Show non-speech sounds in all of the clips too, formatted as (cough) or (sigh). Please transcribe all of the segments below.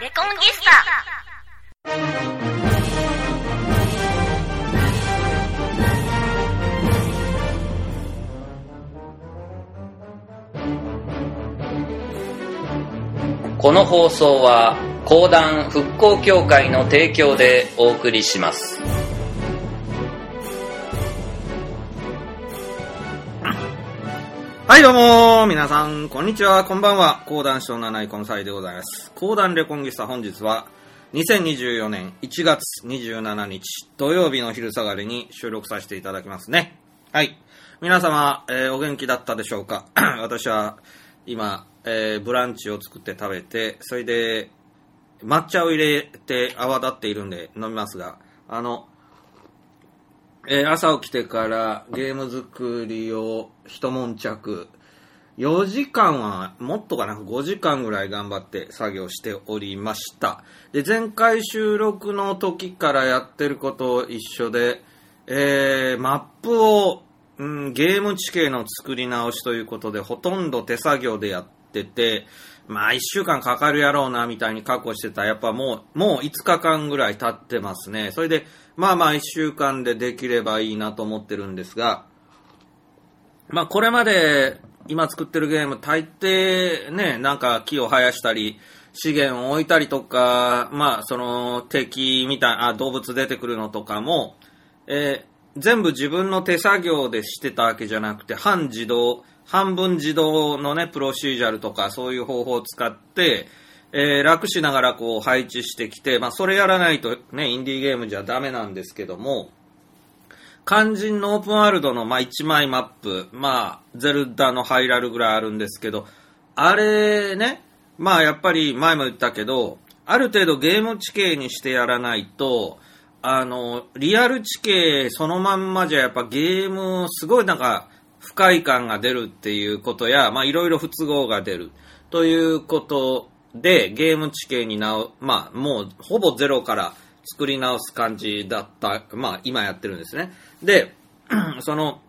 レコンギスタ。この放送は講談復興協会の提供でお送りします。はい、どうも皆さん、こんにちは、こんばんは。講談師と七井コンサイでございます。講談レコンギスタ本日は、2024年1月27日土曜日の昼下がりに収録させていただきますね。はい。皆様、えーお元気だったでしょうか？(clears throat) 私は、今、えーブランチを作って食べて、それで、抹茶を入れて泡立っているんで飲みますが、あの、えー朝起きてからゲーム作りを一悶着、4時間はもっとかな、5時間ぐらい頑張って作業しておりました。で、前回収録の時からやってること一緒で、えーマップを、うん、ゲーム地形の作り直しということで、ほとんど手作業でやってて、まあ、1週間かかるやろうな、みたいに確保してた、やっぱもう、もう5日間ぐらい経ってますね。それで、まあまあ1週間でできればいいなと思ってるんですが、まあこれまで今作ってるゲーム大抵ね、なんか木を生やしたり、資源を置いたりとか、まあその敵みたいな、動物出てくるのとかも、えー全部自分の手作業でしてたわけじゃなくて、半自動、半分自動のね、プロシージャルとかそういう方法を使って、えー楽しながらこう配置してきて、まあそれやらないとね、インディーゲームじゃダメなんですけども、肝心のオープンワールドの、まあ、1枚マップ、まあ、ゼルダのハイラルぐらいあるんですけど、あれね、まあやっぱり前も言ったけど、ある程度ゲーム地形にしてやらないと、あの、リアル地形そのまんまじゃやっぱゲームすごいなんか不快感が出るっていうことや、まあいろいろ不都合が出るということで、ゲーム地形にな、まあもうほぼゼロから作り直す感じだった、まあ今やってるんですね。で、(clears throat) その、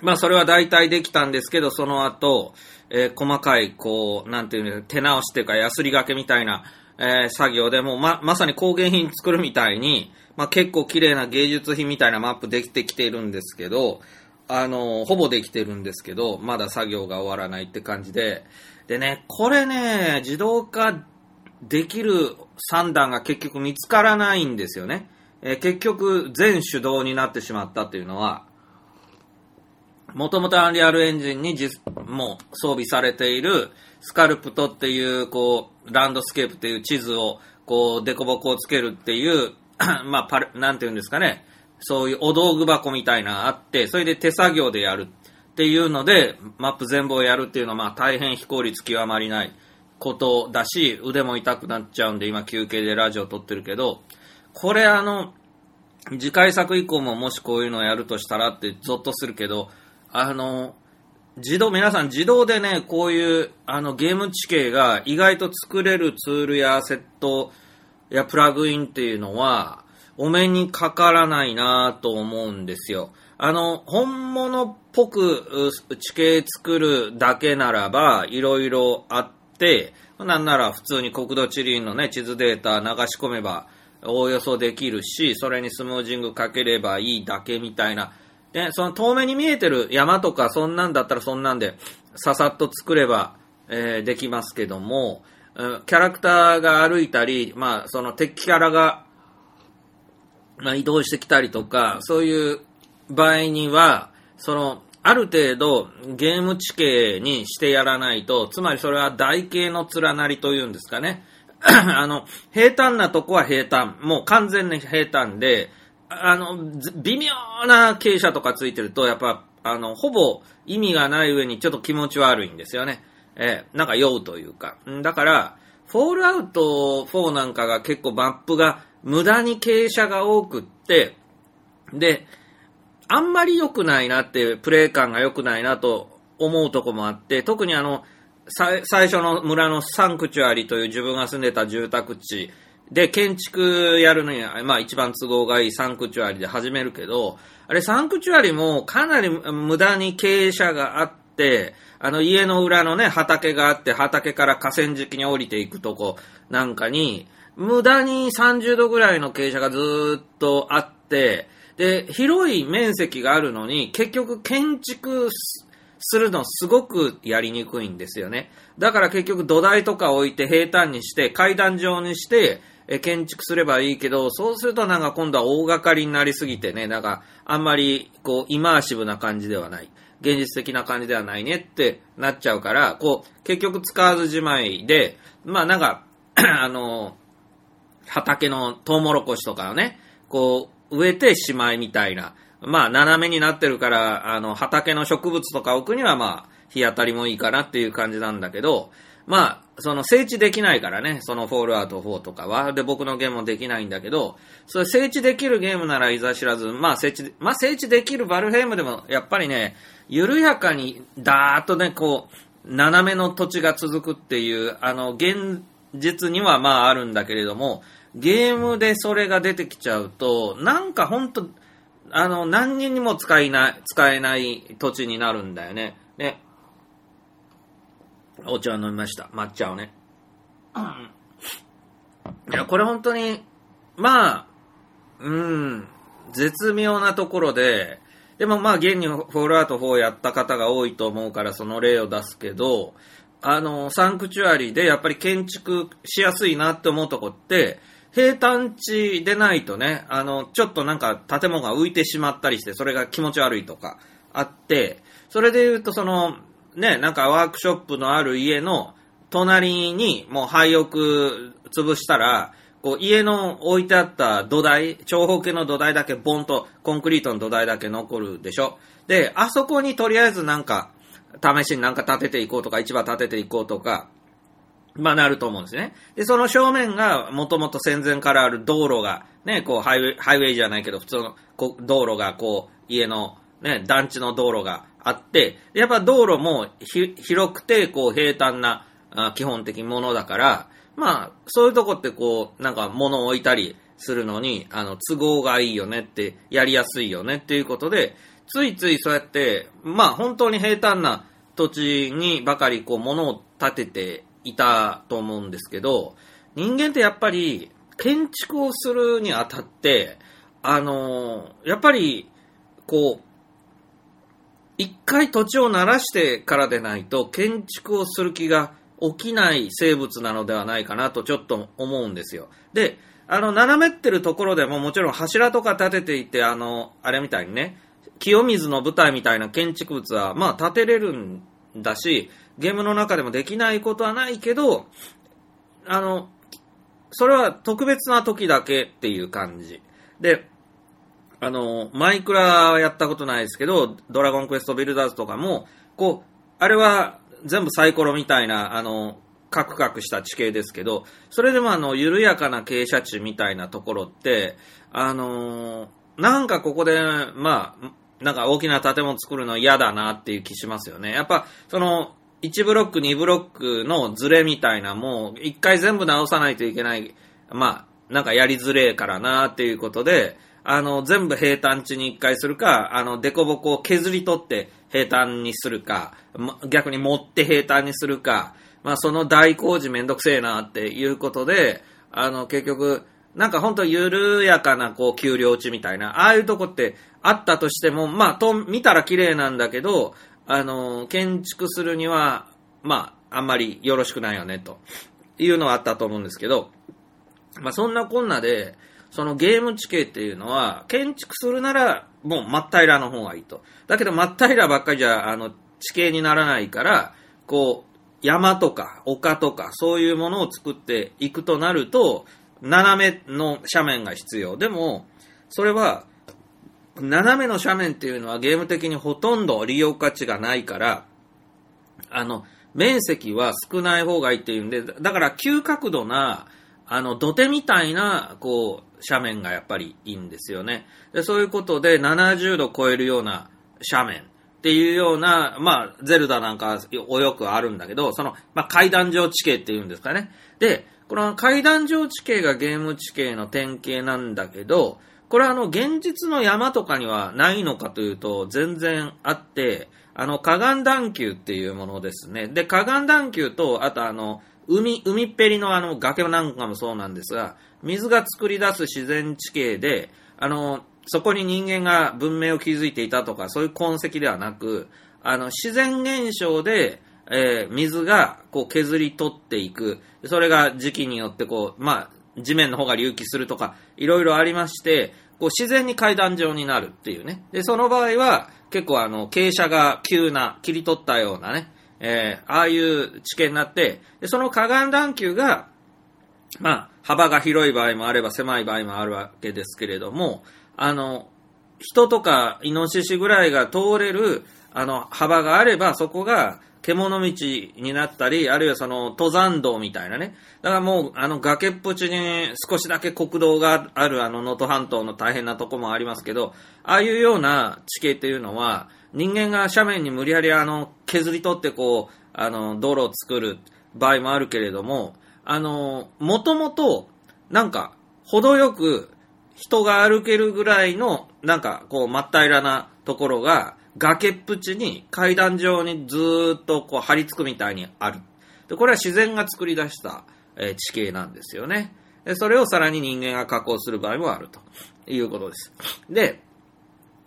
まあそれは大体できたんですけど、その後、えー細かい、こう、なんていうの、手直しっていうか、ヤスリがけみたいな、えー作業でもうま、まさに工芸品作るみたいに、まあ結構綺麗な芸術品みたいなマップできてきてるんですけど、あの、ほぼできてるんですけど、まだ作業が終わらないって感じで、でね、これね、自動化できる算段が結局見つからないんですよね。えー結局、全手動になってしまったっていうのは、もともとアンリアルエンジンに実もう装備されているスカルプトっていう、こう、ランドスケープっていう地図を、こう、デコボコをつけるっていう、(coughs) まあ、パル、なんていうんですかね、そういうお道具箱みたいなのあって、それで手作業でやるっていうので、マップ全部をやるっていうのは、まあ、大変非効率極まりないことだし、腕も痛くなっちゃうんで、今休憩でラジオ撮ってるけど、これあの、次回作以降ももしこういうのをやるとしたらってゾッとするけど、あの、自動、皆さん自動でね、こういうあのゲーム地形が意外と作れるツールやセットやプラグインっていうのは、お目にかからないなと思うんですよ。あの、本物っぽく地形作るだけならば、いろいろあって、なんなら普通に国土地理院のね、地図データ流し込めば、おおよそできるし、それにスムージングかければいいだけみたいな。で、その遠目に見えてる山とかそんなんだったらそんなんで、ささっと作れば、えーできますけども、キャラクターが歩いたり、まあ、その敵キャラが、まあ、移動してきたりとか、そういう場合には、その、ある程度ゲーム地形にしてやらないと、つまりそれは台形の連なりというんですかね。(clears throat) あの、平坦なとこは平坦。もう完全に平坦で、あの、微妙な傾斜とかついてると、やっぱ、あの、ほぼ意味がない上にちょっと気持ち悪いんですよね。えーなんか酔うというか。だから、フォールアウト4なんかが結構マップが無駄に傾斜が多くって、で、あんまり良くないなって、プレイ感が良くないなと思うとこもあって、特にあの、さ最初の村のサンクチュアリという自分が住んでた住宅地で建築やるのに、まあ一番都合がいいサンクチュアリで始めるけど、あれサンクチュアリもかなり無駄に傾斜があって、あの家の裏のね、畑があって、畑から河川敷に降りていくとこなんかに、無駄に30度ぐらいの傾斜がずっとあって、で、広い面積があるのに、結局建築するのすごくやりにくいんですよね。だから結局土台とか置いて平坦にして、階段状にして、え建築すればいいけど、そうするとなんか今度は大掛かりになりすぎてね、なんかあんまりこうイマーシブな感じではない。現実的な感じではないねってなっちゃうから、こう結局使わずじまいで、まあなんか、(clears throat) あの、畑のトウモロコシとかをね、こう植えてしまいみたいな。まあ斜めになってるから、あの畑の植物とか置くにはまあ日当たりもいいかなっていう感じなんだけど、まあ、その整地できないからね、そのフォールアウト4とかは。で、僕のゲームもできないんだけど、それ整地できるゲームならいざ知らず、まあ整地、まあ整地できるバルヘイムでも、やっぱりね、緩やかに、だーっとね、こう、斜めの土地が続くっていう、あの、現実にはまああるんだけれども、ゲームでそれが出てきちゃうと、なんかほんと、あの、何人にも使えない、使えない土地になるんだよね。ね。お茶を飲みました。抹茶をね。いや、これ本当に、まあ、うん、絶妙なところで、でもまあ現にフォールアウト4やった方が多いと思うからその例を出すけど、あの、サンクチュアリでやっぱり建築しやすいなって思うとこって、平坦地でないとね、あの、ちょっとなんか建物が浮いてしまったりして、それが気持ち悪いとかあって、それで言うとその、ね、なんかワークショップのある家の隣にもう廃屋潰したら、こう家の置いてあった土台、長方形の土台だけボンとコンクリートの土台だけ残るでしょ。で、あそこにとりあえずなんか、試しになんか建てていこうとか、市場建てていこうとか、まあなると思うんですね。で、その正面がもともと戦前からある道路が、ね、こうハイウェイ、ハイウェイじゃないけど、普通のこ道路がこう、家のね、団地の道路があって、やっぱ道路も広くて、こう平坦な基本的ものだから、まあ、そういうとこってこう、なんか物を置いたりするのに、あの、都合がいいよねって、やりやすいよねっていうことで、ついついそうやって、まあ本当に平坦な土地にばかりこう物を建てていたと思うんですけど、人間ってやっぱり建築をするにあたって、あのやっぱり、こう、一回土地を慣らしてからでないと建築をする気が起きない生物なのではないかなとちょっと思うんですよ。で、あの、斜めってるところでももちろん柱とか建てていて、あの、あれみたいにね、清水の舞台みたいな建築物は、まあ建てれるんだし、ゲームの中でもできないことはないけど、あの、それは特別な時だけっていう感じ。で、あの、マイクラはやったことないですけど、ドラゴンクエストビルダーズとかも、こう、あれは全部サイコロみたいな、あの、カクカクした地形ですけど、それでもあの、緩やかな傾斜地みたいなところって、あのなんかここで、まあ、なんか大きな建物作るの嫌だなっていう気しますよね。やっぱ、その、1ブロック、2ブロックのズレみたいな、もう、一回全部直さないといけない、まあ、なんかやりづれえからなっていうことで、あの、全部平坦地に一回するか、あの、デコボコを削り取って平坦にするか、逆に持って平坦にするか、まあ、その大工事めんどくせえなっていうことで、あの、結局、なんか本当緩やかな、こう、丘陵地みたいな、ああいうとこってあったとしても、まあ、と、見たら綺麗なんだけど、あの、建築するには、まあ、あんまりよろしくないよね、というのはあったと思うんですけど、まあ、そんなこんなで、そのゲーム地形っていうのは、建築するなら、もう真っ平らの方がいいと。だけど真っ平らばっかりじゃ、あの、地形にならないから、こう、山とか丘とか、そういうものを作っていくとなると、斜めの斜面が必要。でも、それは、斜めの斜面っていうのはゲーム的にほとんど利用価値がないから、あの、面積は少ない方がいいっていうんで、だから急角度な、あの、土手みたいな、こう、斜面がやっぱりいいんですよね。で、そういうことで70度超えるような斜面っていうような、まあ、ゼルダなんかおよくあるんだけど、その、まあ、階段状地形っていうんですかね。で、この階段状地形がゲーム地形の典型なんだけど、これはあの、現実の山とかにはないのかというと、全然あって、あの、河岸段丘っていうものですね。で、河岸段丘と、あとあの、海、海っぺりのあの、崖なんかもそうなんですが、水が作り出す自然地形で、あの、そこに人間が文明を築いていたとか、そういう痕跡ではなく、あの、自然現象で、えー水がこう削り取っていく。それが時期によってこう、まあ、地面の方が隆起するとか、いろいろありまして、こう自然に階段状になるっていうね。で、その場合は、結構あの、傾斜が急な、切り取ったようなね、えーああいう地形になって、で、その河岸段丘が、まあ、幅が広い場合もあれば狭い場合もあるわけですけれども、あの、人とかイノシシぐらいが通れる、あの、幅があれば、そこが獣道になったり、あるいはその登山道みたいなね。だからもう、あの崖っぷちに少しだけ国道があるあの能登半島の大変なとこもありますけど、ああいうような地形っていうのは、人間が斜面に無理やりあの、削り取ってこう、あの、道路を作る場合もあるけれども、あの、もともと、なんか、程よく人が歩けるぐらいの、なんか、こう、真っ平らなところが、崖っぷちに階段状にずっとこう張り付くみたいにある。で、これは自然が作り出した、え地形なんですよね。で、それをさらに人間が加工する場合もあるということです。で、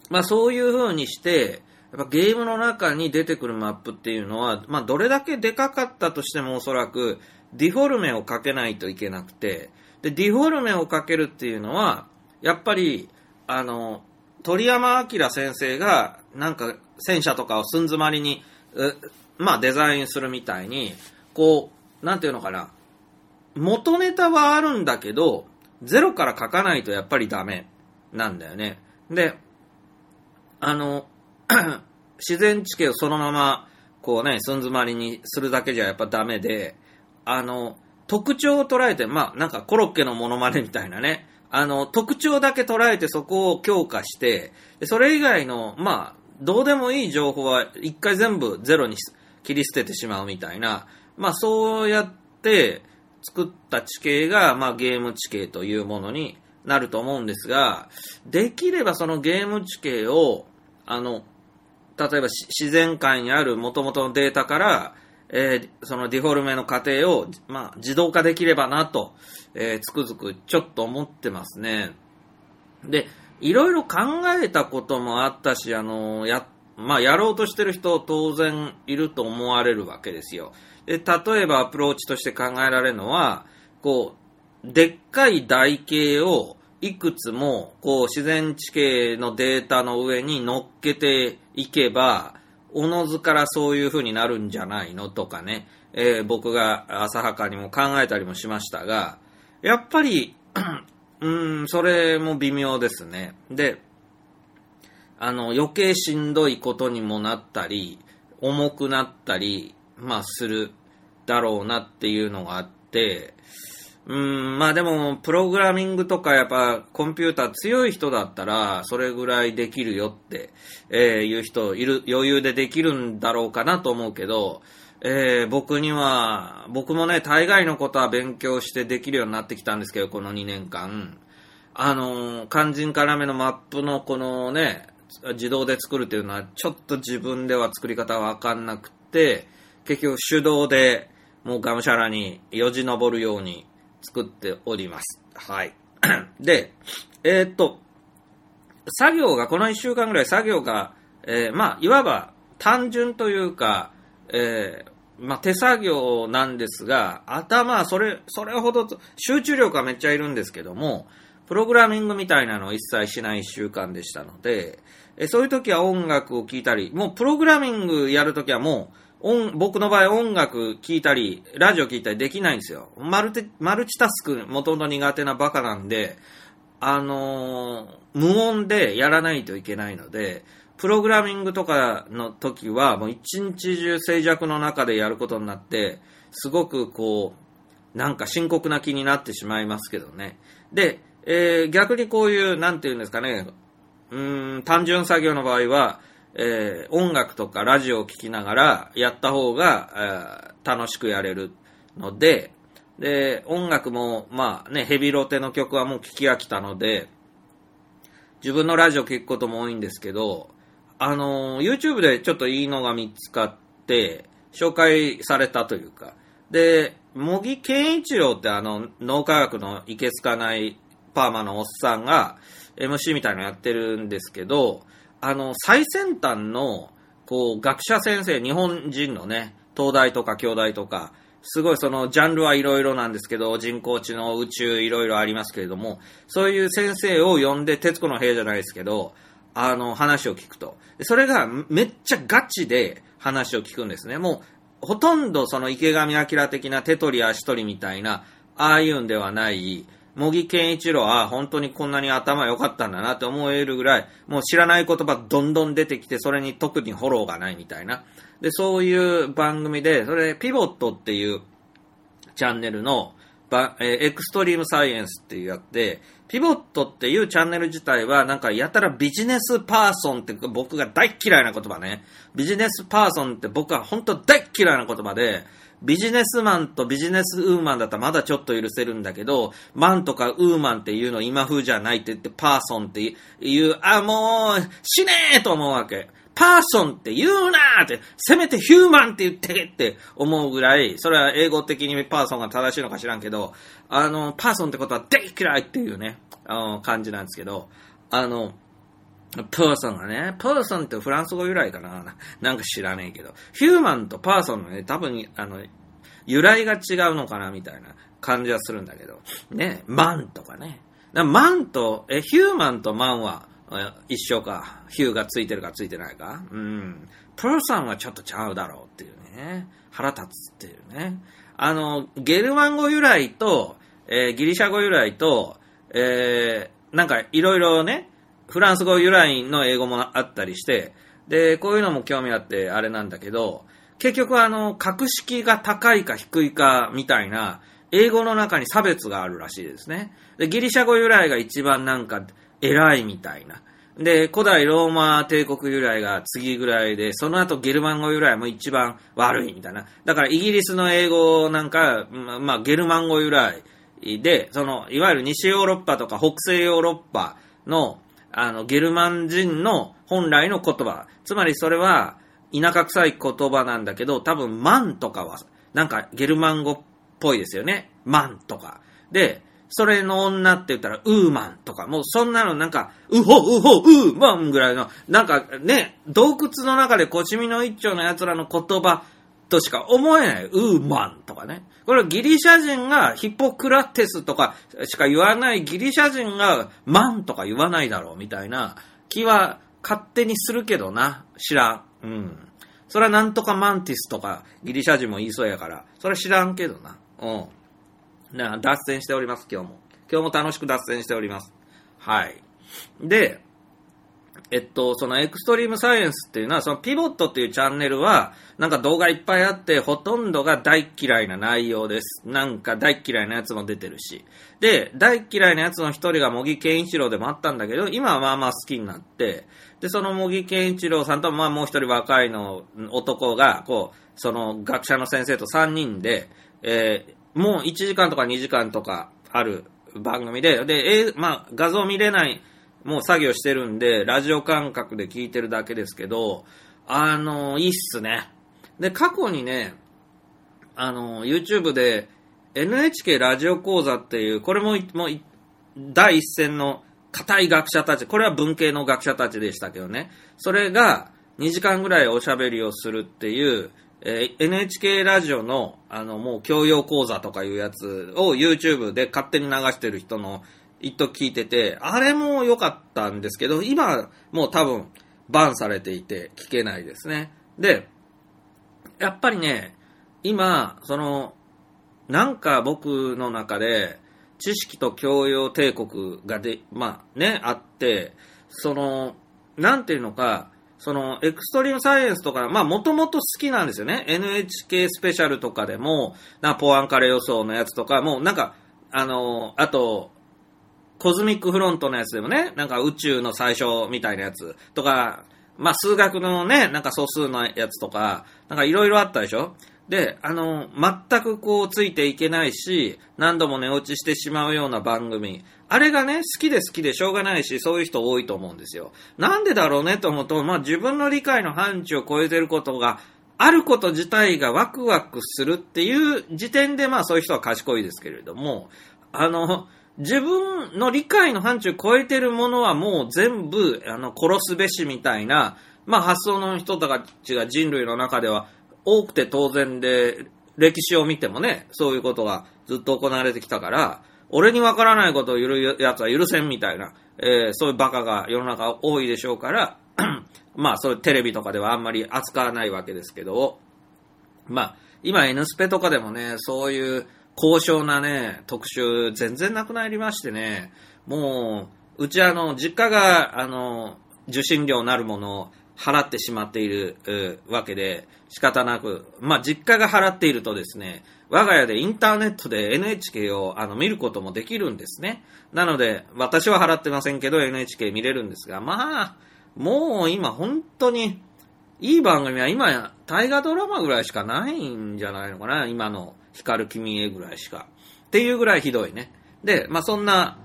まあそういう風にして、やっぱゲームの中に出てくるマップっていうのは、まあどれだけでかかったとしてもおそらくディフォルメをかけないといけなくて、で、ディフォルメをかけるっていうのは、やっぱり、あの、鳥山明先生が、なんか戦車とかを寸詰まりに、まあデザインするみたいに、こう、なんていうのかな、元ネタはあるんだけど、ゼロから書かないとやっぱりダメなんだよね。で、あの、(clears throat) 自然地形をそのまま、こうね、寸詰まりにするだけじゃやっぱダメで、あの、特徴を捉えて、まあ、なんかコロッケのモノマネみたいなね、あの、特徴だけ捉えてそこを強化して、それ以外の、まあ、どうでもいい情報は一回全部ゼロに切り捨ててしまうみたいな、まあ、そうやって作った地形が、まあ、ゲーム地形というものになると思うんですが、できればそのゲーム地形を、あの、例えば自然界にある元々のデータから、えーそのディフォルメの過程を、まあ、自動化できればなと、えーつくづくちょっと思ってますね。で、いろいろ考えたこともあったし、あの、や、まあ、やろうとしてる人当然いると思われるわけですよ。で、例えばアプローチとして考えられるのは、こう、でっかい台形をいくつも、こう、自然地形のデータの上に乗っけていけば、おのずからそういう風になるんじゃないのとかね、えー僕が浅はかにも考えたりもしましたが、やっぱり、(clears throat) うん、それも微妙ですね。で、あの、余計しんどいことにもなったり、重くなったり、まあ、するだろうなっていうのがあって、うん、まあでも、プログラミングとかやっぱコンピューター強い人だったら、それぐらいできるよって、えーいう人いる、余裕でできるんだろうかなと思うけど、えー僕には、僕もね、大概のことは勉強してできるようになってきたんですけど、この2年間。あのー、肝心絡めのマップのこのね、自動で作るっていうのは、ちょっと自分では作り方わかんなくて、結局手動でもうがむしゃらによじ登るように作っております。はい。(clears throat) で、えーっと、作業が、この1週間ぐらい作業が、えーまあ、いわば単純というか、えーまあ、手作業なんですが、頭それ、それほど、集中力がめっちゃいるんですけども、プログラミングみたいなのを一切しない1週間でしたので、えそういう時は音楽を聴いたり、もうプログラミングやる時はもう、音僕の場合音楽聴いたり、ラジオ聴いたりできないんですよ。マルテマルチタスクもともと苦手なバカなんで、あのー無音でやらないといけないので、プログラミングとかの時は、もう一日中静寂の中でやることになって、すごくこう、なんか深刻な気になってしまいますけどね。で、えー逆にこういう、なんていうんですかね、うーん、単純作業の場合は、えー音楽とかラジオを聴きながらやった方が、えー楽しくやれるので、で、音楽も、まあね、ヘビロテの曲はもう聴き飽きたので、自分のラジオ聞くことも多いんですけど、あの、YouTube でちょっといいのが見つかって、紹介されたというか、で、茂木健一郎ってあの、脳科学のいけつかないパーマのおっさんが MC みたいなのやってるんですけど、あの、最先端の、こう、学者先生、日本人のね、東大とか京大とか、すごいそのジャンルはいろいろなんですけど、人工知能、宇宙いろいろありますけれども、そういう先生を呼んで、徹子の部屋じゃないですけど、あの、話を聞くと。それがめっちゃガチで話を聞くんですね。もう、ほとんどその池上彰的な手取り足取りみたいな、ああいうんではない、茂木健一郎は本当にこんなに頭良かったんだなって思えるぐらい、もう知らない言葉どんどん出てきて、それに特にフォローがないみたいな。で、そういう番組で、それ、ピボットっていうチャンネルの、ばえエクストリームサイエンスっていうやって、ピボットっていうチャンネル自体は、なんかやたらビジネスパーソンって僕が大嫌いな言葉ね。ビジネスパーソンって僕は本当大嫌いな言葉で、ビジネスマンとビジネスウーマンだったらまだちょっと許せるんだけど、マンとかウーマンっていうの今風じゃないって言って、パーソンっていう、あ、もう、死ねーと思うわけ。パーソンって言うなーって、せめてヒューマンって言ってって思うぐらい、それは英語的にパーソンが正しいのか知らんけど、あの、パーソンってことは大嫌いっていうね、あの、感じなんですけど、あの、パーソンがね、パーソンってフランス語由来かな (laughs) なんか知らねえけど、ヒューマンとパーソンのね、多分、あの、由来が違うのかなみたいな感じはするんだけど、ね、マンとかね。なマンと、え、ヒューマンとマンは一緒か。ヒューがついてるかついてないか。うん。パーソンはちょっとちゃうだろうっていうね。腹立つっていうね。あの、ゲルマン語由来と、えーギリシャ語由来と、えーなんかいろいろね、フランス語由来の英語もあったりして、で、こういうのも興味あってあれなんだけど、結局あの、格式が高いか低いかみたいな、英語の中に差別があるらしいですね。で、ギリシャ語由来が一番なんか偉いみたいな。で、古代ローマ帝国由来が次ぐらいで、その後ゲルマン語由来も一番悪いみたいな。だからイギリスの英語なんか、まあゲルマン語由来で、その、いわゆる西ヨーロッパとか北西ヨーロッパの、あの、ゲルマン人の本来の言葉。つまりそれは、田舎臭い言葉なんだけど、多分、マンとかは、なんか、ゲルマン語っぽいですよね。マンとか。で、それの女って言ったら、ウーマンとか、もうそんなのなんか、ウホ、ウホ、ウーマンぐらいの、なんかね、洞窟の中で腰身の一丁の奴らの言葉としか思えない。ウーマンとかね。これギリシャ人がヒポクラテスとかしか言わないギリシャ人がマンとか言わないだろうみたいな気は勝手にするけどな。知らん。うん。それはなんとかマンティスとかギリシャ人も言いそうやから、それは知らんけどな。うん。な脱線しております、今日も。今日も楽しく脱線しております。はい。で、えっと、そのエクストリームサイエンスっていうのは、そのピボットっていうチャンネルは、なんか動画いっぱいあって、ほとんどが大嫌いな内容です。なんか大嫌いなやつも出てるし。で、大嫌いなやつの一人が茂木健一郎でもあったんだけど、今はまあまあ好きになって、で、その茂木健一郎さんと、まあもう一人若いの男が、こう、その学者の先生と3人で、えーもう1時間とか2時間とかある番組で、で、えーまあ画像見れない、もう作業してるんで、ラジオ感覚で聞いてるだけですけど、あの、いいっすね。で、過去にね、あの、YouTube で NHK ラジオ講座っていう、これも、もう、第一線の硬い学者たち、これは文系の学者たちでしたけどね、それが2時間ぐらいおしゃべりをするっていう、えー NHK ラジオの、あの、もう教養講座とかいうやつを YouTube で勝手に流してる人の一時聞いてて、あれも良かったんですけど、今もう多分バンされていて聞けないですね。で、やっぱりね、今、その、なんか僕の中で、知識と教養帝国がで、まあね、あって、その、なんていうのか、その、エクストリームサイエンスとか、まあもともと好きなんですよね。NHK スペシャルとかでも、なポアンカレ予想のやつとか、もうなんか、あの、あと、コズミックフロントのやつでもね、なんか宇宙の最初みたいなやつとか、まあ数学のね、なんか素数のやつとか、なんかいろいろあったでしょ？で、あの、全くこうついていけないし、何度も寝落ちしてしまうような番組。あれがね、好きで好きでしょうがないし、そういう人多いと思うんですよ。なんでだろうねと思うと、まあ自分の理解の範疇を超えてることがあること自体がワクワクするっていう時点で、まあそういう人は賢いですけれども、あの、自分の理解の範疇を超えてるものはもう全部、あの、殺すべしみたいな、まあ発想の人たちが人類の中では多くて当然で、歴史を見てもね、そういうことがずっと行われてきたから、俺にわからないことを言うやつは許せんみたいな、えー、そういうバカが世の中多いでしょうから、(clears throat) まあ、そういうテレビとかではあんまり扱わないわけですけど、まあ、今 N スペとかでもね、そういう高尚なね、特集全然なくなりましてね、もう、うちあの、実家が、あの、受信料なるものを払ってしまっているわけで、仕方なく、まあ、実家が払っているとですね、我が家でインターネットで NHK をあの見ることもできるんですね。なので、私は払ってませんけど NHK 見れるんですが、まあ、もう今本当に、いい番組は今、大河ドラマぐらいしかないんじゃないのかな今の。光る君へぐらいしか。っていうぐらいひどいね。で、まあそんな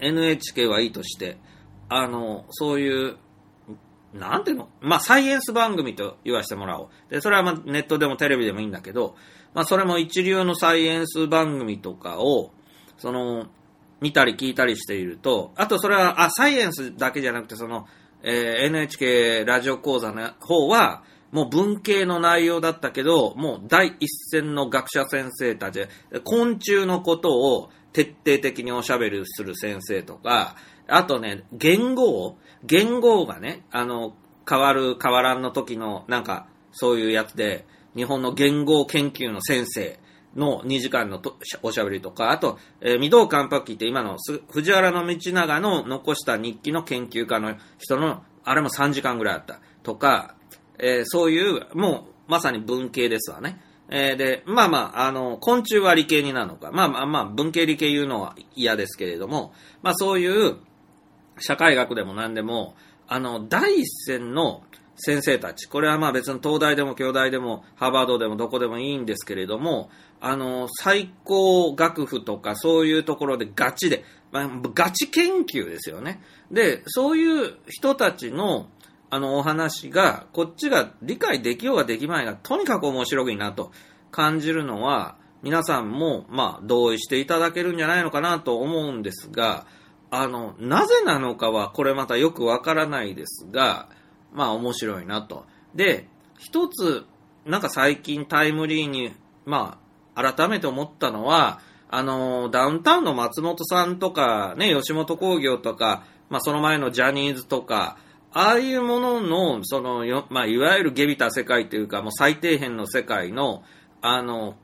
NHK はいいとして、あの、そういう、なんていうの？まあサイエンス番組と言わせてもらおう。で、それはまネットでもテレビでもいいんだけど、まあそれも一流のサイエンス番組とかを、その、見たり聞いたりしていると、あとそれは、あ、サイエンスだけじゃなくて、その、えー、NHK ラジオ講座の方は、もう文系の内容だったけど、もう第一線の学者先生たち、昆虫のことを徹底的におしゃべりする先生とか、あとね、言語言語がね、あの、変わる変わらんの時の、なんか、そういうやつで、日本の言語研究の先生の2時間のおしゃべりとか、あと、えー、御堂関白記って今の藤原道長の残した日記の研究家の人の、あれも3時間ぐらいあったとか、えー、そういう、もうまさに文系ですわね。えー、で、まあまあ、あの、昆虫は理系になるのか。まあまあまあ、文系理系言うのは嫌ですけれども、まあそういう社会学でも何でも、あの、第一線の先生たち、これはまあ別に東大でも京大でもハーバードでもどこでもいいんですけれども、あの、最高学府とかそういうところでガチで、まあ、ガチ研究ですよね。で、そういう人たちの、あの、お話が、こっちが理解できようができまいが、とにかく面白いなと感じるのは、皆さんも、まあ、同意していただけるんじゃないのかなと思うんですが、あの、なぜなのかは、これまたよくわからないですが、まあ面白いなと。で、一つ、なんか最近タイムリーに、まあ、改めて思ったのは、あの、ダウンタウンの松本さんとか、ね、吉本興業とか、まあその前のジャニーズとか、ああいうものの、その、よまあいわゆるゲビた世界というか、もう最底辺の世界の、あの、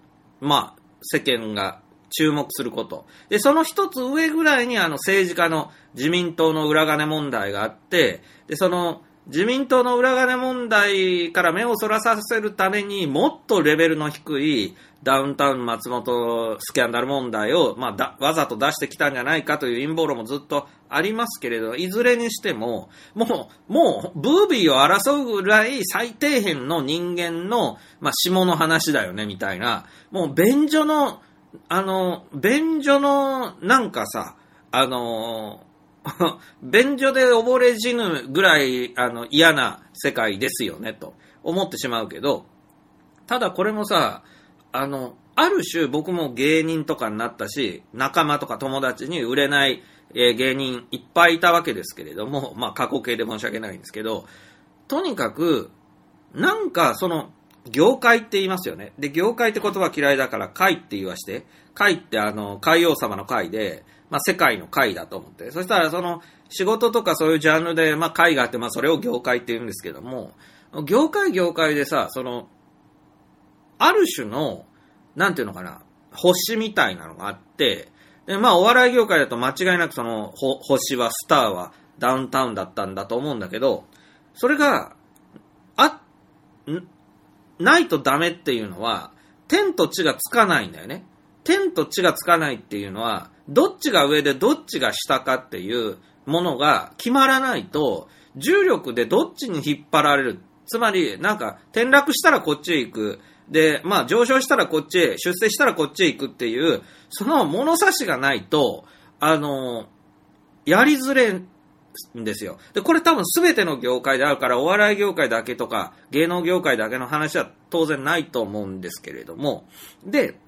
まあ、世間が注目すること。で、その一つ上ぐらいにあの政治家の自民党の裏金問題があって、で、その自民党の裏金問題から目をそらさせるためにもっとレベルの低いダウンタウン松本スキャンダル問題を、まあ、わざと出してきたんじゃないかという陰謀論もずっとありますけれど、いずれにしても、もう、もう、ブービーを争うぐらい最底辺の人間の、まあ、下の話だよね、みたいな、もう、便所の、あの、便所の、なんかさ、あの (laughs) 便所で溺れ死ぬぐらい、あの、嫌な世界ですよね、と思ってしまうけど、ただこれもさ、あの、ある種僕も芸人とかになったし、仲間とか友達に売れない、え芸人いっぱいいたわけですけれども、まあ過去形で申し訳ないんですけど、とにかく、なんかその、業界って言いますよね。で、業界って言葉嫌いだから、会って言わして、会ってあの、海王様の会で、まあ、世界の会だと思って。そしたら、その、仕事とかそういうジャンルで、まあ、会があって、まあ、それを業界って言うんですけども、業界業界でさ、その、ある種の、なんていうのかな、星みたいなのがあって、で、まあ、お笑い業界だと間違いなくその、星は、スターは、ダウンタウンだったんだと思うんだけど、それが、あ、ないとダメっていうのは、天と地がつかないんだよね。天と地がつかないっていうのは、どっちが上でどっちが下かっていうものが決まらないと、重力でどっちに引っ張られる。つまり、なんか、転落したらこっちへ行く。で、まあ上昇したらこっちへ、出世したらこっちへ行くっていう、その物差しがないと、あの、やりづれんですよ。で、これ多分全ての業界であるから、お笑い業界だけとか、芸能業界だけの話は当然ないと思うんですけれども、で、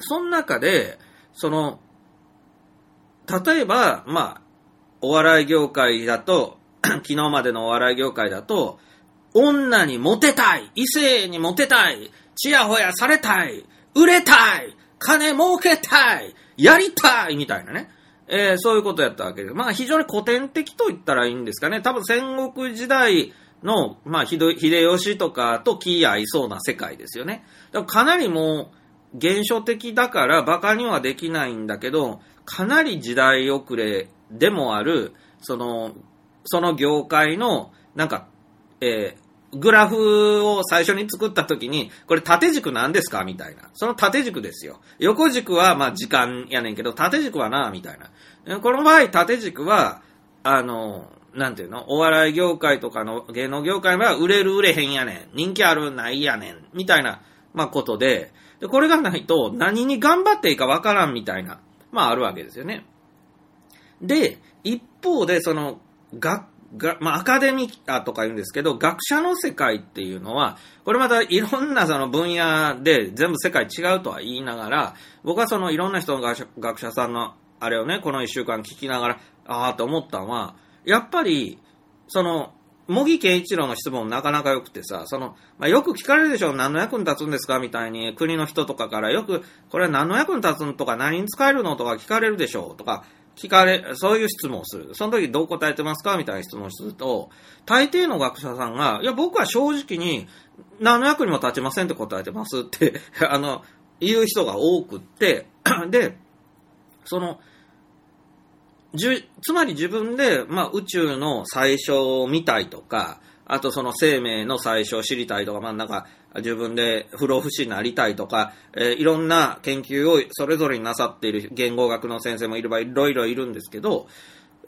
その中で、その、例えば、まあ、お笑い業界だと、(clears throat) 昨日までのお笑い業界だと、女にモテたい異性にモテたいちやほやされたい売れたい金儲けたいやりたいみたいなね。えーそういうことやったわけです。まあ非常に古典的と言ったらいいんですかね。多分戦国時代の、まあ、ひどい秀吉とかと気合いそうな世界ですよね。だからかなりもう、現象的だから馬鹿にはできないんだけど、かなり時代遅れでもある、その、その業界の、なんか、えーグラフを最初に作った時に、これ縦軸なんですか？みたいな。その縦軸ですよ。横軸はまあ時間やねんけど、縦軸はな、みたいな。この場合、縦軸は、あの、なんていうの？お笑い業界とかの芸能業界は売れる売れへんやねん。人気あるないやねん。みたいな、まあことで、でこれがないと何に頑張っていいかわからんみたいな、まああるわけですよね。で、一方で、その、学、が、まあ、アカデミアとか言うんですけど、学者の世界っていうのは、これまたいろんなその分野で全部世界違うとは言いながら、僕はそのいろんな人の学者さんのあれをね、この一週間聞きながら、ああと思ったのは、やっぱり、その、茂木健一郎の質問なかなか良くてさ、その、まあ、よく聞かれるでしょ、何の役に立つんですかみたいに、国の人とかからよく、これは何の役に立つんとか、何に使えるのとか聞かれるでしょうとか、聞かれ、そういう質問をする。その時どう答えてますかみたいな質問をすると、大抵の学者さんが、いや、僕は正直に、何の役にも立ちませんって答えてますって、(laughs) あの、言う人が多くって、(clears throat) で、その、じゅつまり自分で、まあ、宇宙の最初を見たいとか、あとその生命の最初を知りたいとか、まあなんか自分で不老不死になりたいとか、えーいろんな研究をそれぞれになさっている言語学の先生もいればいろいろいるんですけど、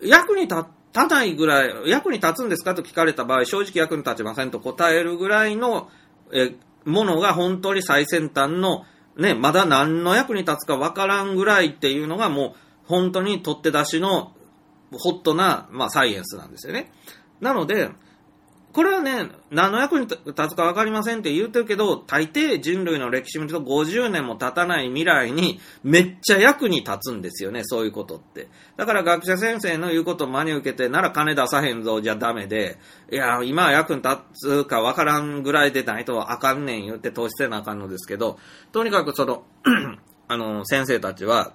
役に立たないぐらい、役に立つんですかと聞かれた場合、正直役に立ちませんと答えるぐらいの、えーものが本当に最先端の、ね、まだ何の役に立つかわからんぐらいっていうのがもう本当に取って出しのホットな、まあ、サイエンスなんですよね。なので、これはね、何の役に立つか分かりませんって言うてるけど、大抵人類の歴史見ると50年も経たない未来にめっちゃ役に立つんですよね、そういうことって。だから学者先生の言うことを真に受けて、なら金出さへんぞじゃダメで、いや、今は役に立つか分からんぐらいでないとあかんねん言って投資せなあかんのですけど、とにかくその、(clears throat) あの、先生たちは、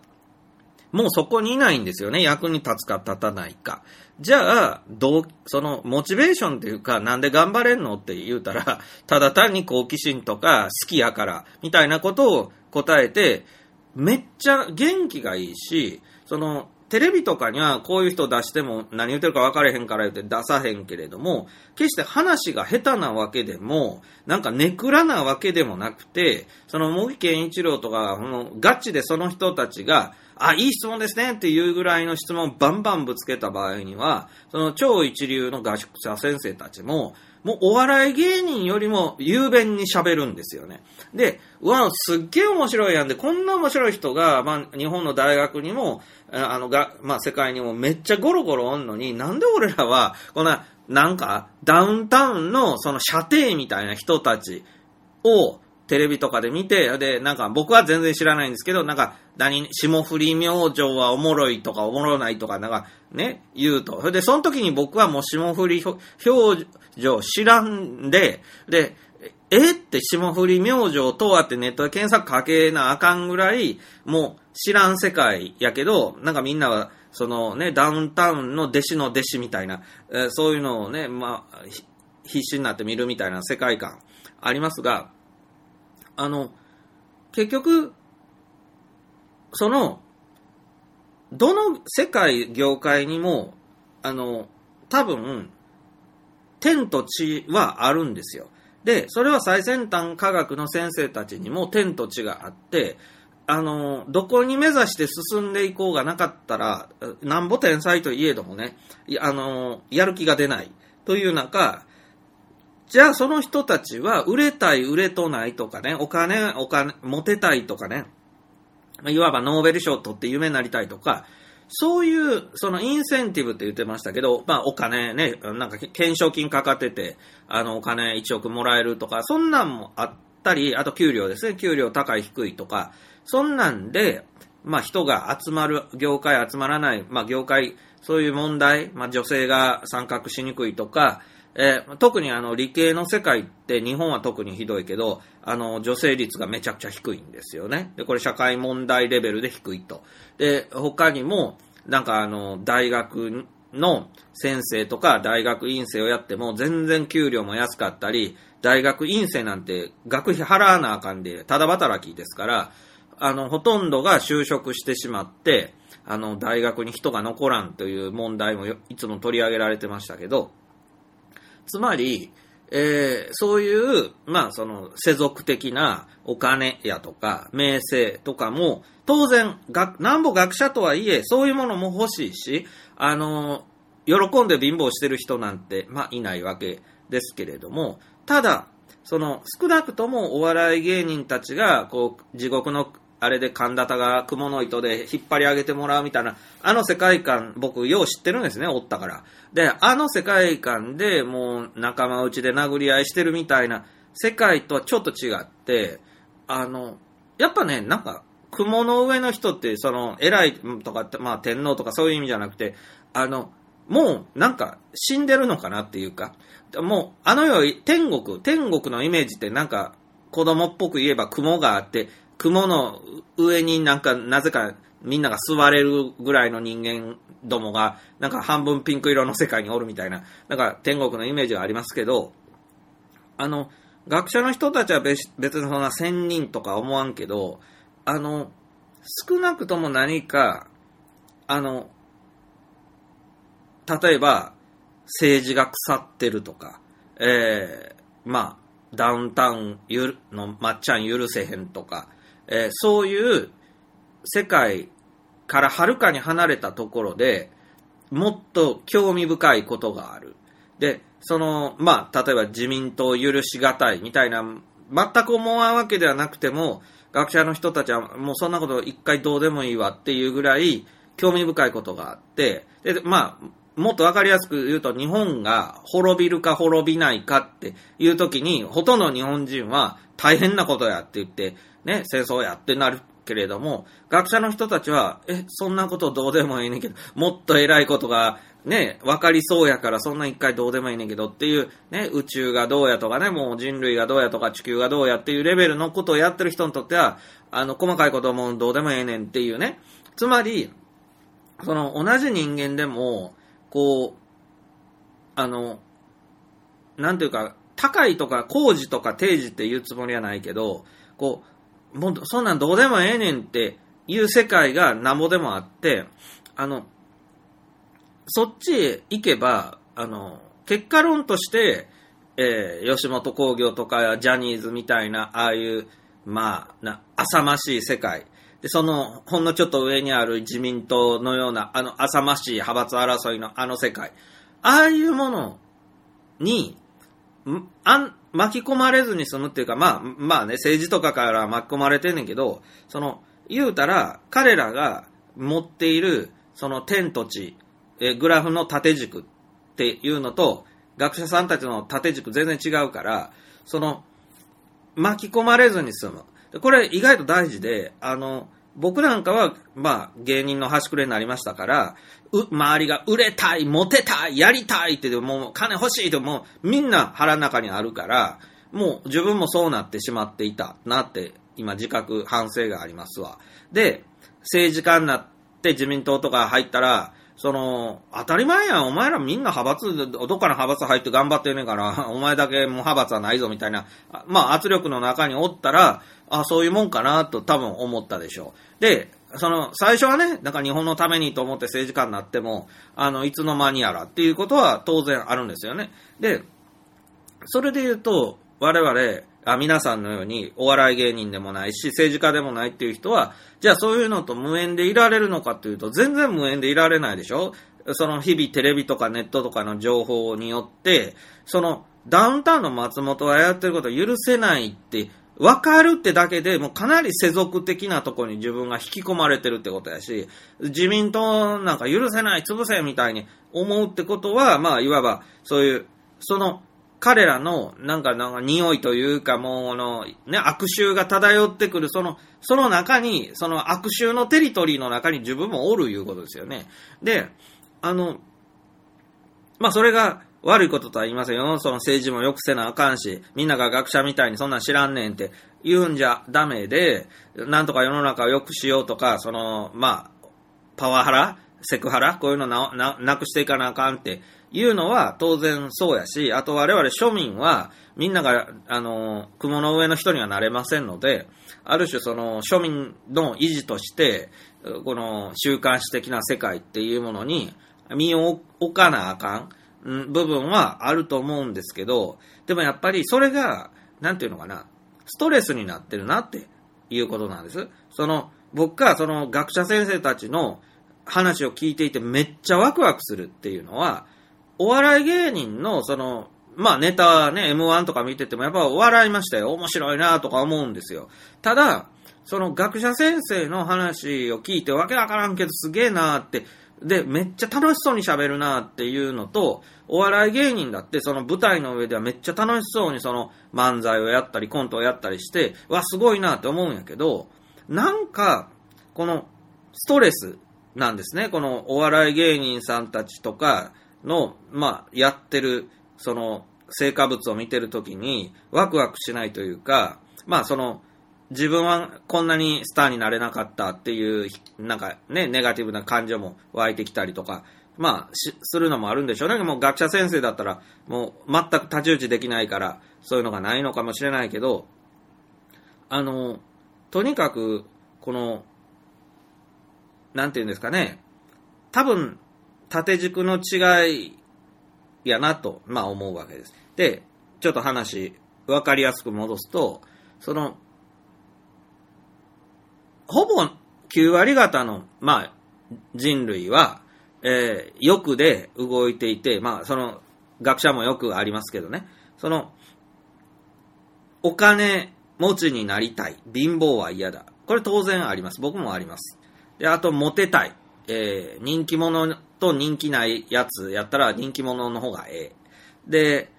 もうそこにいないんですよね。役に立つか立たないか。じゃあ、どう、その、モチベーションっていうか、なんで頑張れんのって言うたら、ただ単に好奇心とか好きやから、みたいなことを答えて、めっちゃ元気がいいし、その、テレビとかにはこういう人出しても何言ってるか分かれへんから言って出さへんけれども、決して話が下手なわけでも、なんかネクラなわけでもなくて、その茂木健一郎とか、このガチでその人たちが、あ、いい質問ですねっていうぐらいの質問をバンバンぶつけた場合には、その超一流の学者先生たちも、もうお笑い芸人よりも雄弁に喋るんですよね。で、うわ、すっげえ面白いやんで、こんな面白い人が、まあ、日本の大学にも、ああの、が、まあ、世界にもめっちゃゴロゴロおんのに、なんで俺らは、こんな、なんか、ダウンタウンの、その、射程みたいな人たちを、テレビとかで見て、で、なんか僕は全然知らないんですけど、なんか、何、霜降り明星はおもろいとかおもろないとか、なんか、ね、言うと。それで、その時に僕はもう霜降り表情知らんで、で、えって霜降り明星とはってネットで検索かけなあかんぐらい、もう知らん世界やけど、なんかみんなは、そのね、ダウンタウンの弟子の弟子みたいな、えーそういうのをね、まあ、必死になって見るみたいな世界観ありますが、あの、結局、その、どの世界、業界にも、あの、多分、天と地はあるんですよ。で、それは最先端科学の先生たちにも天と地があって、あの、どこに目指して進んでいこうがなかったら、なんぼ天才といえどもね、あの、やる気が出ないという中、じゃあその人たちは売れたい、売れとないとかね、お金、お金、モテたいとかね、まいわばノーベル賞を取って夢になりたいとか、そういう、そのインセンティブって言ってましたけど、まあお金ね、なんか懸賞金かかってて、あのお金1億もらえるとか、そんなんもあったり、あと給料ですね、給料高い低いとか、そんなんで、まあ人が集まる、業界集まらない、まあ業界、そういう問題、まあ女性が参画しにくいとか、えー、特にあの理系の世界って日本は特にひどいけど、あの女性率がめちゃくちゃ低いんですよね。で、これ社会問題レベルで低いと。で、他にも、なんかあの、大学の先生とか大学院生をやっても全然給料も安かったり、大学院生なんて学費払わなあかんで、ただ働きですから、あの、ほとんどが就職してしまって、あの、大学に人が残らんという問題もいつも取り上げられてましたけど、つまり、えー、そういう、まあ、その、世俗的なお金やとか、名声とかも、当然、学、なんぼ学者とはいえ、そういうものも欲しいし、あの、喜んで貧乏してる人なんて、まあ、いないわけですけれども、ただ、その、少なくともお笑い芸人たちが、こう、地獄のあれで神田田が雲の糸で引っ張り上げてもらうみたいな、あの世界観、僕、よう知ってるんですね、おったから。で、あの世界観でもう仲間内で殴り合いしてるみたいな世界とはちょっと違って、あの、やっぱね、なんか、雲の上の人って、その、偉いとか、まあ天皇とかそういう意味じゃなくて、あの、もうなんか死んでるのかなっていうか、もうあの世天国、天国のイメージってなんか子供っぽく言えば雲があって、雲の上になんか、なぜかみんなが座れるぐらいの人間どもが、なんか半分ピンク色の世界におるみたいな、なんか天国のイメージがありますけど、あの、学者の人たちは別別にそんな1000人とか思わんけど、あの、少なくとも何か、あの、例えば、政治が腐ってるとか、えー、まあ、ダウンタウンゆるのまっちゃん許せへんとか、えー、そういう世界からはるかに離れたところでもっと興味深いことがある。で、その、まあ、例えば自民党を許しがたいみたいな、全く思わんわけではなくても、学者の人たちはもうそんなこと一回どうでもいいわっていうぐらい興味深いことがあって、で、まあ、もっとわかりやすく言うと、日本が滅びるか滅びないかっていう時に、ほとんど日本人は大変なことやって言って、ね、戦争やってなるけれども、学者の人たちは、え、そんなことどうでもいいねんけど、もっと偉いことが、ね、分かりそうやから、そんな一回どうでもいいねんけどっていう、ね、宇宙がどうやとかね、もう人類がどうやとか地球がどうやっていうレベルのことをやってる人にとっては、あの、細かいこともどうでもええねんっていうね。つまり、その、同じ人間でも、こう、あの、なんていうか、高いとか工事とか定時って言うつもりはないけど、こう、もうそんなんどうでもええねんっていう世界がなんぼでもあって、あの、そっちへ行けば、あの、結果論として、えー、吉本興業とかジャニーズみたいな、ああいう、まあ、な、浅ましい世界。で、その、ほんのちょっと上にある自民党のような、あの、浅ましい派閥争いのあの世界。ああいうものに、あん、巻き込まれずに済むっていうか、まあ、まあね、政治とかから巻き込まれてんねんけど、その、言うたら、彼らが持っている、その天と地、えグラフの縦軸っていうのと、学者さんたちの縦軸全然違うから、その、巻き込まれずに済む。これ意外と大事で、あの、僕なんかは、まあ、芸人の端くれになりましたから、う周りが売れたい、モテたい、やりたいってでも、金欲しいってもう、みんな腹の中にあるから、もう自分もそうなってしまっていたなって、今自覚、反省がありますわ。で、政治家になって自民党とか入ったら、その、当たり前やん。お前らみんな派閥、どっかの派閥入って頑張ってんねんから、(laughs) お前だけもう派閥はないぞみたいな、まあ圧力の中におったら、あ、そういうもんかなと多分思ったでしょう。で、その、最初はね、なんか日本のためにと思って政治家になっても、あの、いつの間にやらっていうことは当然あるんですよね。で、それで言うと、我々、あ皆さんのようにお笑い芸人でもないし、政治家でもないっていう人は、じゃあそういうのと無縁でいられるのかっていうと、全然無縁でいられないでしょその日々テレビとかネットとかの情報によって、そのダウンタウンの松本がやってることを許せないって、分かるってだけでもうかなり世俗的なとこに自分が引き込まれてるってことやし、自民党なんか許せない、潰せみたいに思うってことは、まあ、いわば、そういう、その、彼らの、なんか、なんか、匂いというか、もう、あの、ね、悪臭が漂ってくる、その、その中に、その悪臭のテリトリーの中に自分もおるいうことですよね。で、あの、まあ、それが悪いこととは言いませんよ。その政治もよくせなあかんし、みんなが学者みたいにそんなん知らんねんって言うんじゃダメで、なんとか世の中を良くしようとか、その、まあ、パワハラセクハラこういうのな、な、なくしていかなあかんっていうのは当然そうやし、あと我々庶民は、みんなが、あの、雲の上の人にはなれませんので、ある種その庶民の維持として、この週刊誌的な世界っていうものに身を置かなあかん部分はあると思うんですけど、でもやっぱりそれが、なんていうのかな、ストレスになってるなっていうことなんです。その、僕がその学者先生たちの話を聞いていてめっちゃワクワクするっていうのは、お笑い芸人のその、まあネタね、M1 とか見ててもやっぱ笑いましたよ。面白いなとか思うんですよ。ただ、その学者先生の話を聞いてわけわからんけどすげえなって、で、めっちゃ楽しそうに喋るなっていうのと、お笑い芸人だってその舞台の上ではめっちゃ楽しそうにその漫才をやったりコントをやったりして、わ、すごいなって思うんやけど、なんか、このストレスなんですね。このお笑い芸人さんたちとかの、まあ、やってる、その、成果物を見てるときに、ワクワクしないというか、まあ、その、自分はこんなにスターになれなかったっていう、なんかね、ネガティブな感情も湧いてきたりとか、まあ、するのもあるんでしょうね。もう学者先生だったら、もう全く太刀打ちできないから、そういうのがないのかもしれないけど、あの、とにかく、この、なんていうんですかね、多分、縦軸の違いやなと、まあ思うわけです。で、ちょっと話、わかりやすく戻すと、その、ほぼ9割方の、まあ、人類は、えー欲で動いていて、まあ、その、学者もよくありますけどね、その、お金持ちになりたい。貧乏は嫌だ。これ当然あります。僕もあります。で、あと、モテたい。えー人気者と人気ないやつやったら人気者の方がええ。で、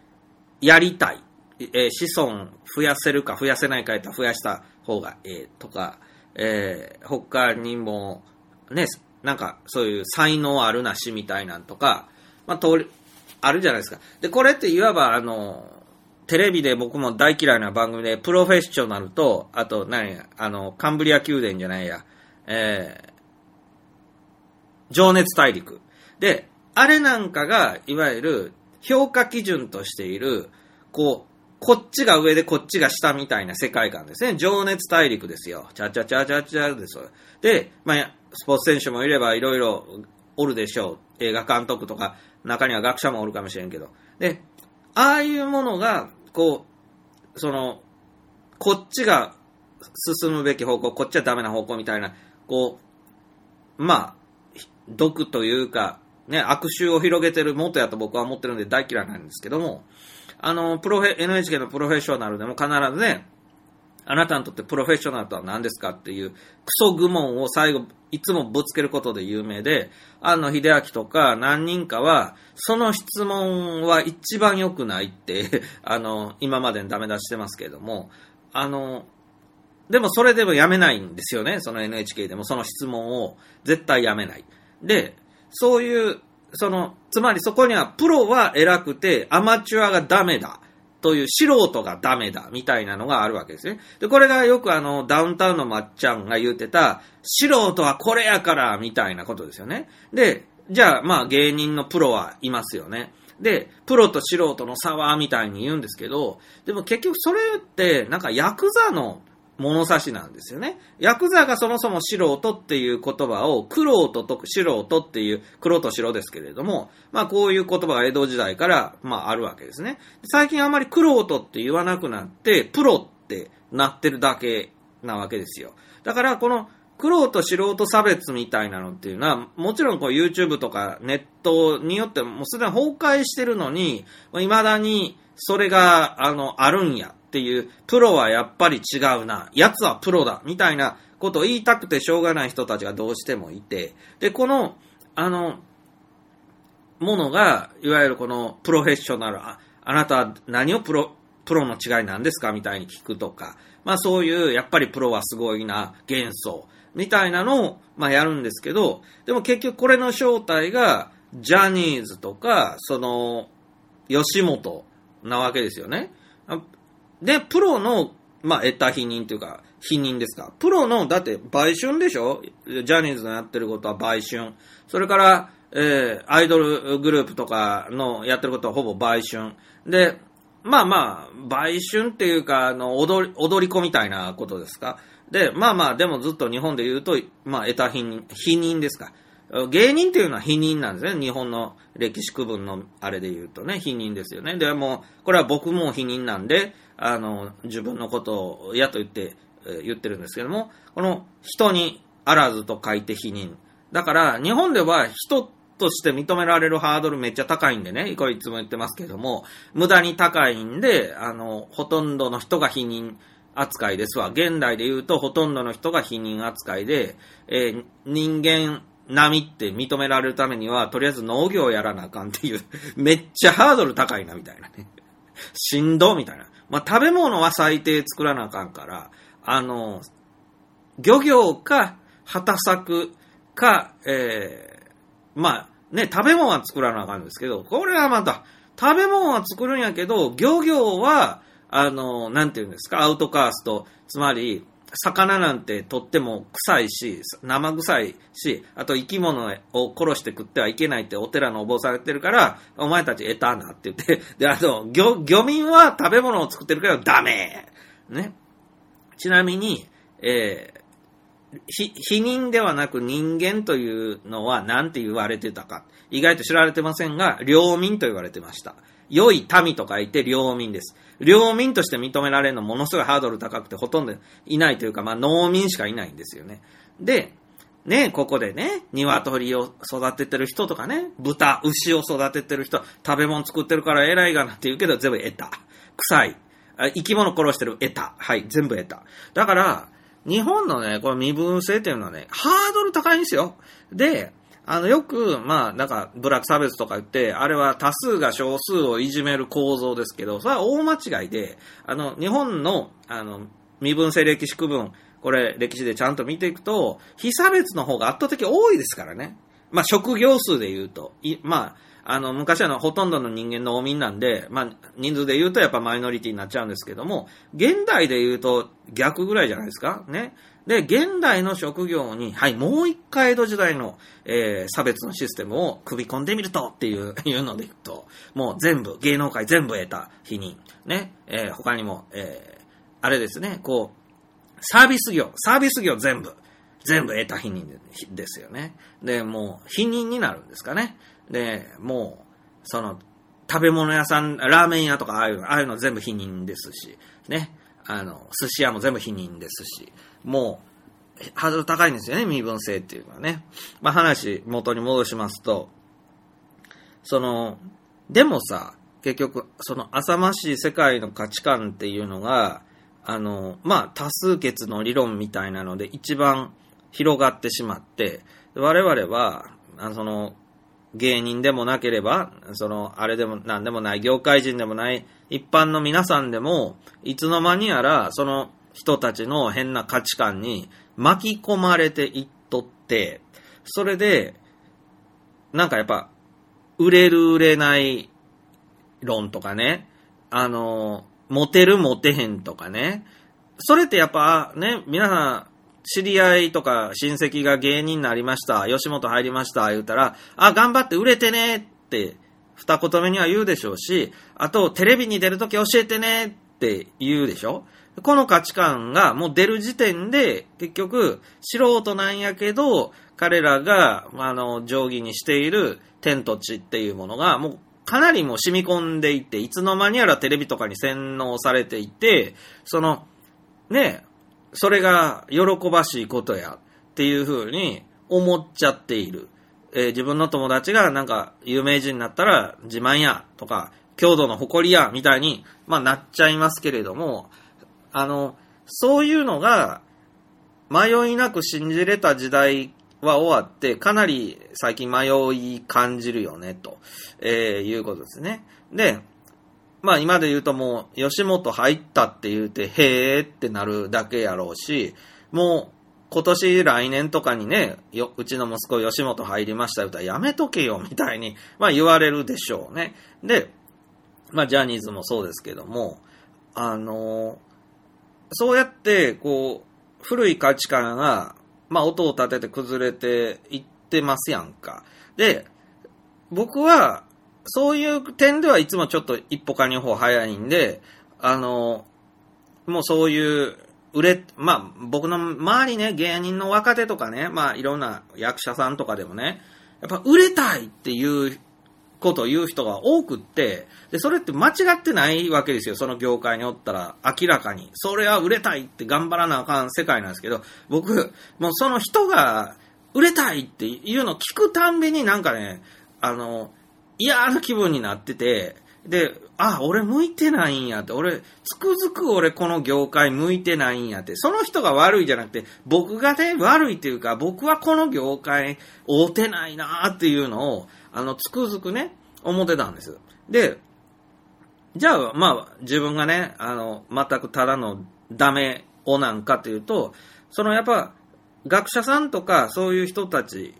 やりたい。えー子孫増やせるか増やせないかやったら増やした方がええとか、えー他にも、ね、なんかそういう才能あるなしみたいなんとか、まあ、通り、あるじゃないですか。で、これっていわば、あの、テレビで僕も大嫌いな番組で、プロフェッショナルと、あと、何や、あの、カンブリア宮殿じゃないや、えー情熱大陸。で、あれなんかが、いわゆる、評価基準としている、こう、こっちが上でこっちが下みたいな世界観ですね。情熱大陸ですよ。チャチャチャチャチャですよ。で、まあ、スポーツ選手もいればいろいろおるでしょう。映画監督とか、中には学者もおるかもしれんけど。で、ああいうものが、こう、その、こっちが進むべき方向、こっちはダメな方向みたいな、こう、まあ、毒というか、ね、悪臭を広げてる元やと僕は思ってるんで大嫌いなんですけども、あの、プロフェ、NHK のプロフェッショナルでも必ずね、あなたにとってプロフェッショナルとは何ですかっていうクソ愚問を最後、いつもぶつけることで有名で、安野秀明とか何人かは、その質問は一番良くないって、(laughs) あの、今までにダメ出してますけれども、あの、でもそれでもやめないんですよね、その NHK でもその質問を絶対やめない。で、そういう、その、つまりそこにはプロは偉くてアマチュアがダメだ。という素人がダメだみたいなのがあるわけですね。で、これがよくあの、ダウンタウンのまっちゃんが言ってた、素人はこれやからみたいなことですよね。で、じゃあまあ芸人のプロはいますよね。で、プロと素人の差はみたいに言うんですけど、でも結局それってなんかヤクザの物差しなんですよね。ヤクザがそもそも素人っていう言葉を、クロートと素人っていう、黒と白ですけれども、まあこういう言葉が江戸時代から、まああるわけですね。最近あまりクロートって言わなくなって、プロってなってるだけなわけですよ。だからこの、苦労と素人差別みたいなのっていうのは、もちろんこう YouTube とかネットによってもうすでに崩壊してるのに、未だにそれが、あの、あるんやっていう、プロはやっぱり違うな、奴はプロだ、みたいなことを言いたくてしょうがない人たちがどうしてもいて、で、この、あの、ものが、いわゆるこのプロフェッショナル、ああなたは何をプロ、プロの違いなんですか？みたいに聞くとか、まあそういう、やっぱりプロはすごいな、幻想、みたいなのを、まあやるんですけど、でも結局これの正体が、ジャニーズとか、その、吉本なわけですよね。で、プロの、まあ、得た否認というか、否認ですか。プロの、だって、売春でしょ？ジャニーズのやってることは売春。それから、えー、アイドルグループとかのやってることはほぼ売春。で、まあまあ、売春っていうか、あの、踊り、踊り子みたいなことですか？で、まあまあ、でもずっと日本で言うと、まあ、得た否認、否認ですか。芸人っていうのは否認なんですね。日本の歴史区分のあれで言うとね、否認ですよね。でも、これは僕も否認なんで、あの、自分のことを嫌と言って、言ってるんですけども、この人にあらずと書いて否認。だから、日本では人として認められるハードルめっちゃ高いんでね、これいつも言ってますけども、無駄に高いんで、あの、ほとんどの人が否認扱いですわ。現代で言うとほとんどの人が否認扱いで、えー、人間並みって認められるためには、とりあえず農業やらなあかんっていう、めっちゃハードル高いな、みたいなね。しんど、みたいな。まあ、食べ物は最低作らなあかんから、あの、漁業か、畑作か、えー、まあ、ね、食べ物は作らなあかんですけど、これはまた、食べ物は作るんやけど、漁業は、あの、なんていうんですか、アウトカースト、つまり、魚なんてとっても臭いし、生臭いし、あと生き物を殺して食ってはいけないってお寺のお坊さん言ってるから、お前たち得たなって言って、で、あと、漁、漁民は食べ物を作ってるからダメね。ちなみに、えー、ひ、否認ではなく人間というのは何て言われてたか。意外と知られてませんが、領民と言われてました。良い民と書いて領民です。領民として認められるのものすごいハードル高くてほとんどいないというか、まあ農民しかいないんですよね。で、ね、ここでね、鶏を育ててる人とかね、豚、牛を育ててる人、食べ物作ってるから偉いがなって言うけど全部得た。臭い。生き物殺してる得た。はい、全部得た。だから、日本のね、この身分制っていうのはね、ハードル高いんですよ。で、あの、よく、まあ、なんか、ブラック差別とか言って、あれは多数が少数をいじめる構造ですけど、それは大間違いで、あの、日本の、あの、身分制歴史区分、これ、歴史でちゃんと見ていくと、非差別の方が圧倒的多いですからね。まあ、職業数で言うと、いまあ、あの、昔はのほとんどの人間農民なんで、まあ、人数で言うとやっぱマイノリティになっちゃうんですけども、現代で言うと逆ぐらいじゃないですか？ね。で、現代の職業に、はい、もう一回江戸時代の、えー、差別のシステムを組み込んでみるとっていう、(laughs) いうのでいくと、もう全部、芸能界全部得た否認。ね、えー、他にも、えー、あれですね、こう、サービス業、サービス業全部、全部得た否認ですよね。で、もう、否認になるんですかね。で、もう、その、食べ物屋さん、ラーメン屋とかああいうの、ああいうの全部否認ですし、ね。あの、寿司屋も全部否認ですし、もう、ハードル高いんですよね、身分制っていうのはね。まあ話、元に戻しますと、その、でもさ、結局、その浅ましい世界の価値観っていうのが、あの、まあ、多数決の理論みたいなので一番広がってしまって、我々は、あその、芸人でもなければ、その、あれでもなんでもない、業界人でもない、一般の皆さんでも、いつの間にやら、その人たちの変な価値観に巻き込まれていっとって、それで、なんかやっぱ、売れる売れない論とかね、あの、モテるモテへんとかね、それってやっぱね、皆さん、知り合いとか親戚が芸人になりました、吉本入りました、言うたら、あ、頑張って売れてねって二言目には言うでしょうし、あと、テレビに出るとき教えてねって言うでしょこの価値観がもう出る時点で、結局、素人なんやけど、彼らが、あの、定規にしている天と地っていうものが、もうかなりもう染み込んでいて、いつの間にやらテレビとかに洗脳されていて、その、ね、それが喜ばしいことや、っていう風に思っちゃっている。えー自分の友達がなんか有名人になったら自慢やとか、郷土の誇りやみたいに、まあなっちゃいますけれども、あの、そういうのが迷いなく信じれた時代は終わって、かなり最近迷い感じるよね、と、えーいうことですね。で、まあ今で言うともう、吉本入ったって言うて、へーってなるだけやろうし、もう、今年来年とかにね、よ、うちの息子吉本入りました言うたらやめとけよ、みたいに、まあ言われるでしょうね。で、まあジャニーズもそうですけども、あのそうやって、こう、古い価値観が、まあ音を立てて崩れていってますやんか。で、僕は、そういう点ではいつもちょっと一歩か二歩早いんで、あの、もうそういう、売れ、まあ僕の周りね、芸人の若手とかね、まあいろんな役者さんとかでもね、やっぱ売れたいっていうことを言う人が多くって、で、それって間違ってないわけですよ。その業界におったら明らかに。それは売れたいって頑張らなあかん世界なんですけど、僕、もうその人が売れたいっていうのを聞くたんびになんかね、あの、嫌な気分になってて、で、あ、俺向いてないんやって、俺、つくづく俺この業界向いてないんやって、その人が悪いじゃなくて、僕がね、悪いっていうか、僕はこの業界、合うてないなーっていうのを、あの、つくづくね、思ってたんです。で、じゃあ、まあ、自分がね、あの、全くただのダメをなんかというと、そのやっぱ、学者さんとかそういう人たち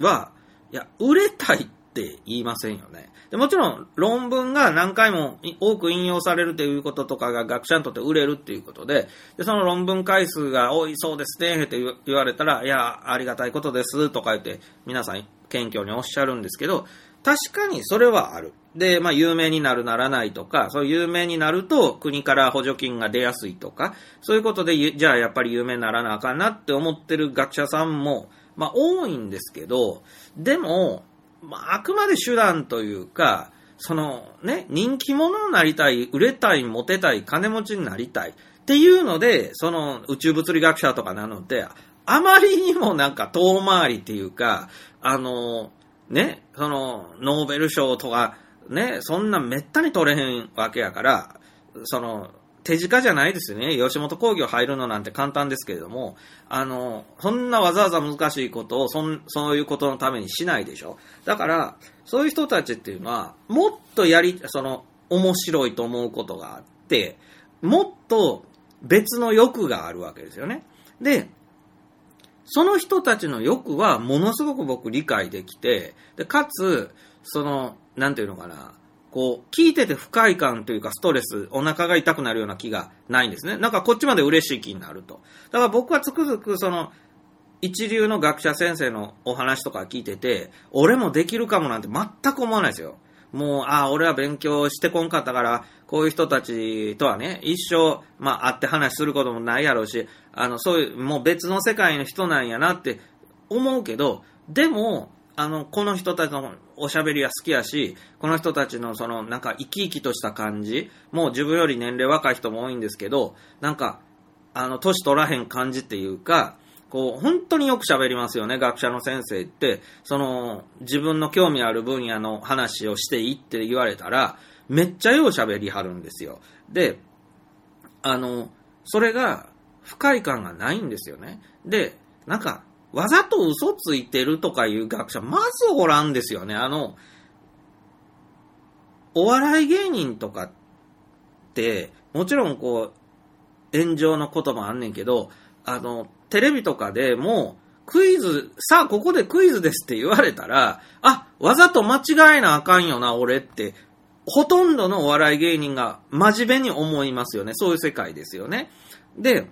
は、いや、売れたいって言いませんよね。でもちろん、論文が何回も多く引用されるということとかが学者にとって売れるっていうことで、で、その論文回数が多いそうですね、って言われたら、いや、ありがたいことです、とか言って、皆さん謙虚におっしゃるんですけど、確かにそれはある。で、まあ、有名になるならないとか、そういう有名になると国から補助金が出やすいとか、そういうことで、じゃあやっぱり有名にならなあかんなって思ってる学者さんも、まあ、多いんですけど、でも、まあ、あくまで手段というか、そのね、人気者になりたい、売れたい、モテたい、金持ちになりたいっていうので、その宇宙物理学者とかなので、あまりにもなんか遠回りっていうか、あの、ね、その、ノーベル賞とか、ね、そんなめったに取れへんわけやから、その、手近じゃないですよね。吉本興業入るのなんて簡単ですけれども、あの、そんなわざわざ難しいことをそん、そういうことのためにしないでしょ。だから、そういう人たちっていうのは、もっとやり、その、面白いと思うことがあって、もっと別の欲があるわけですよね。で、その人たちの欲はものすごく僕理解できて、で、かつ、その、なんていうのかな、こう、聞いてて不快感というかストレス、お腹が痛くなるような気がないんですね。なんかこっちまで嬉しい気になると。だから僕はつくづくその、一流の学者先生のお話とか聞いてて、俺もできるかもなんて全く思わないですよ。もう、ああ、俺は勉強してこんかったから、こういう人たちとはね、一生、まあ、会って話することもないやろうし、あの、そういう、もう別の世界の人なんやなって思うけど、でも、あの、この人たちのおしゃべりは好きやし、この人たちのその、なんか生き生きとした感じ、もう自分より年齢若い人も多いんですけど、なんか、あの、年取らへん感じっていうか、こう、本当によく喋りますよね、学者の先生って。その、自分の興味ある分野の話をしていいって言われたら、めっちゃよう喋りはるんですよ。で、あの、それが、不快感がないんですよね。で、なんか、わざと嘘ついてるとかいう学者、まずおらんですよね。あの、お笑い芸人とかって、もちろんこう、炎上のこともあんねんけど、あの、テレビとかでも、クイズ、さあここでクイズですって言われたら、あ、わざと間違えなあかんよな、俺って、ほとんどのお笑い芸人が真面目に思いますよね。そういう世界ですよね。で、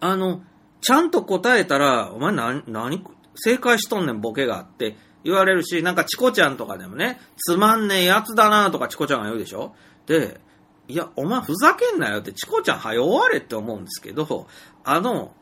あの、ちゃんと答えたら、お前何、何、正解しとんねん、ボケがって言われるし、なんかチコちゃんとかでもね、つまんねえやつだなとかチコちゃんが言うでしょ？で、いや、お前ふざけんなよって、チコちゃん早終われって思うんですけど、あの、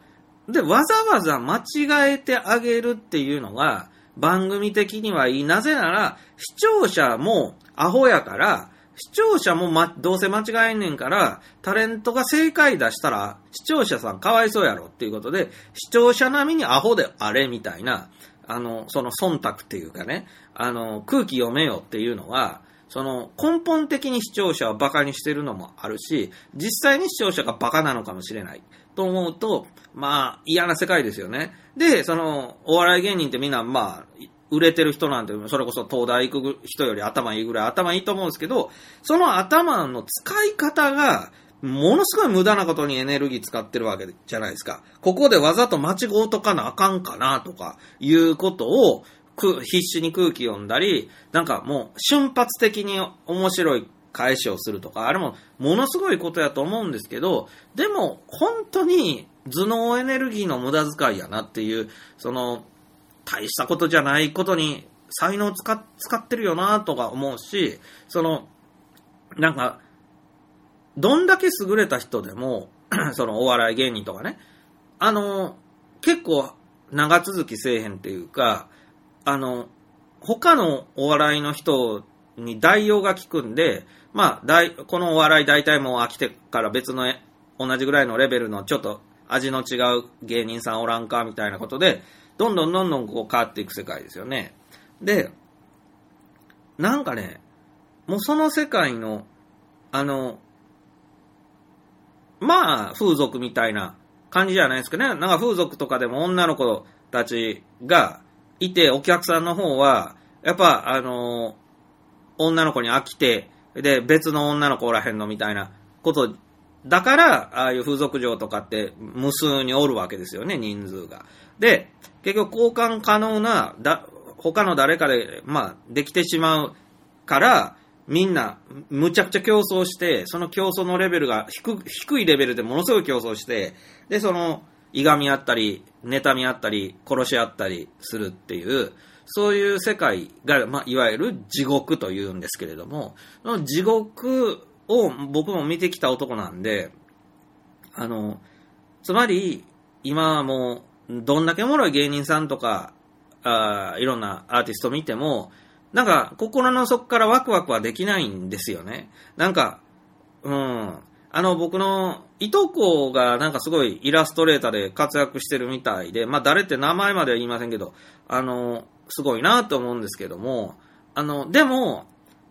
で、わざわざ間違えてあげるっていうのが、番組的にはいい。なぜなら、視聴者もアホやから、視聴者も、ま、どうせ間違えんねんから、タレントが正解出したら、視聴者さんかわいそうやろっていうことで、視聴者並みにアホであれみたいな、あの、その忖度っていうかね、あの、空気読めよっていうのは、その根本的に視聴者はバカにしてるのもあるし、実際に視聴者がバカなのかもしれない。と思うと、まあ、嫌な世界ですよね。で、その、お笑い芸人ってみんな、まあ、売れてる人なんて、それこそ東大行く人より頭いいぐらい頭いいと思うんですけど、その頭の使い方が、ものすごい無駄なことにエネルギー使ってるわけじゃないですか。ここでわざと間違うとかなあかんかなとかいうことを必死に空気読んだり、なんかもう瞬発的に面白い返しをするとか、あれもものすごいことやと思うんですけど、でも本当に頭脳エネルギーの無駄遣いやなっていう、その、大したことじゃないことに才能使使ってるよなとか思うし、その、なんか、どんだけ優れた人でも、(clears throat) そのお笑い芸人とかね、あの、結構長続きせえへんっていうか、あの、他のお笑いの人に代用が効くんで、まあ、大このお笑い大体もう飽きてから別の同じぐらいのレベルのちょっと味の違う芸人さんおらんかみたいなことで、どんどんどんどんこう変わっていく世界ですよね。で、なんかね、もうその世界の、あの、まあ、風俗みたいな感じじゃないですかね。なんか風俗とかでも女の子たちがいて、お客さんの方は、やっぱ、あの、女の子に飽きて、で、別の女の子おらへんのみたいなことだから、ああいう風俗嬢とかって無数におるわけですよね、人数が。で、結局交換可能な、だ、他の誰かで、まあ、できてしまうから、みんな、むちゃくちゃ競争して、その競争のレベルが低低いレベルでものすごい競争して、で、その、いがみ合ったり、妬み合ったり、殺し合ったりするっていう、そういう世界が、まあ、いわゆる地獄というんですけれども、その地獄を僕も見てきた男なんで、あの、つまり、今はもう、どんだけおもろい芸人さんとか、あいろんなアーティスト見ても、なんか、心の底からワクワクはできないんですよね。なんか、うん。あの、僕の、いとこがなんかすごいイラストレーターで活躍してるみたいで、まあ誰って名前までは言いませんけど、あの、すごいなと思うんですけども、あの、でも、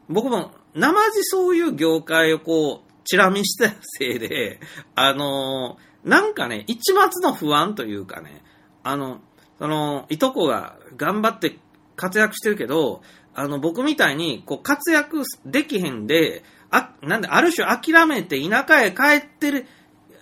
僕も、生地そういう業界をこう、チラ見したせいで、あの、なんかね、一末の不安というかね、あの、その、いとこが頑張って活躍してるけど、あの、僕みたいに、こう、活躍できへんで、あ、なんで、ある種諦めて田舎へ帰ってる、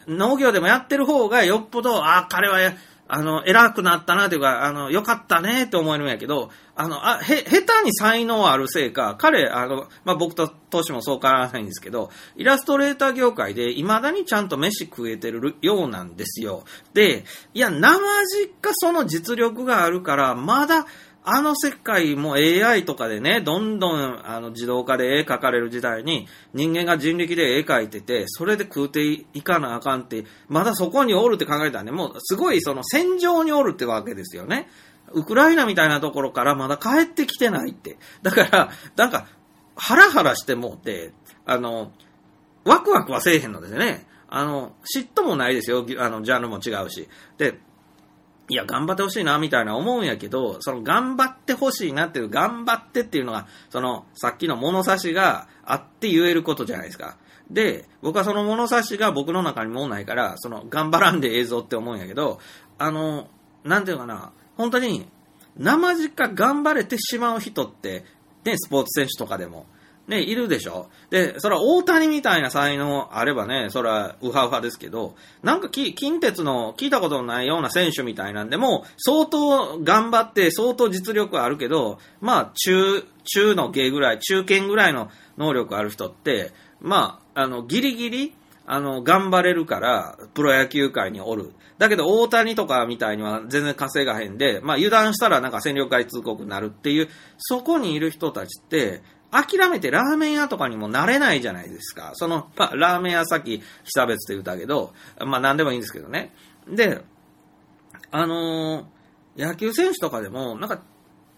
農業でもやってる方がよっぽど、あ、彼は、あの、偉くなったなというか、あの、良かったねって思えるんやけど、あの、あ、へ、下手に才能あるせいか、彼、あの、まあ、僕と年もそう変わらないんですけど、イラストレーター業界で未だにちゃんと飯食えてるようなんですよ。で、いや、生実家その実力があるから、まだ、あの世界も AI とかでね、どんどんあの自動化で絵描かれる時代に人間が人力で絵描いてて、それで食うていかなあかんって、まだそこにおるって考えたらね、もうすごいその戦場におるってわけですよね。ウクライナみたいなところからまだ帰ってきてないって。だから、なんか、ハラハラしてもうて、あの、ワクワクはせえへんのですよね。あの、嫉妬もないですよ。あの、ジャンルも違うし。で、いや、頑張ってほしいな、みたいな思うんやけど、その頑張ってほしいなっていう、頑張ってっていうのが、その、さっきの物差しがあって言えることじゃないですか。で、僕はその物差しが僕の中にもうないから、その、頑張らんで映像って思うんやけど、あの、なんていうかな、本当に、生実家頑張れてしまう人って、ね、スポーツ選手とかでも、ね、いるでしょ？で、それは大谷みたいな才能あればね、それはウハウハですけど、なんか近鉄の聞いたことのないような選手みたいなんでも、相当頑張って相当実力はあるけど、まあ中、中の芸ぐらい、中堅ぐらいの能力ある人って、まあ、あの、ギリギリ、あの、頑張れるから、プロ野球界におる。だけど、大谷とかみたいには全然稼がへんで、まあ、油断したらなんか戦力外通告になるっていう、そこにいる人たちって、諦めてラーメン屋とかにもなれないじゃないですか。その、まあ、ラーメン屋さっき、久別って言ったけど、まあ、なんでもいいんですけどね。で、あのー野球選手とかでも、なんか、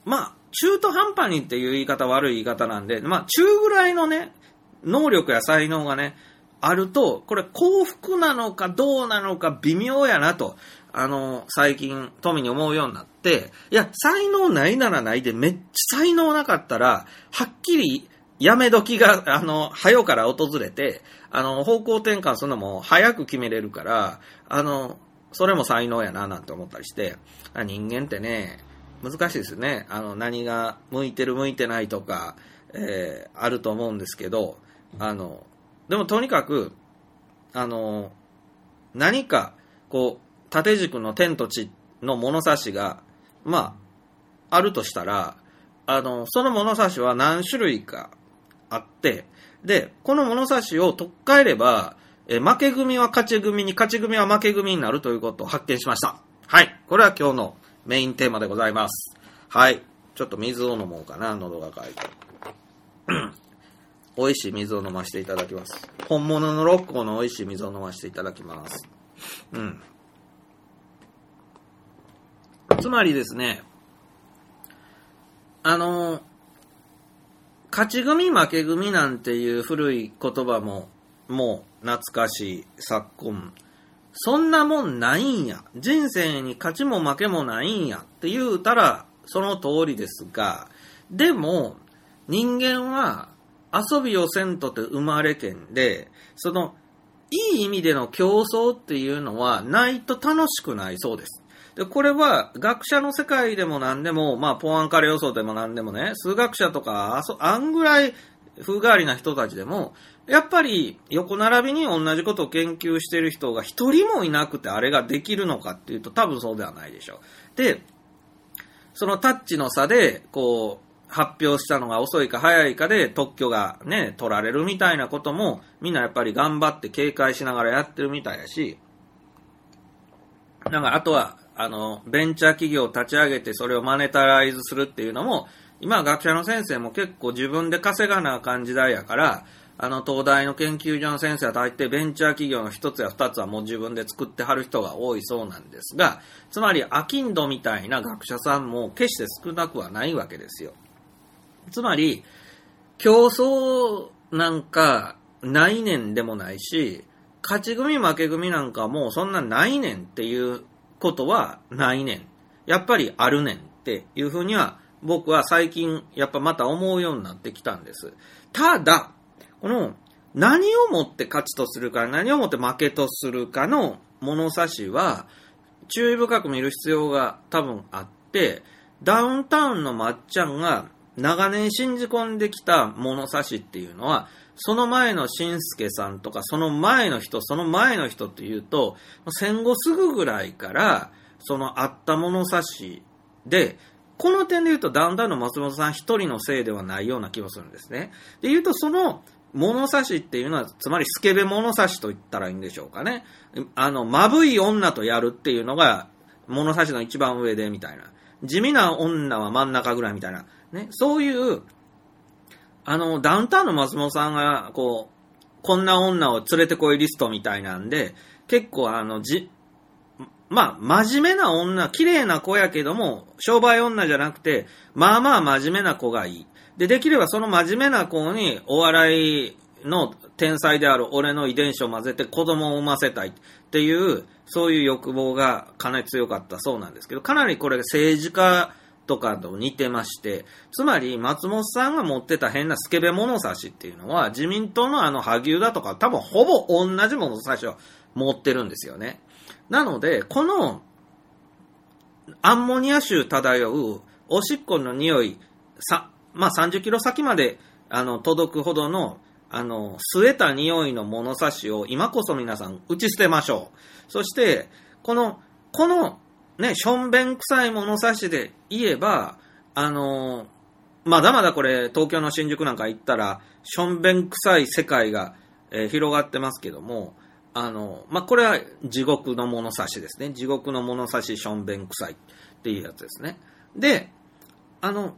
まあ、中途半端にっていう言い方悪い言い方なんで、まあ、中ぐらいのね、能力や才能がね、あると、これ幸福なのかどうなのか微妙やなと、あの、最近富に思うようになって、いや、才能ないならないで、めっちゃ才能なかったら、はっきりやめ時が、あの、早から訪れて、あの、方向転換するのも早く決めれるから、あの、それも才能やな、なんて思ったりして、人間ってね、難しいですよね。あの、何が向いてる向いてないとか、えーあると思うんですけど、あの、でもとにかく、あの、何か、こう、縦軸の天と地の物差しが、まあ、あるとしたら、あの、その物差しは何種類かあって、で、この物差しを取っ換えれば、え負け組は勝ち組に、勝ち組は負け組になるということを発見しました。はい。これは今日のメインテーマでございます。はい。ちょっと水を飲もうかな、喉が渇いて。美味しい水を飲ませていただきます。本物の六甲の美味しい水を飲ませていただきます。うん。つまりですね、あの、勝ち組負け組なんていう古い言葉も、もう懐かしい昨今。そんなもんないんや。人生に勝ちも負けもないんやって言うたらその通りですが、でも人間は遊びをせんとて生まれけんで、そのいい意味での競争っていうのはないと楽しくないそうです。で、これは学者の世界でも何でも、まあ、ポアンカレ予想でも何でもね、数学者とか、あそあんぐらい風変わりな人たちでも、やっぱり横並びに同じことを研究してる人が一人もいなくてあれができるのかっていうと多分そうではないでしょう。で、そのタッチの差で、こう、発表したのが遅いか早いかで特許がね、取られるみたいなことも、みんなやっぱり頑張って警戒しながらやってるみたいやし、なんかあとは、あの、ベンチャー企業を立ち上げてそれをマネタライズするっていうのも、今学者の先生も結構自分で稼がなあかん時代やから、あの、東大の研究所の先生は大抵ベンチャー企業の一つや二つはもう自分で作ってはる人が多いそうなんですが、つまり、アキンドみたいな学者さんも決して少なくはないわけですよ。つまり、競争なんかないねんでもないし、勝ち組負け組なんかもうそんなないねんっていうことはないねん。やっぱりあるねんっていうふうには僕は最近やっぱまた思うようになってきたんです。ただ、この何をもって勝ちとするか、何をもって負けとするかの物差しは注意深く見る必要が多分あって、ダウンタウンのまっちゃんが長年信じ込んできた物差しっていうのは、その前のしんすけさんとか、その前の人、その前の人っていうと、戦後すぐぐらいから、そのあった物差しで、この点で言うとダウンタウンの松本さん一人のせいではないような気がするんですね。で言うと、その物差しっていうのは、つまりスケベ物差しと言ったらいいんでしょうかね。あの、まぶい女とやるっていうのが、物差しの一番上でみたいな。地味な女は真ん中ぐらいみたいな。ね。そういう、あの、ダウンタウンの松本さんが、こう、こんな女を連れてこいリストみたいなんで、結構あの、じ、まあ、真面目な女、綺麗な子やけども、商売女じゃなくて、まあまあ真面目な子がいい。で、できればその真面目な子にお笑いの天才である俺の遺伝子を混ぜて子供を産ませたいっていう、そういう欲望がかなり強かったそうなんですけど、かなりこれ政治家とかと似てまして、つまり松本さんが持ってた変なスケベ物差しっていうのは、自民党のあの萩生田とか多分ほぼ同じ物差しを持ってるんですよね。なので、このアンモニア臭漂うおしっこの匂い、さ、まあ、30キロ先まであの届くほどのあの、吸えた匂いの物差しを今こそ皆さん打ち捨てましょう。そして、この、この、ね、しょんべん臭い物差しで言えば、あの、まだまだこれ、東京の新宿なんか行ったら、しょんべん臭い世界が、えー広がってますけども、あの、まあ、これは地獄の物差しですね。地獄の物差ししょんべん臭いっていうやつですね。で、あの、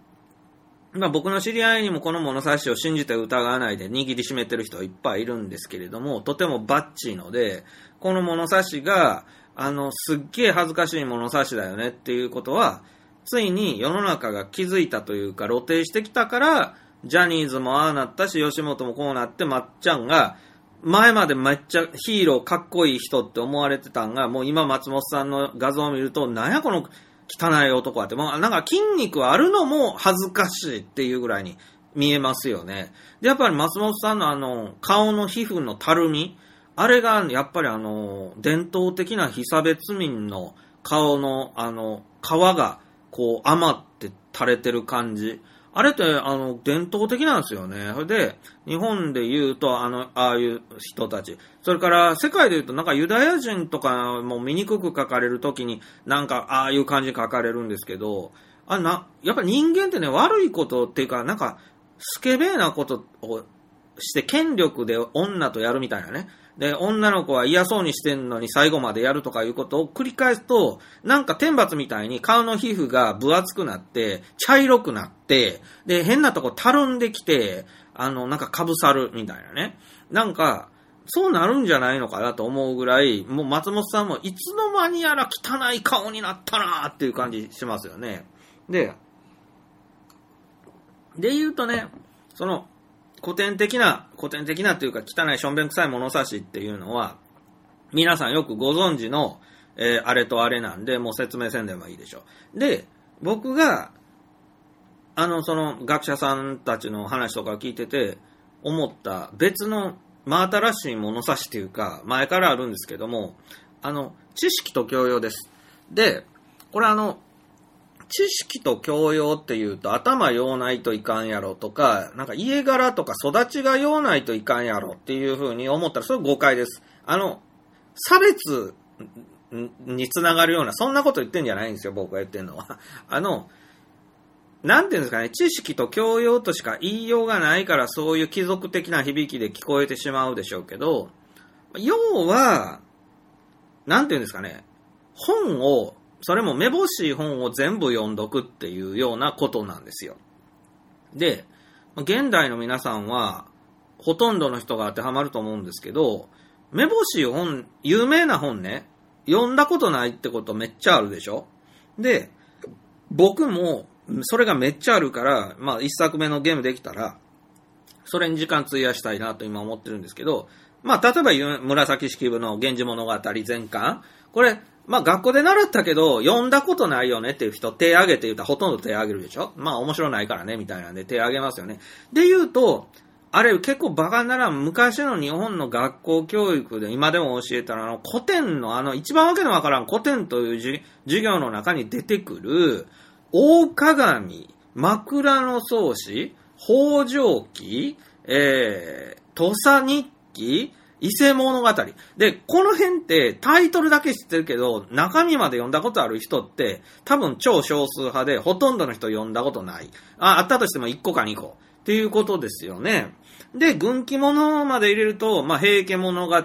まあ、僕の知り合いにもこの物差しを信じて疑わないで握りしめてる人はいっぱいいるんですけれども、とてもバッチリので、この物差しが、あの、すっげえ恥ずかしい物差しだよねっていうことは、ついに世の中が気づいたというか露呈してきたから、ジャニーズもああなったし、吉本もこうなって、まっちゃんが、前までめっちゃヒーローかっこいい人って思われてたんが、もう今松本さんの画像を見ると、なんやこの汚い男はって、もうなんか筋肉あるのも恥ずかしいっていうぐらいに見えますよね。で、やっぱり松本さんのあの、顔の皮膚のたるみ、あれがやっぱりあの、伝統的な被差別民の顔のあの、皮がこう余って垂れてる感じ。あれって、あの、伝統的なんですよね。それで、日本で言うと、あの、ああいう人たち。それから、世界で言うと、なんかユダヤ人とかも醜く書かれるときに、なんか、ああいう感じ書かれるんですけど、あな、やっぱ人間ってね、悪いことっていうか、なんか、スケベーなことをして権力で女とやるみたいなね。で、女の子は嫌そうにしてんのに最後までやるとかいうことを繰り返すと、なんか天罰みたいに顔の皮膚が分厚くなって、茶色くなって、で、変なとこたるんできて、あの、なんかかぶさるみたいなね。なんか、そうなるんじゃないのかなと思うぐらい、もう松本さんもいつの間にやら汚い顔になったなーっていう感じしますよね。で、で言うとね、その、古典的な、古典的なというか汚いしょんべん臭い物差しっていうのは、皆さんよくご存知の、えー、あれとあれなんで、もう説明せんでもいいでしょう。で、僕が、あの、その学者さんたちの話とか聞いてて、思った別の真新しい物差しっていうか、前からあるんですけども、あの、知識と教養です。で、これあの、知識と教養っていうと頭用ないといかんやろとか、なんか家柄とか育ちが用ないといかんやろっていうふうに思ったらそれ誤解です。あの、差別につながるような、そんなこと言ってんじゃないんですよ、僕が言ってんのは。(laughs) あの、なんていうんですかね、知識と教養としか言いようがないからそういう貴族的な響きで聞こえてしまうでしょうけど、要は、なんていうんですかね、本をそれもめぼしい本を全部読んどくっていうようなことなんですよ。で、現代の皆さんは、ほとんどの人が当てはまると思うんですけど、めぼしい本、有名な本ね、読んだことないってことめっちゃあるでしょ？で、僕も、それがめっちゃあるから、まあ一作目のゲームできたら、それに時間費やしたいなと今思ってるんですけど、まあ例えば紫式部の源氏物語全巻、これ、まあ学校で習ったけど、読んだことないよねっていう人手挙げて言うたらほとんど手挙げるでしょ？まあ面白ないからねみたいなんで手挙げますよね。で言うと、あれ結構バカなら昔の日本の学校教育で今でも教えたらあの古典のあの一番わけのわからん古典という授業の中に出てくる大鏡、枕草子、北条記、えー、土佐日記、伊勢物語。で、この辺ってタイトルだけ知ってるけど、中身まで読んだことある人って、多分超少数派で、ほとんどの人読んだことない。あ、あったとしても1個か2個。っていうことですよね。で、軍記物まで入れると、まあ、平家物語、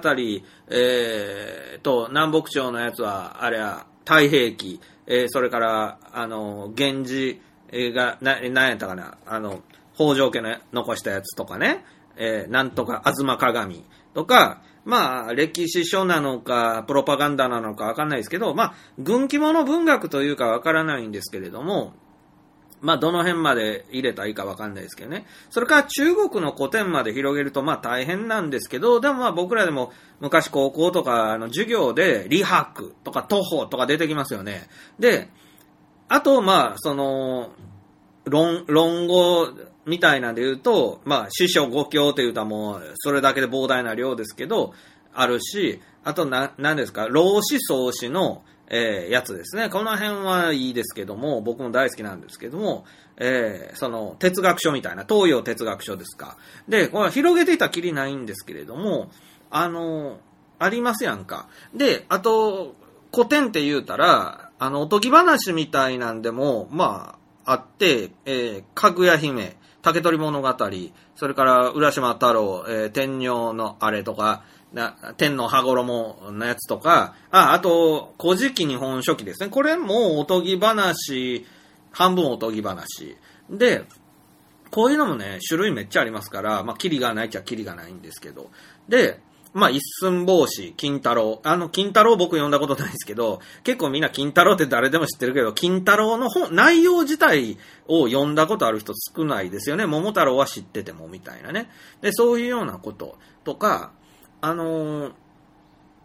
えー、と、南北朝のやつは、あれは、太平記、えー、それから、あの、源氏が、な、なんやったかな、あの、北条家の残したやつとかね、えー、なんとか、吾妻鏡。とか、まあ、歴史書なのか、プロパガンダなのかわかんないですけど、まあ、軍記物文学というかわからないんですけれども、まあ、どの辺まで入れたらいいかわかんないですけどね。それから中国の古典まで広げると、まあ大変なんですけど、でもまあ僕らでも昔高校とかの授業で、理白とか徒歩とか出てきますよね。で、あと、まあ、その、論、論語みたいなんで言うと、まあ、師匠五教というともう、それだけで膨大な量ですけど、あるし、あとな、何ですか、老子創子の、えー、やつですね。この辺はいいですけども、僕も大好きなんですけども、えー、その、哲学書みたいな、東洋哲学書ですか。で、これ広げていたきりないんですけれども、あの、ありますやんか。で、あと、古典って言うたら、あの、おとぎ話みたいなんでも、まあ、あって、えー、かぐや姫、竹取物語、それから浦島太郎、えー、天皇のあれとか、な天の羽衣のやつとか、あ、あと、古事記日本書紀ですね。これもおとぎ話、半分おとぎ話。で、こういうのもね、種類めっちゃありますから、まあ、キリがないっちゃキリがないんですけど。で、まあ、一寸法師、金太郎。あの、金太郎僕読んだことないですけど、結構みんな金太郎って誰でも知ってるけど、金太郎の本、内容自体を読んだことある人少ないですよね。桃太郎は知ってても、みたいなね。で、そういうようなこととか、あのー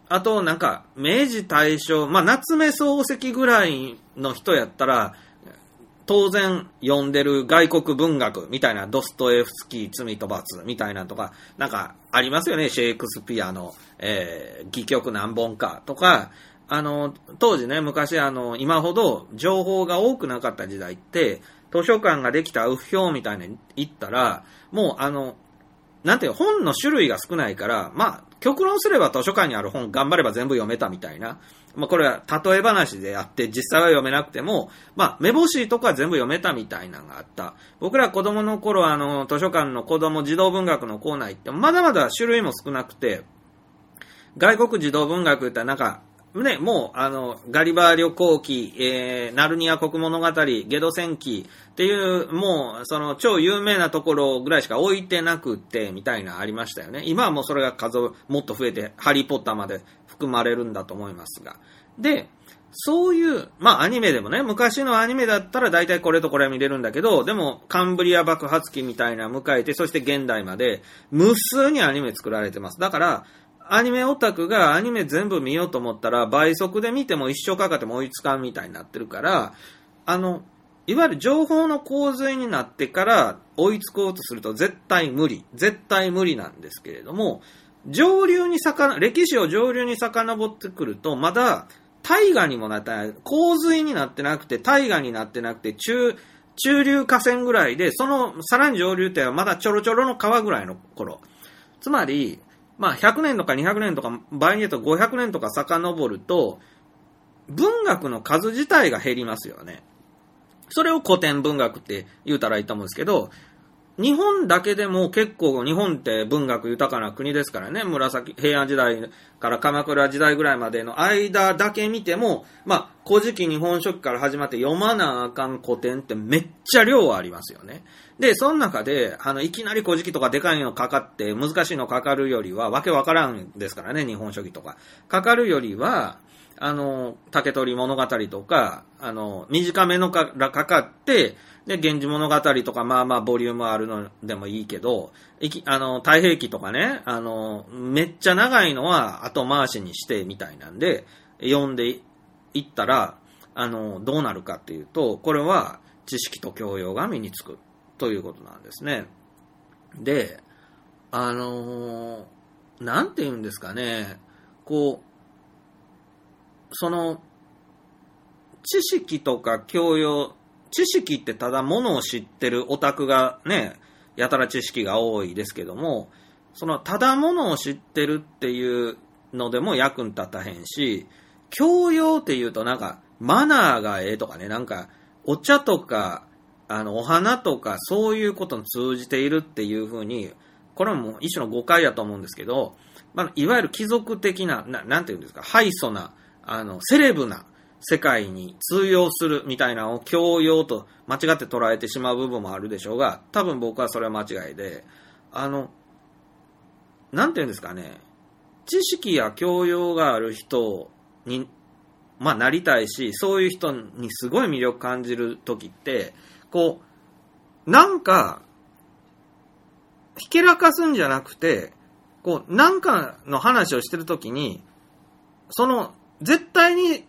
あと、なんか、明治大正、まあ、夏目漱石ぐらいの人やったら、当然読んでる外国文学みたいな、ドストエフスキー、罪と罰みたいなとか、なんかありますよね、シェイクスピアの、えー、戯曲何本かとか、あの、当時ね、昔あの、今ほど情報が多くなかった時代って、図書館ができたうひょうみたいに行ったら、もうあの、なんていう本の種類が少ないから、まあ、極論すれば図書館にある本頑張れば全部読めたみたいな。まあ、これは例え話であって、実際は読めなくても、まあ、目星とか全部読めたみたいなのがあった。僕ら子供の頃、あの、図書館の子供児童文学のコーナー行って、まだまだ種類も少なくて、外国児童文学言ったらなんか、ね、もう、あの、ガリバー旅行記、えー、ナルニア国物語、ゲド戦記っていう、もう、その、超有名なところぐらいしか置いてなくて、みたいなありましたよね。今はもうそれが数もっと増えて、ハリーポッターまで含まれるんだと思いますが。で、そういう、まあアニメでもね、昔のアニメだったら大体これとこれ見れるんだけど、でもカンブリア爆発期みたいな迎えて、そして現代まで無数にアニメ作られてます。だから、アニメオタクがアニメ全部見ようと思ったら倍速で見ても一生かかっても追いつかんみたいになってるから、あの、いわゆる情報の洪水になってから追いつこうとすると絶対無理。絶対無理なんですけれども、上流に遡、歴史を上流に遡ってくると、まだ大河にもなってない、洪水になってなくて、大河になってなくて、中、中流河川ぐらいで、そのさらに上流ってはまだちょろちょろの川ぐらいの頃。つまり、まあ、100年とか200年とか、場合によっては500年とか遡ると、文学の数自体が減りますよね。それを古典文学って言うたらいいと思うんですけど、日本だけでも結構日本って文学豊かな国ですからね、紫、平安時代から鎌倉時代ぐらいまでの間だけ見ても、まあ、古事記日本書紀から始まって読まなあかん古典ってめっちゃ量ありますよね。で、その中で、あの、いきなり古事記とかでかいのかかって、難しいのかかるよりは、わけわからんですからね、日本書紀とか。かかるよりは、あの、竹取物語とか、あの、短めのからかかって、で、源氏物語とか、まあまあ、ボリュームあるのでもいいけど、いき、あの、太平記とかね、あの、めっちゃ長いのは後回しにしてみたいなんで、読んでいったら、あの、どうなるかっていうと、これは知識と教養が身につくということなんですね。で、あのなんて言うんですかね、こう、その、知識とか教養、知識ってただものを知ってるオタクがね、やたら知識が多いですけども、そのただものを知ってるっていうのでも役に立たへんし、教養っていうとなんかマナーがええとかね、なんかお茶とか、あの、お花とかそういうことに通じているっていうふうに、これも一種の誤解やと思うんですけど、まあ、いわゆる貴族的な、ななんていうんですか、ハイソな、あの、セレブな世界に通用するみたいなのを教養と間違って捉えてしまう部分もあるでしょうが、多分僕はそれは間違いで、あの、なんていうんですかね、知識や教養がある人に、まあ、なりたいし、そういう人にすごい魅力感じるときって、こう、なんか、ひけらかすんじゃなくて、こう、なんかの話をしてるときに、その絶対に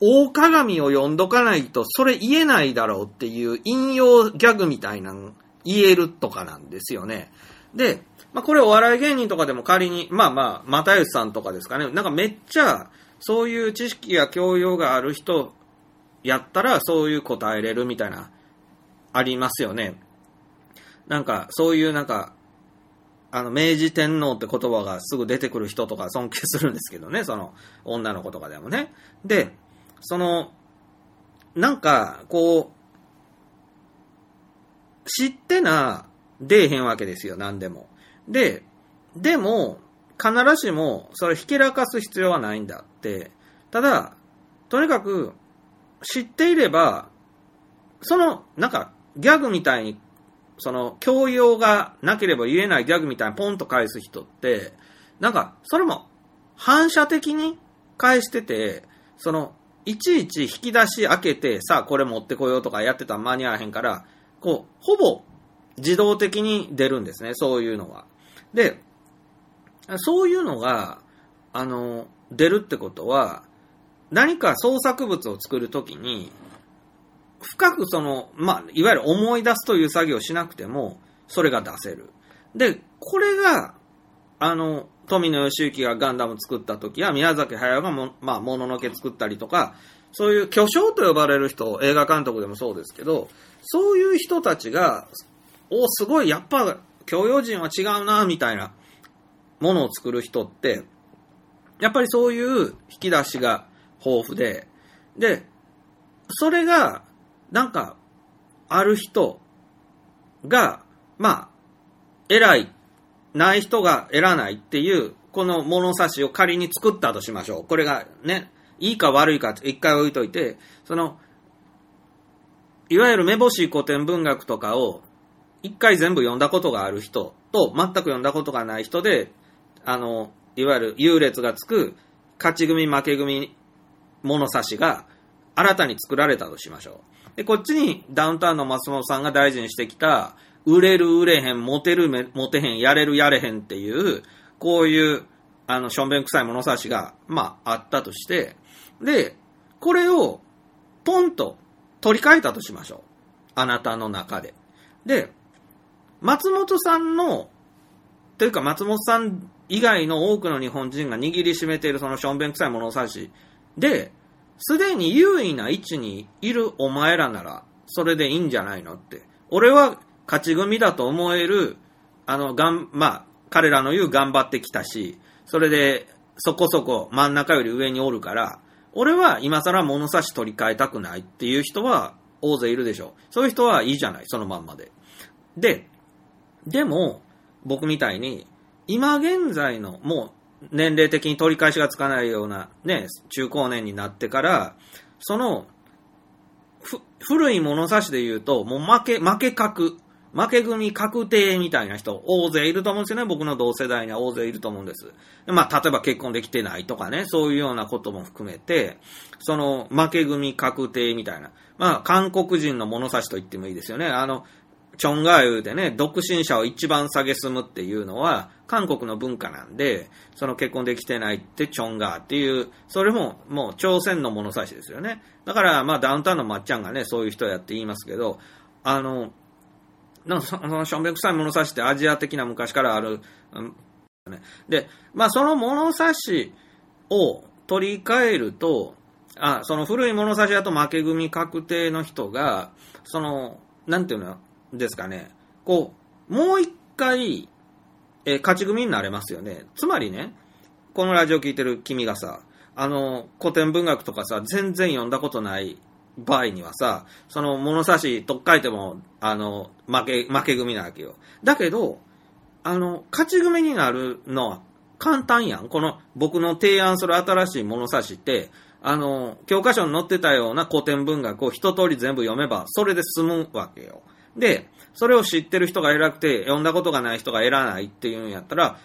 大鏡を読んどかないとそれ言えないだろうっていう引用ギャグみたいなの言えるとかなんですよね。で、まあこれお笑い芸人とかでも仮に、まあまあ、又吉さんとかですかね、なんかめっちゃそういう知識や教養がある人やったらそういう答えれるみたいな、ありますよね。なんかそういうなんかあの、明治天皇って言葉がすぐ出てくる人とか尊敬するんですけどね、その、女の子とかでもね。で、その、なんか、こう、知ってな、出えへんわけですよ、何でも。で、でも、必ずしも、それをひけらかす必要はないんだって。ただ、とにかく、知っていれば、その、なんか、ギャグみたいにその、教養がなければ言えないギャグみたいにポンと返す人って、なんか、それも反射的に返してて、その、いちいち引き出し開けて、さあこれ持ってこようとかやってたら間に合わへんから、こう、ほぼ自動的に出るんですね、そういうのが。で、そういうのが、あの、出るってことは、何か創作物を作るときに、深くその、まあ、いわゆる思い出すという作業をしなくても、それが出せる。で、これが、あの、富野義行がガンダム作った時や、宮崎駿がも、まあ、もののけ作ったりとか、そういう巨匠と呼ばれる人、映画監督でもそうですけど、そういう人たちが、お、すごい、やっぱ、教養人は違うな、みたいなものを作る人って、やっぱりそういう引き出しが豊富で、で、それが、なんか、ある人が、まあ、偉い、ない人が偉ないっていう、この物差しを仮に作ったとしましょう。これがね、いいか悪いかって一回置いといて、その、いわゆるめぼしい古典文学とかを一回全部読んだことがある人と全く読んだことがない人で、あの、いわゆる優劣がつく勝ち組負け組物差しが新たに作られたとしましょう。で、こっちにダウンタウンの松本さんが大事にしてきた、売れる売れへん、モテるモテへん、やれるやれへんっていう、こういう、あの、しょんべん臭い物差しが、まあ、あったとして、で、これを、ポンと取り替えたとしましょう。あなたの中で。で、松本さんの、というか松本さん以外の多くの日本人が握りしめているそのしょんべん臭い物差しで、すでに優位な位置にいるお前らなら、それでいいんじゃないのって。俺は勝ち組だと思える、あの、がん、まあ、彼らの言う頑張ってきたし、それで、そこそこ真ん中より上におるから、俺は今更物差し取り替えたくないっていう人は大勢いるでしょう。そういう人はいいじゃない、そのまんまで。で、でも、僕みたいに、今現在の、もう、年齢的に取り返しがつかないような、ね、中高年になってから、その、ふ、古い物差しで言うと、もう負け、負け確、負け組確定みたいな人、大勢いると思うんですよね。僕の同世代には大勢いると思うんです。まあ、例えば結婚できてないとかね、そういうようなことも含めて、その、負け組確定みたいな。まあ、韓国人の物差しと言ってもいいですよね。あの、チョンガーユでね、独身者を一番下げすむっていうのは、韓国の文化なんで、その結婚できてないってチョンガーっていう、それももう朝鮮の物差しですよね。だから、まあダウンタウンのまっちゃんがね、そういう人やって言いますけど、あの、なんかそのしょんべん臭い物差しってアジア的な昔からある、うん、で、まあその物差しを取り替えると、あ、その古い物差しだと負け組確定の人が、その、なんていうのですかね、こう、もう一回、え勝ち組になれますよね。つまりね、このラジオ聞いてる君がさ、あの、古典文学とかさ、全然読んだことない場合にはさ、その物差しとっかえても、あの、負け、負け組なわけよ。だけど、あの、勝ち組になるのは簡単やん。この僕の提案する新しい物差しって、あの、教科書に載ってたような古典文学を一通り全部読めば、それで済むわけよ。で、それを知ってる人が偉くて、読んだことがない人が偉ないっていうんやったら、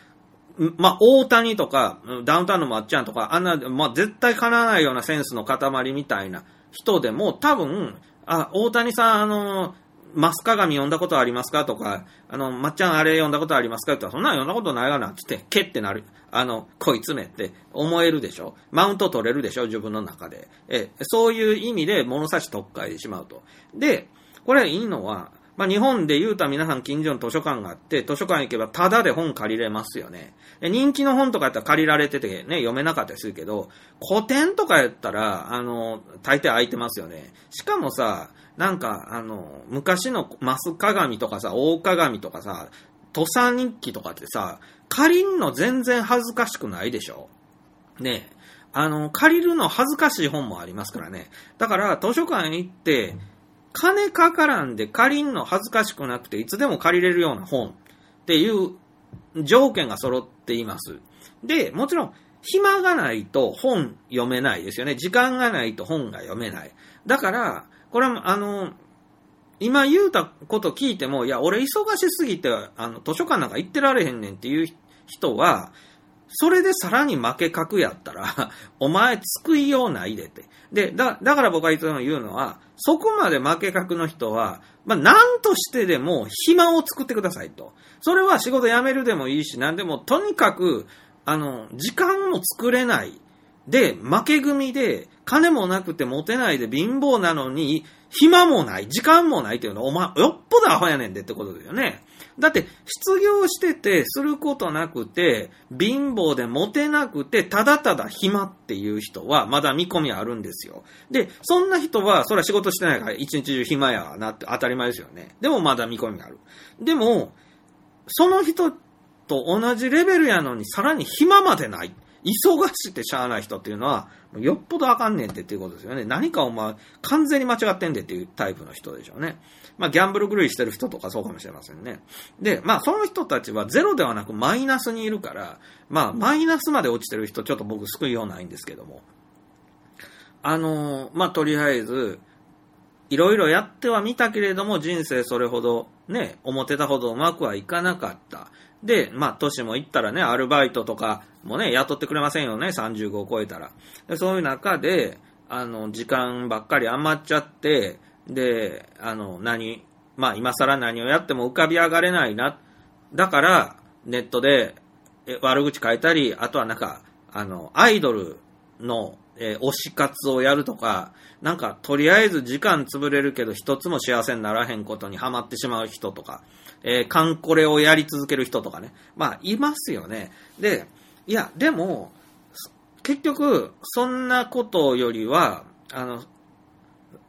まあ、大谷とか、ダウンタウンのまっちゃんとか、あんな、まあ、絶対叶わないようなセンスの塊みたいな人でも、多分、あ、大谷さん、あの、マスカガミ読んだことありますかとか、あの、まっちゃんあれ読んだことありますかって言ったら、そんなん読んだことないわな、つって、けってなる。あの、こいつめって思えるでしょ？マウント取れるでしょ？自分の中で。え、そういう意味で物差し特化してしまうと。で、これいいのは、まあ、日本で言うた皆さん近所の図書館があって、図書館行けばタダで本借りれますよね。人気の本とかやったら借りられててね、読めなかったりするけど、古典とかやったら、あの、大抵空いてますよね。しかもさ、なんか、あの、昔のマス鏡とかさ、大鏡とかさ、土佐日記とかってさ、借りんの全然恥ずかしくないでしょね。あの、借りるの恥ずかしい本もありますからね。だから、図書館行って、金かからんで借りんの恥ずかしくなくて、いつでも借りれるような本っていう条件が揃っています。で、もちろん、暇がないと本読めないですよね。時間がないと本が読めない。だから、これは、あの、今言うたこと聞いても、いや、俺忙しすぎて、あの、図書館なんか行ってられへんねんっていう人は、それでさらに負け格やったら、(laughs) お前救いようないでって。で、だ、だから僕はいつも言うのは、そこまで負け格の人は、まあ、何としてでも暇を作ってくださいと。それは仕事辞めるでもいいし、何でも、とにかく、あの、時間も作れない。で、負け組で、金もなくてモテないで貧乏なのに、暇もない、時間もないっていうのは、お前、よっぽどアホやねんでってことだよね。だって、失業してて、することなくて、貧乏でモテなくて、ただただ暇っていう人は、まだ見込みあるんですよ。で、そんな人は、それは仕事してないから、一日中暇やなって当たり前ですよね。でもまだ見込みがある。でも、その人と同じレベルやのに、さらに暇までない。忙しくてしゃあない人っていうのは、よっぽどあかんねんってっていうことですよね。何かお前、完全に間違ってんでっていうタイプの人でしょうね。まあ、ギャンブル狂いしてる人とかそうかもしれませんね。で、まあ、その人たちはゼロではなくマイナスにいるから、まあ、マイナスまで落ちてる人、ちょっと僕救いようないんですけども。あのまあ、とりあえず、いろいろやってはみたけれども、人生それほど、ね、思ってたほどうまくはいかなかった。で、まあ、年も行ったらね、アルバイトとかもね、雇ってくれませんよね、35を超えたら。でそういう中で、あの、時間ばっかり余っちゃって、で、あの、何、まあ、今更何をやっても浮かび上がれないな。だから、ネットで悪口書いたり、あとはなんか、あの、アイドルの、えー、推し活をやるとか、なんか、とりあえず時間潰れるけど、一つも幸せにならへんことにハマってしまう人とか、えー、カンコレをやり続ける人とかね。まあ、いますよね。で、いや、でも、結局、そんなことよりは、あの、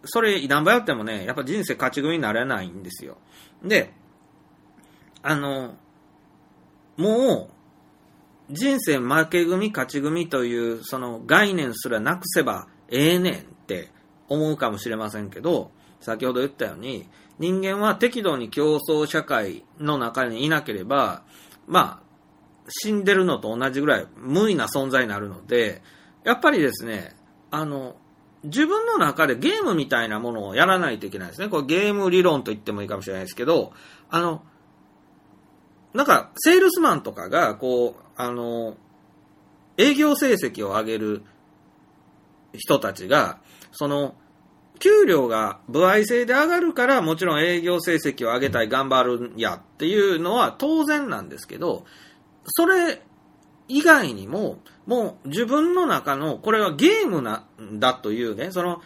それ、何倍やってもね、やっぱ人生勝ち組になれないんですよ。で、あの、もう、人生負け組勝ち組というその概念すらなくせばええねんって思うかもしれませんけど、先ほど言ったように、人間は適度に競争社会の中にいなければ、まあ、死んでるのと同じぐらい無意な存在になるので、やっぱりですね、あの、自分の中でゲームみたいなものをやらないといけないですね。これゲーム理論と言ってもいいかもしれないですけど、あの、なんか、セールスマンとかが、こう、あの、営業成績を上げる人たちが、その、給料が歩合制で上がるから、もちろん営業成績を上げたい、頑張るんやっていうのは当然なんですけど、それ以外にも、もう自分の中の、これはゲームなんだというね、その、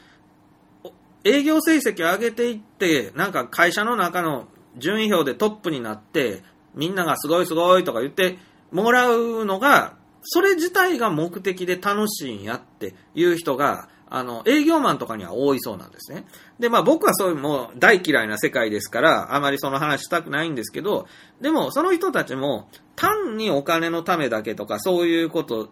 営業成績を上げていって、なんか会社の中の順位表でトップになって、みんながすごいすごいとか言ってもらうのが、それ自体が目的で楽しいんやっていう人が、あの、営業マンとかには多いそうなんですね。で、まあ僕はそういうもう大嫌いな世界ですから、あまりその話したくないんですけど、でもその人たちも単にお金のためだけとかそういうこと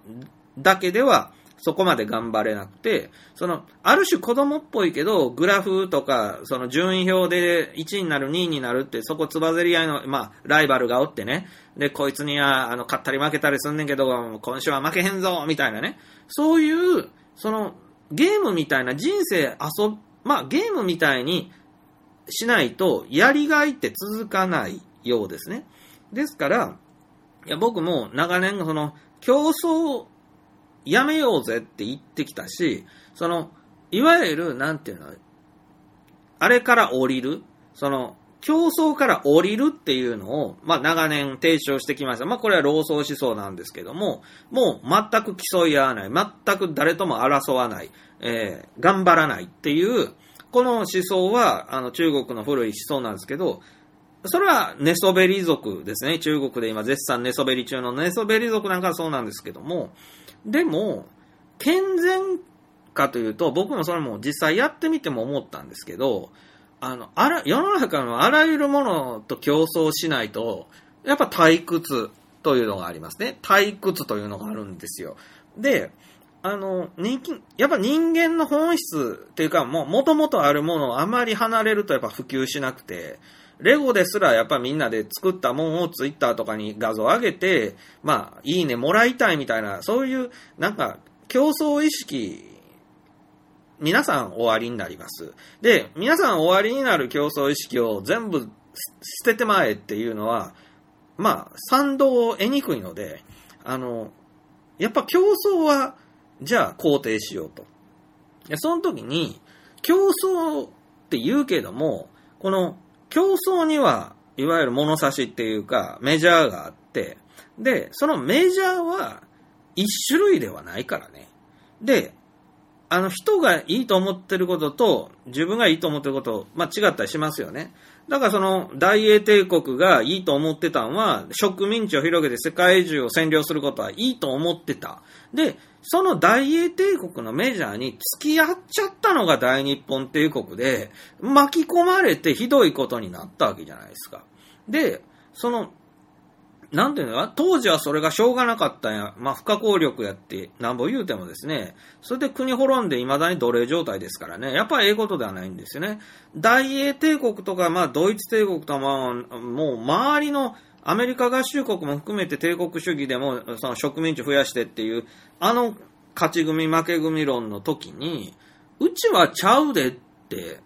だけではそこまで頑張れなくて、その、ある種子供っぽいけど、グラフとか、その順位表で1位になる、2位になるって、そこつばぜり合いの、まあ、ライバルがおってね、で、こいつには、あの、勝ったり負けたりすんねんけど、今週は負けへんぞみたいなね。そういう、その、ゲームみたいな人生遊まあ、ゲームみたいにしないと、やりがいって続かないようですね。ですから、いや、僕も長年、その、競争やめようぜって言ってきたし、その、いわゆる、なんていうの、あれから降りる、その、競争から降りるっていうのを、まあ、長年提唱してきました。まあ、これは老僧思想なんですけども、もう全く競い合わない、全く誰とも争わない、えー、頑張らないっていう、この思想は、あの、中国の古い思想なんですけど、それは寝そべり族ですね。中国で今絶賛寝そべり中の寝そべり族なんかはそうなんですけども、でも、健全かというと、僕もそれも実際やってみても思ったんですけど、あの、あら、世の中のあらゆるものと競争しないと、やっぱ退屈というのがありますね。退屈というのがあるんですよ。で、あの、人気、やっぱ人間の本質っていうか、もう、もともとあるものをあまり離れるとやっぱ普及しなくて、レゴですらやっぱみんなで作ったもんをツイッターとかに画像上げて、まあ、いいねもらいたいみたいな、そういう、なんか、競争意識、皆さん終わりになります。で、皆さん終わりになる競争意識を全部捨ててまえっていうのは、まあ、賛同を得にくいので、あの、やっぱ競争は、じゃあ肯定しようと。でその時に、競争って言うけども、この競争には、いわゆる物差しっていうか、メジャーがあって、で、そのメジャーは一種類ではないからね。で、あの人がいいと思ってることと自分がいいと思ってること、まあ、違ったりしますよね。だからその大英帝国がいいと思ってたのは植民地を広げて世界中を占領することはいいと思ってた。で、その大英帝国のメジャーに付き合っちゃったのが大日本帝国で巻き込まれてひどいことになったわけじゃないですか。で、そのなんていうのか当時はそれがしょうがなかったんや。まあ、不可抗力やって、なんぼ言うてもですね、それで国滅んで未だに奴隷状態ですからね、やっぱりええことではないんですよね。大英帝国とか、まあ、ドイツ帝国とか、まあ、もう周りのアメリカ合衆国も含めて帝国主義でも、その植民地増やしてっていう、あの勝ち組負け組論の時に、うちはちゃうでって、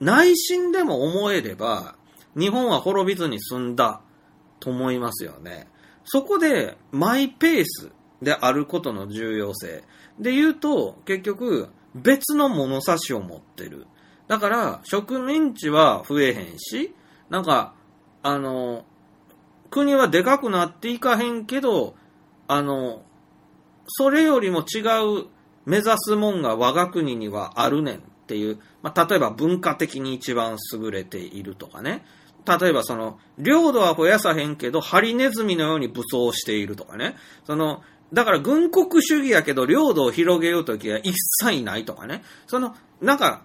内心でも思えれば、日本は滅びずに済んだ。と思いますよね。そこで、マイペースであることの重要性。で言うと、結局、別の物差しを持ってる。だから、植民地は増えへんし、なんか、あの、国はでかくなっていかへんけど、あの、それよりも違う目指すもんが我が国にはあるねんっていう、まあ、例えば文化的に一番優れているとかね。例えばその、領土は増やさへんけど、ハリネズミのように武装しているとかね。その、だから軍国主義やけど、領土を広げようときは一切ないとかね。その、なんか、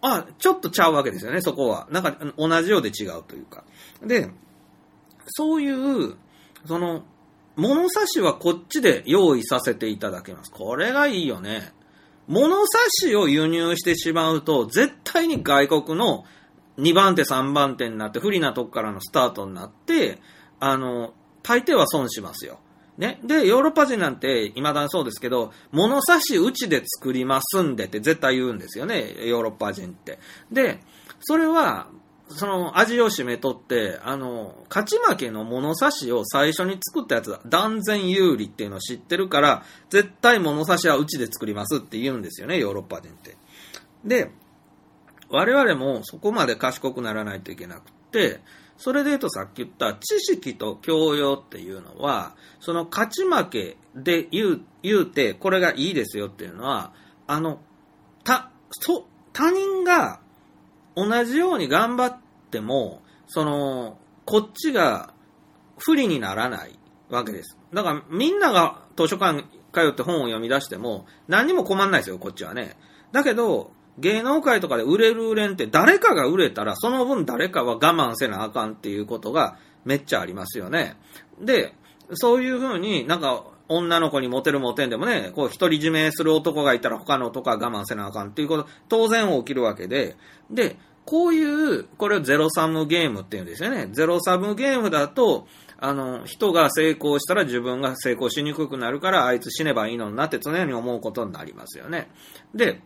あ、ちょっとちゃうわけですよね、そこは。なんか、同じようで違うというか。で、そういう、その、物差しはこっちで用意させていただけます。これがいいよね。物差しを輸入してしまうと、絶対に外国の2番手、3番手になって、不利なとこからのスタートになって、あの、大抵は損しますよ。ね。で、ヨーロッパ人なんて、未だにそうですけど、物差しうちで作りますんでって絶対言うんですよね、ヨーロッパ人って。で、それは、その味を占めとって、あの、勝ち負けの物差しを最初に作ったやつだ。断然有利っていうのを知ってるから、絶対物差しはうちで作りますって言うんですよね、ヨーロッパ人って。で、我々もそこまで賢くならないといけなくて、それで言うとさっき言った知識と教養っていうのは、その勝ち負けで言う、言うて、これがいいですよっていうのは、あの、た、そ、他人が同じように頑張っても、その、こっちが不利にならないわけです。だからみんなが図書館通って本を読み出しても何にも困んないですよ、こっちはね。だけど、芸能界とかで売れる売れんって誰かが売れたらその分誰かは我慢せなあかんっていうことがめっちゃありますよね。で、そういうふうになんか女の子にモテるモテんでもね、こう独り占めする男がいたら他の男は我慢せなあかんっていうこと当然起きるわけで、で、こういう、これをゼロサムゲームっていうんですよね。ゼロサムゲームだと、あの、人が成功したら自分が成功しにくくなるから、あいつ死ねばいいのになって常に思うことになりますよね。で、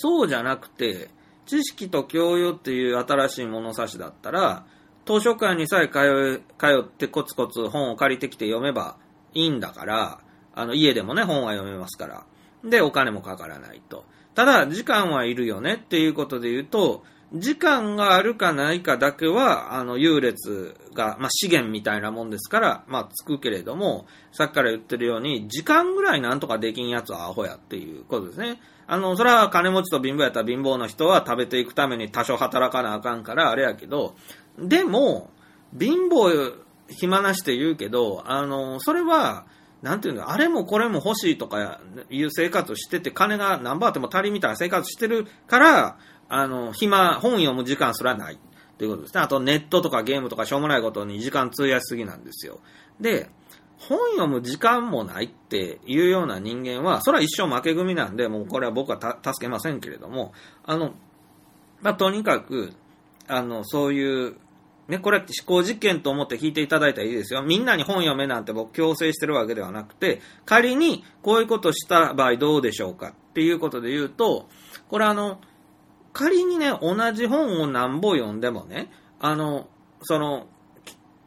そうじゃなくて、知識と教養っていう新しい物差しだったら、図書館にさえ通通ってコツコツ本を借りてきて読めばいいんだから、あの、家でもね、本は読めますから。で、お金もかからないと。ただ、時間はいるよねっていうことで言うと、時間があるかないかだけは、あの、優劣が、まあ、資源みたいなもんですから、まあ、つくけれども、さっきから言ってるように、時間ぐらいなんとかできんやつはアホやっていうことですね。あの、それは金持ちと貧乏やったら貧乏の人は食べていくために多少働かなあかんから、あれやけど、でも、貧乏暇なして言うけど、あの、それは、なんていうの、あれもこれも欲しいとかいう生活してて、金が何番あっても足りみたいな生活してるから、あの、暇、本読む時間すらない。ということですね。あとネットとかゲームとかしょうもないことに時間費やしすぎなんですよ。で、本読む時間もないっていうような人間は、それは一生負け組なんで、もうこれは僕は助けませんけれども、あの、まあ、とにかく、あの、そういう、ね、これって思考実験と思って聞いていただいたらいいですよ。みんなに本読めなんて僕強制してるわけではなくて、仮にこういうことした場合どうでしょうかっていうことで言うと、これあの、仮にね、同じ本を何本読んでもね、あの、その、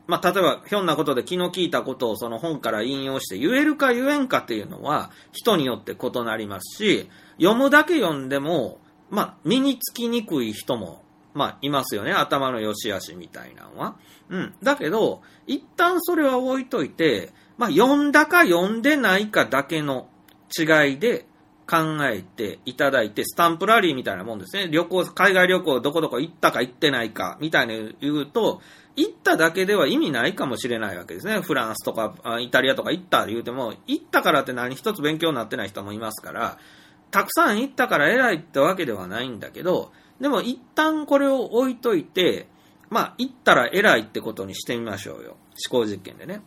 まあ、例えば、ひょんなことで気の利いたことをその本から引用して言えるか言えんかっていうのは人によって異なりますし、読むだけ読んでも、まあ、身につきにくい人も、まあ、いますよね。頭の良し悪しみたいなのは。うん。だけど、一旦それは置いといて、まあ、読んだか読んでないかだけの違いで考えていただいて、スタンプラリーみたいなもんですね。旅行、海外旅行どこどこ行ったか行ってないか、みたいに言うと、行っただけでは意味ないかもしれないわけですね。フランスとかイタリアとか行ったって言うても、行ったからって何一つ勉強になってない人もいますから、たくさん行ったから偉いってわけではないんだけど、でも一旦これを置いといて、まあ、行ったら偉いってことにしてみましょうよ。思考実験でね。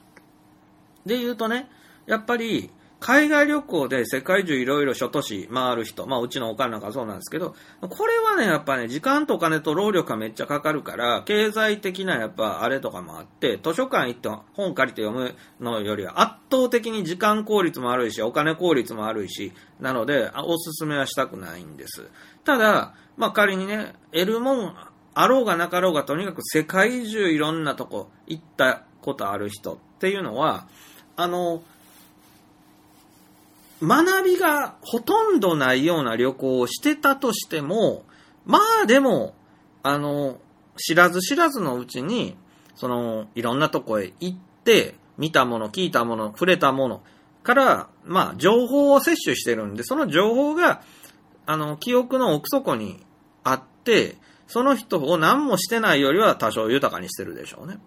で言うとね、やっぱり、海外旅行で世界中いろいろ諸都市回る人、まあうちのお金なんかそうなんですけど、これはね、やっぱね、時間とお金と労力がめっちゃかかるから、経済的なやっぱあれとかもあって、図書館行って本借りて読むのよりは圧倒的に時間効率も悪いし、お金効率も悪いし、なので、おすすめはしたくないんです。ただ、まあ仮にね、得るもん、あろうがなかろうがとにかく世界中いろんなとこ行ったことある人っていうのは、あの、学びがほとんどないような旅行をしてたとしても、まあでも、あの、知らず知らずのうちに、その、いろんなとこへ行って、見たもの、聞いたもの、触れたものから、まあ、情報を摂取してるんで、その情報が、あの、記憶の奥底にあって、その人を何もしてないよりは多少豊かにしてるでしょうね。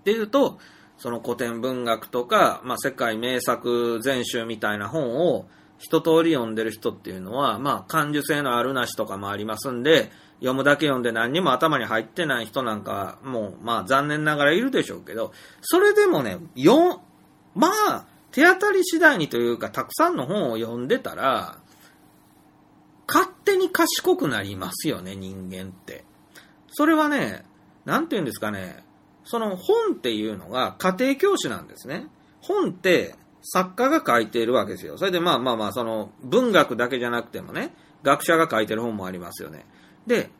っていうと、その古典文学とか、まあ、世界名作全集みたいな本を一通り読んでる人っていうのは、まあ、感受性のあるなしとかもありますんで、読むだけ読んで何にも頭に入ってない人なんか、もう、まあ、残念ながらいるでしょうけど、それでもね、よ、まあ、手当たり次第にというか、たくさんの本を読んでたら、勝手に賢くなりますよね、人間って。それはね、なんて言うんですかね、その本っていうのが家庭教師なんですね。本って作家が書いているわけですよ。それでまあまあまあ、その文学だけじゃなくてもね、学者が書いてる本もありますよね。で、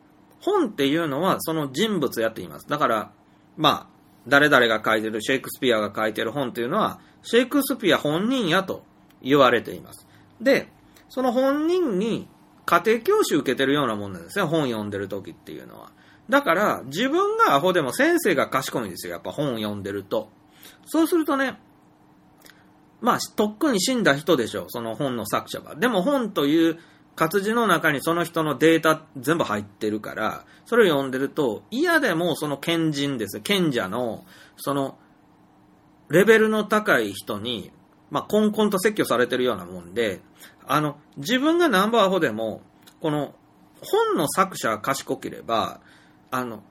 本っていうのはその人物やっています。だから、まあ、誰々が書いてる、シェイクスピアが書いてる本っていうのは、シェイクスピア本人やと言われています。で、その本人に家庭教師受けてるようなもんなんですね。本読んでる時っていうのは。だから、自分がアホでも先生が賢いんですよ。やっぱ本を読んでると。そうするとね、まあ、とっくに死んだ人でしょう。その本の作者は。でも本という活字の中にその人のデータ全部入ってるから、それを読んでると、嫌でもその賢人です。賢者の、その、レベルの高い人に、まあ、コンコンと説教されてるようなもんで、あの、自分がナンバーアホでも、この、本の作者が賢ければ、あの、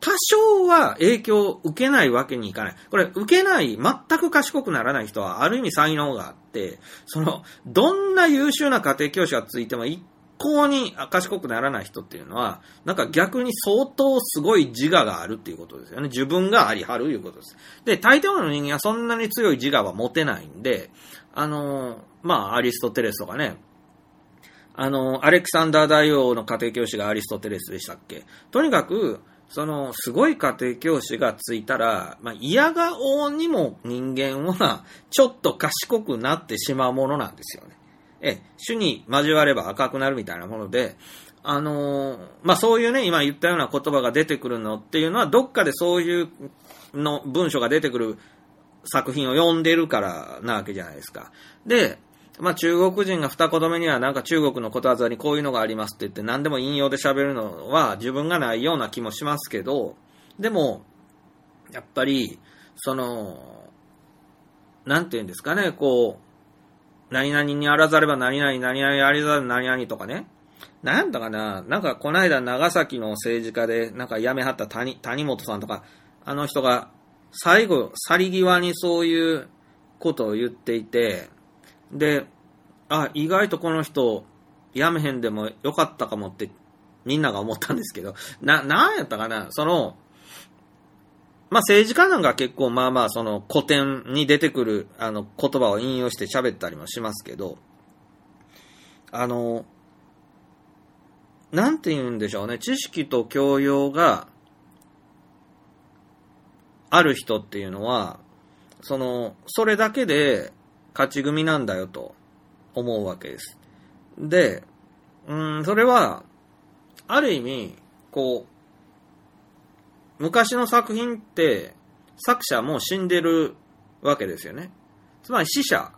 多少は影響を受けないわけにいかない。これ、受けない、全く賢くならない人は、ある意味才能があって、その、どんな優秀な家庭教師がついても、一向に賢くならない人っていうのは、なんか逆に相当すごい自我があるっていうことですよね。自分がありはるいうことです。で、大抵の人間はそんなに強い自我は持てないんで、あの、まあ、アリストテレスとかね、あの、アレキサンダー大王の家庭教師がアリストテレスでしたっけ？とにかく、その、すごい家庭教師がついたら、まあ、嫌がおうにも人間は、ちょっと賢くなってしまうものなんですよね。え、種に交われば赤くなるみたいなもので、あのー、まあ、そういうね、今言ったような言葉が出てくるのっていうのは、どっかでそういうの文章が出てくる作品を読んでるからなわけじゃないですか。で、まあ中国人が二言目にはなんか中国のことわざにこういうのがありますって言って何でも引用で喋るのは自分がないような気もしますけど、でも、やっぱり、その、なんて言うんですかね、こう、何々にあらざれば何々、何々ありざる何々とかね。なんだかな、なんかこの間長崎の政治家でなんか辞めはった谷谷本さんとか、あの人が最後、去り際にそういうことを言っていて、で、あ、意外とこの人、やめへんでもよかったかもって、みんなが思ったんですけど、(laughs) な、なんやったかな、その、まあ、政治家なんか結構まあまあその古典に出てくるあの言葉を引用して喋ったりもしますけど、あの、なんて言うんでしょうね、知識と教養がある人っていうのは、その、それだけで勝ち組なんだよと思うわけです。で、うん、それは、ある意味、こう、昔の作品って、作者も死んでるわけですよね。つまり死者。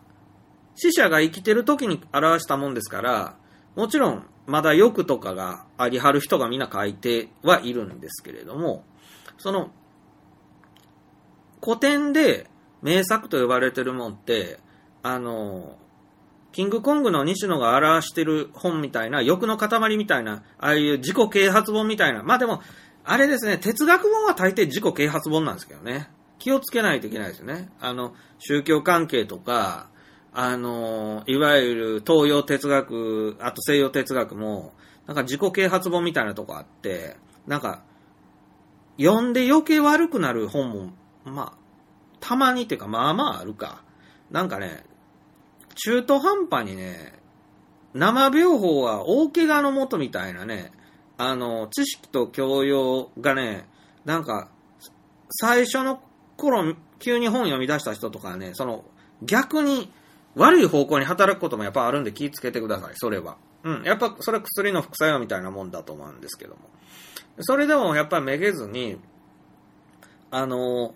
死者が生きてる時に表したもんですから、もちろん、まだ欲とかがありはる人がみんな書いてはいるんですけれども、その、古典で名作と呼ばれてるもんって、あの、キングコングの西野が表してる本みたいな、欲の塊みたいな、ああいう自己啓発本みたいな。まあでも、あれですね、哲学本は大抵自己啓発本なんですけどね。気をつけないといけないですよね。あの、宗教関係とか、あの、いわゆる東洋哲学、あと西洋哲学も、なんか自己啓発本みたいなとこあって、なんか、読んで余計悪くなる本も、まあ、たまにっていうか、まあまああるか。なんかね、中途半端にね、生病法は大怪我のもとみたいなね、あの、知識と教養がね、なんか、最初の頃、急に本読み出した人とかね、その、逆に悪い方向に働くこともやっぱあるんで気をつけてください、それは。うん、やっぱそれは薬の副作用みたいなもんだと思うんですけども。それでもやっぱめげずに、あの、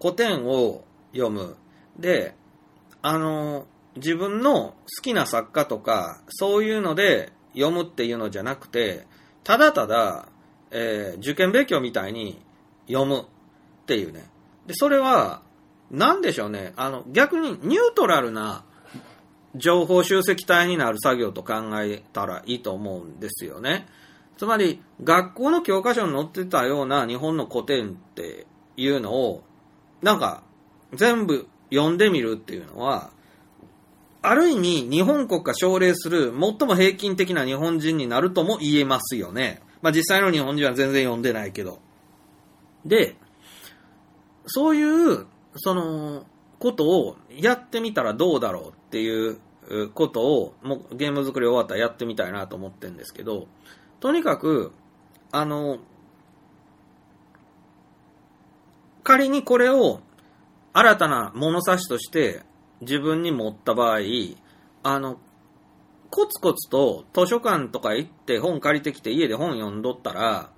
古典を読む。で、あの、自分の好きな作家とか、そういうので読むっていうのじゃなくて、ただただ、えー受験勉強みたいに読むっていうね。で、それは、なんでしょうね。あの、逆にニュートラルな情報集積体になる作業と考えたらいいと思うんですよね。つまり、学校の教科書に載ってたような日本の古典っていうのを、なんか、全部読んでみるっていうのは、ある意味、日本国が奨励する最も平均的な日本人になるとも言えますよね。まあ実際の日本人は全然読んでないけど。で、そういう、その、ことをやってみたらどうだろうっていうことを、もうゲーム作り終わったらやってみたいなと思ってるんですけど、とにかく、あの、仮にこれを新たな物差しとして自分に持った場合、あの、コツコツと図書館とか行って本借りてきて家で本読んどったら、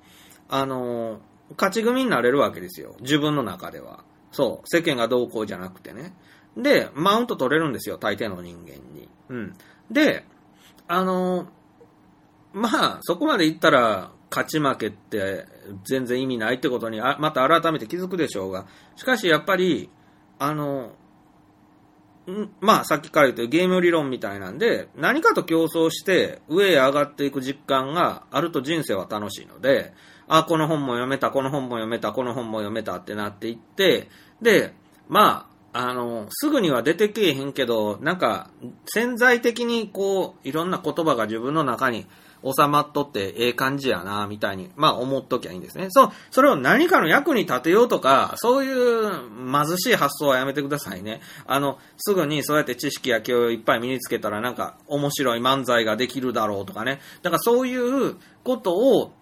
あの、勝ち組になれるわけですよ。自分の中では。そう。世間がどうこうじゃなくてね。で、マウント取れるんですよ。大抵の人間に。うん。で、あの、まあ、そこまで言ったら、勝ち負けって全然意味ないってことに、あまた改めて気づくでしょうが、しかしやっぱり、あの、まあ、さっきから言ったゲーム理論みたいなんで、何かと競争して上へ上がっていく実感があると人生は楽しいので、あ、この本も読めた、この本も読めた、この本も読めたってなっていって、で、まあ、あの、すぐには出てけえへんけど、なんか、潜在的にこう、いろんな言葉が自分の中に収まっとってええ感じやな、みたいに、まあ思っときゃいいんですね。そう、それを何かの役に立てようとか、そういう貧しい発想はやめてくださいね。あの、すぐにそうやって知識や教養いっぱい身につけたらなんか面白い漫才ができるだろうとかね。だからそういうことを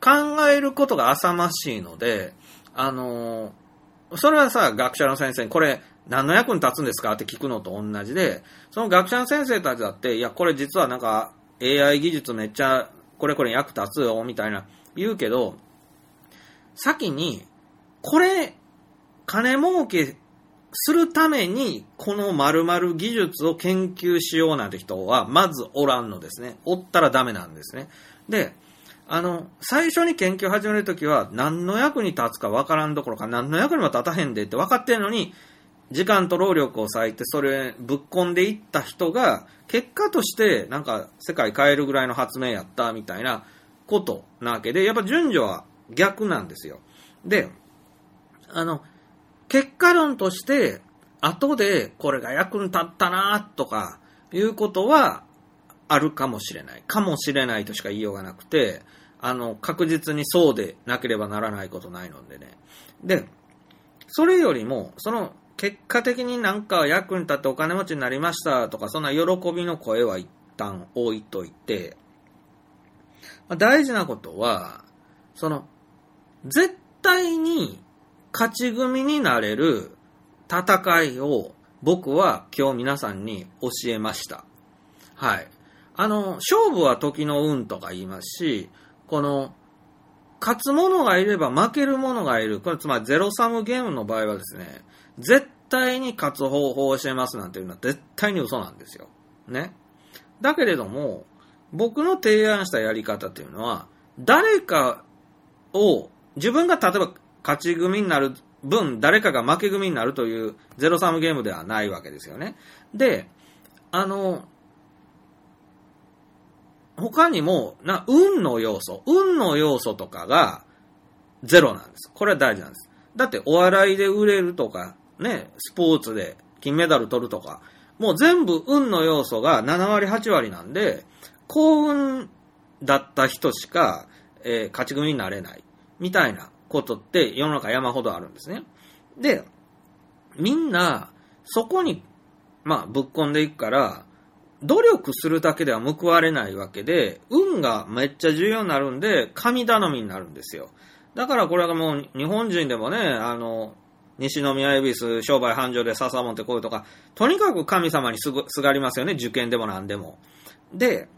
考えることが浅ましいので、あのそれはさ、学者の先生にこれ何の役に立つんですか？って聞くのと同じで、その学者の先生たちだって、いや、これ実はなんか AI 技術めっちゃこれこれ役立つよ、みたいな言うけど、先に、これ、金儲けするために、この〇〇技術を研究しようなんて人は、まずおらんのですね。おったらダメなんですね。で、あの、最初に研究始めるときは、何の役に立つかわからんどころか、何の役にも立たへんでって分かってんのに、時間と労力を割いて、それぶっ込んでいった人が、結果として、なんか、世界変えるぐらいの発明やった、みたいなことなわけで、やっぱ順序は逆なんですよ。で、あの、結果論として、後でこれが役に立ったなとか、いうことはあるかもしれない。かもしれないとしか言いようがなくて、あの、確実にそうでなければならないことないのでね。で、それよりも、その、結果的になんか役に立ってお金持ちになりましたとか、そんな喜びの声は一旦置いといて、まあ大事なことは、その、絶対に勝ち組になれる戦いを僕は今日皆さんに教えました。はい。あの、勝負は時の運とか言いますし、この、勝つ者がいれば負ける者がいる。これつまりゼロサムゲームの場合はですね、絶対に勝つ方法を教えますなんていうのは絶対に嘘なんですよ。ね。だけれども、僕の提案したやり方っていうのは、誰かを、自分が例えば勝ち組になる分、誰かが負け組になるというゼロサムゲームではないわけですよね。で、あの、他にも、な、運の要素、運の要素とかがゼロなんです。これは大事なんです。だってお笑いで売れるとか、ね、スポーツで金メダル取るとか、もう全部運の要素が7割8割なんで、幸運だった人しか、えー勝ち組になれない。みたいなことって世の中山ほどあるんですね。で、みんな、そこに、まあ、ぶっ込んでいくから、努力するだけでは報われないわけで、運がめっちゃ重要になるんで、神頼みになるんですよ。だからこれがもう日本人でもね、あの、西宮恵比寿、商売繁盛で笹門ってこういうとか、とにかく神様にすぐすがりますよね、受験でも何でも。で、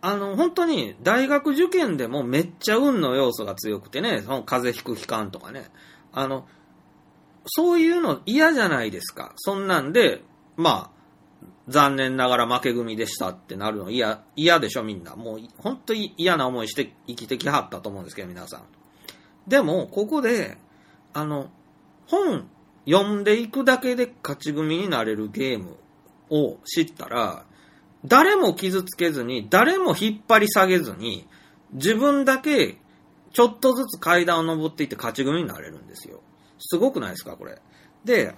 あの、本当に大学受験でもめっちゃ運の要素が強くてね、その風邪ひく期間とかね。あの、そういうの嫌じゃないですか。そんなんで、まあ、残念ながら負け組でしたってなるの嫌、嫌でしょみんな。もう、本当に嫌な思いして生きてきはったと思うんですけど、皆さん。でも、ここで、あの、本読んでいくだけで勝ち組になれるゲームを知ったら、誰も傷つけずに、誰も引っ張り下げずに、自分だけちょっとずつ階段を登っていって勝ち組になれるんですよ。すごくないですか、これ。で、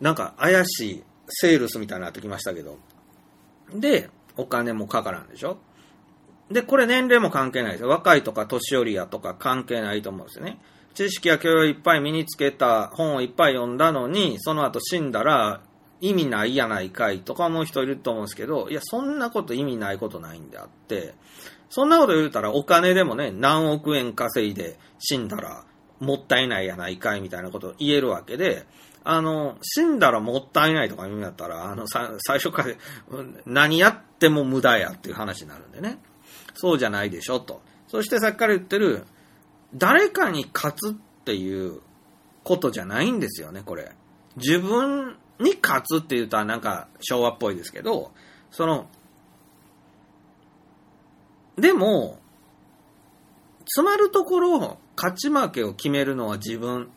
なんか怪しいセールスみたいになってきましたけど。で、お金もかからんでしょで、これ年齢も関係ないです。若いとか年寄りやとか関係ないと思うんですよね。知識や教養いっぱい身につけた本をいっぱい読んだのに、その後死んだら意味ないやないかいとか思う人いると思うんですけど、いや、そんなこと意味ないことないんであって、そんなこと言うたらお金でもね、何億円稼いで死んだらもったいないやないかいみたいなことを言えるわけで、あの、死んだらもったいないとか言うんだったら、あの、さ最初から何やっても無駄やっていう話になるんでね。そうじゃないでしょと。そしてさっきから言ってる、誰かに勝つっていうことじゃないんですよね、これ。自分に勝つって言うとはなんか昭和っぽいですけど、その、でも、つまるところ、勝ち負けを決めるのは自分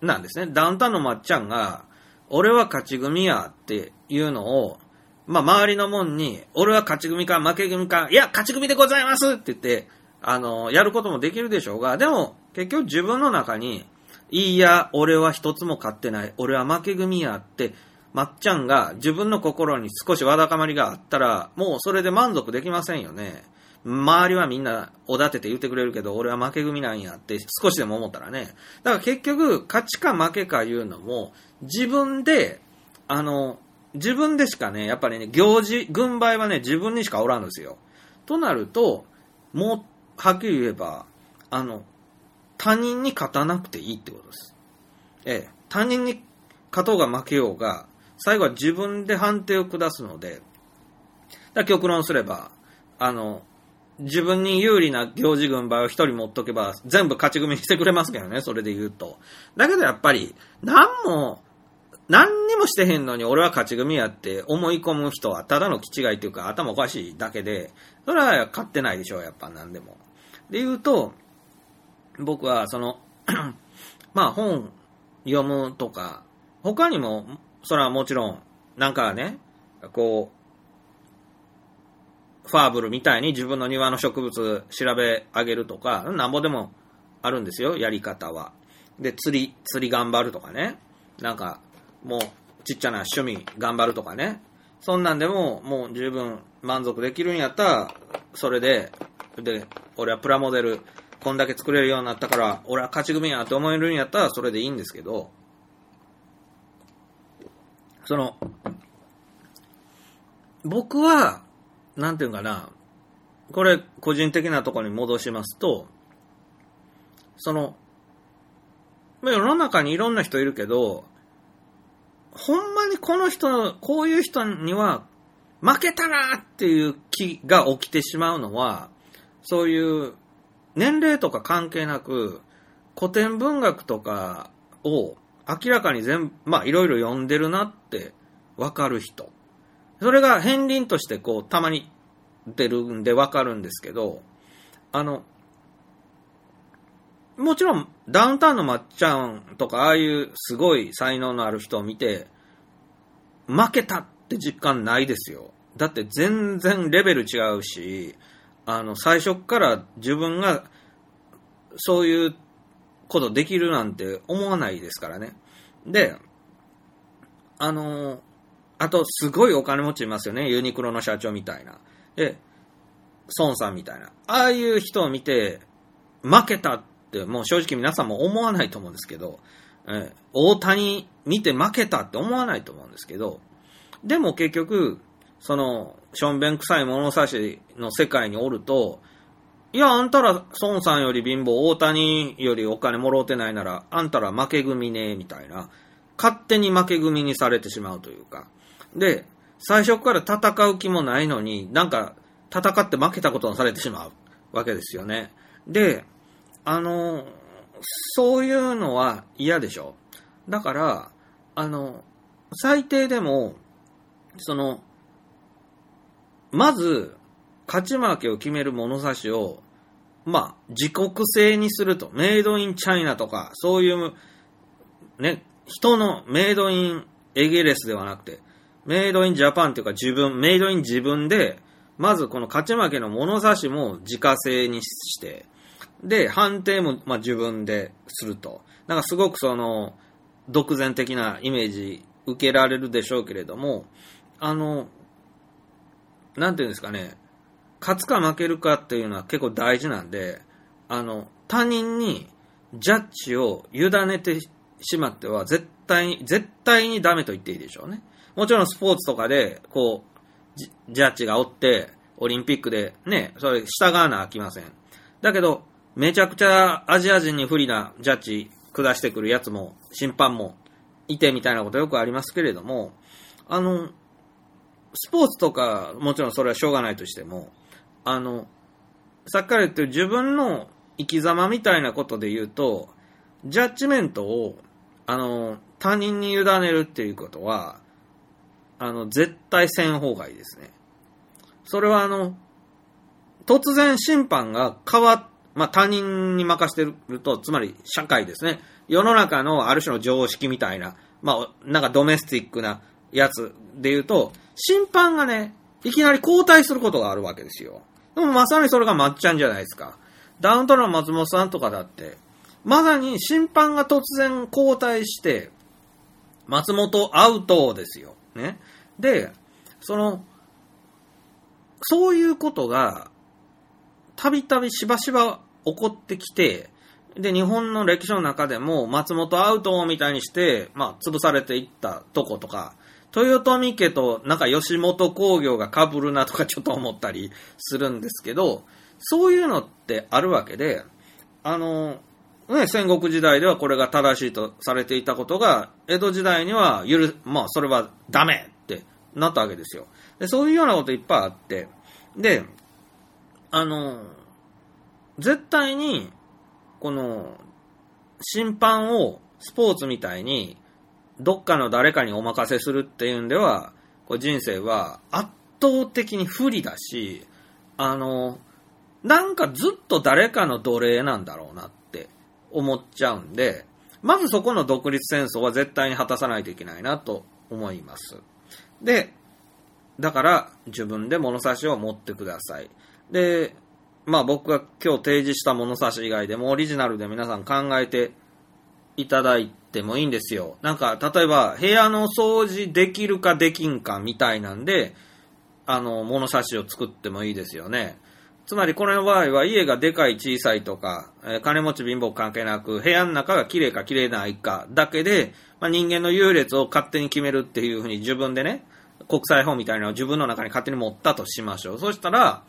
なんですね。ダウンタウンのまっちゃんが、俺は勝ち組やっていうのを、まあ、周りのもんに、俺は勝ち組か負け組か、いや、勝ち組でございますって言って、あの、やることもできるでしょうが、でも、結局自分の中に、いいや、俺は一つも勝ってない、俺は負け組やって、まっちゃんが自分の心に少しわだかまりがあったら、もうそれで満足できませんよね。周りはみんなおだてて言ってくれるけど、俺は負け組なんやって少しでも思ったらね。だから結局、勝ちか負けかいうのも、自分で、あの、自分でしかね、やっぱりね、行事、軍配はね、自分にしかおらんですよ。となると、もう、はっきり言えば、あの、他人に勝たなくていいってことです。ええ、他人に勝とうが負けようが、最後は自分で判定を下すので、だ極論すれば、あの、自分に有利な行事軍配を一人持っとけば、全部勝ち組にしてくれますけどね、それで言うと。だけどやっぱり、何も、何にもしてへんのに俺は勝ち組やって思い込む人はただの気違いというか頭おかしいだけで、それは勝ってないでしょう、やっぱ何でも。で言うと、僕はその、(clears throat) まあ本読むとか、他にも、それはもちろん、なんかね、こう、ファーブルみたいに自分の庭の植物調べ上げるとか、なんぼでもあるんですよ、やり方は。で、釣り、釣り頑張るとかね。なんか、もう、ちっちゃな趣味頑張るとかね。そんなんでも、もう十分満足できるんやったら、それで、で、俺はプラモデル、こんだけ作れるようになったから、俺は勝ち組やって思えるんやったら、それでいいんですけど、その、僕は、なんていうかな、これ、個人的なところに戻しますと、その、世の中にいろんな人いるけど、ほんまにこの人、こういう人には負けたなっていう気が起きてしまうのは、そういう年齢とか関係なく、古典文学とかを明らかに全部、まあいろいろ読んでるなってわかる人。それが片鱗としてこう、たまに出るんでわかるんですけど、あの、もちろん、ダウンタウンのまっちゃんとか、ああいうすごい才能のある人を見て、負けたって実感ないですよ。だって全然レベル違うし、あの、最初から自分がそういうことできるなんて思わないですからね。で、あの、あとすごいお金持ちいますよね。ユニクロの社長みたいな。で、孫さんみたいな。ああいう人を見て、負けたって、もう正直皆さんも思わないと思うんですけど、え大谷見て負けたって思わないと思うんですけど、でも結局、その、しょんべん臭い物差しの世界におると、いや、あんたら孫さんより貧乏、大谷よりお金もろうてないなら、あんたら負け組ね、みたいな、勝手に負け組にされてしまうというか。で、最初から戦う気もないのに、なんか、戦って負けたことにされてしまうわけですよね。で、あの、そういうのは嫌でしょ。だから、あの、最低でも、その、まず、勝ち負けを決める物差しを、まあ、自国製にすると。メイドインチャイナとか、そういう、ね、人のメイドインエゲレスではなくて、メイドインジャパンっていうか自分、メイドイン自分で、まずこの勝ち負けの物差しも自家製にして、で、判定もまあ自分ですると。なんかすごくその、独善的なイメージ受けられるでしょうけれども、あの、なんていうんですかね、勝つか負けるかっていうのは結構大事なんで、あの、他人にジャッジを委ねてしまっては絶対に、絶対にダメと言っていいでしょうね。もちろんスポーツとかで、こう、ジャッジがおって、オリンピックでね、それ従わなあきません。だけど、めちゃくちゃアジア人に不利なジャッジ下してくるやつも、審判もいてみたいなことよくありますけれども、あの、スポーツとか、もちろんそれはしょうがないとしても、あの、さっきから言ってる自分の生き様みたいなことで言うと、ジャッジメントを、あの、他人に委ねるっていうことは、あの、絶対せん方がいいですね。それはあの、突然審判が変わっ、まあ、他人に任せてると、つまり社会ですね。世の中のある種の常識みたいな、まあ、なんかドメスティックなやつで言うと、審判がね、いきなり交代することがあるわけですよ。でもまさにそれがまっちゃんじゃないですか。ダウントラの松本さんとかだって、まさに審判が突然交代して、松本アウトですよ。ね。で、その、そういうことが、たびたびしばしば起こってきて、で、日本の歴史の中でも、松本アウトみたいにして、まあ、潰されていったとことか、豊臣家となんか吉本工業が被るなとかちょっと思ったりするんですけど、そういうのってあるわけで、あの、ね、戦国時代ではこれが正しいとされていたことが、江戸時代には許、まあ、それはダメってなったわけですよ。で、そういうようなこといっぱいあって、で、あの、絶対に、この、審判をスポーツみたいに、どっかの誰かにお任せするっていうんでは、こう人生は圧倒的に不利だし、あの、なんかずっと誰かの奴隷なんだろうなって思っちゃうんで、まずそこの独立戦争は絶対に果たさないといけないなと思います。で、だから自分で物差しを持ってください。で、まあ僕が今日提示した物差し以外でもオリジナルで皆さん考えていただいてもいいんですよ。なんか、例えば部屋の掃除できるかできんかみたいなんで、あの、物差しを作ってもいいですよね。つまりこれの場合は家がでかい小さいとか、えー金持ち貧乏関係なく、部屋の中が綺麗か綺麗ないかだけで、まあ、人間の優劣を勝手に決めるっていうふうに自分でね、国際法みたいなのを自分の中に勝手に持ったとしましょう。そしたら、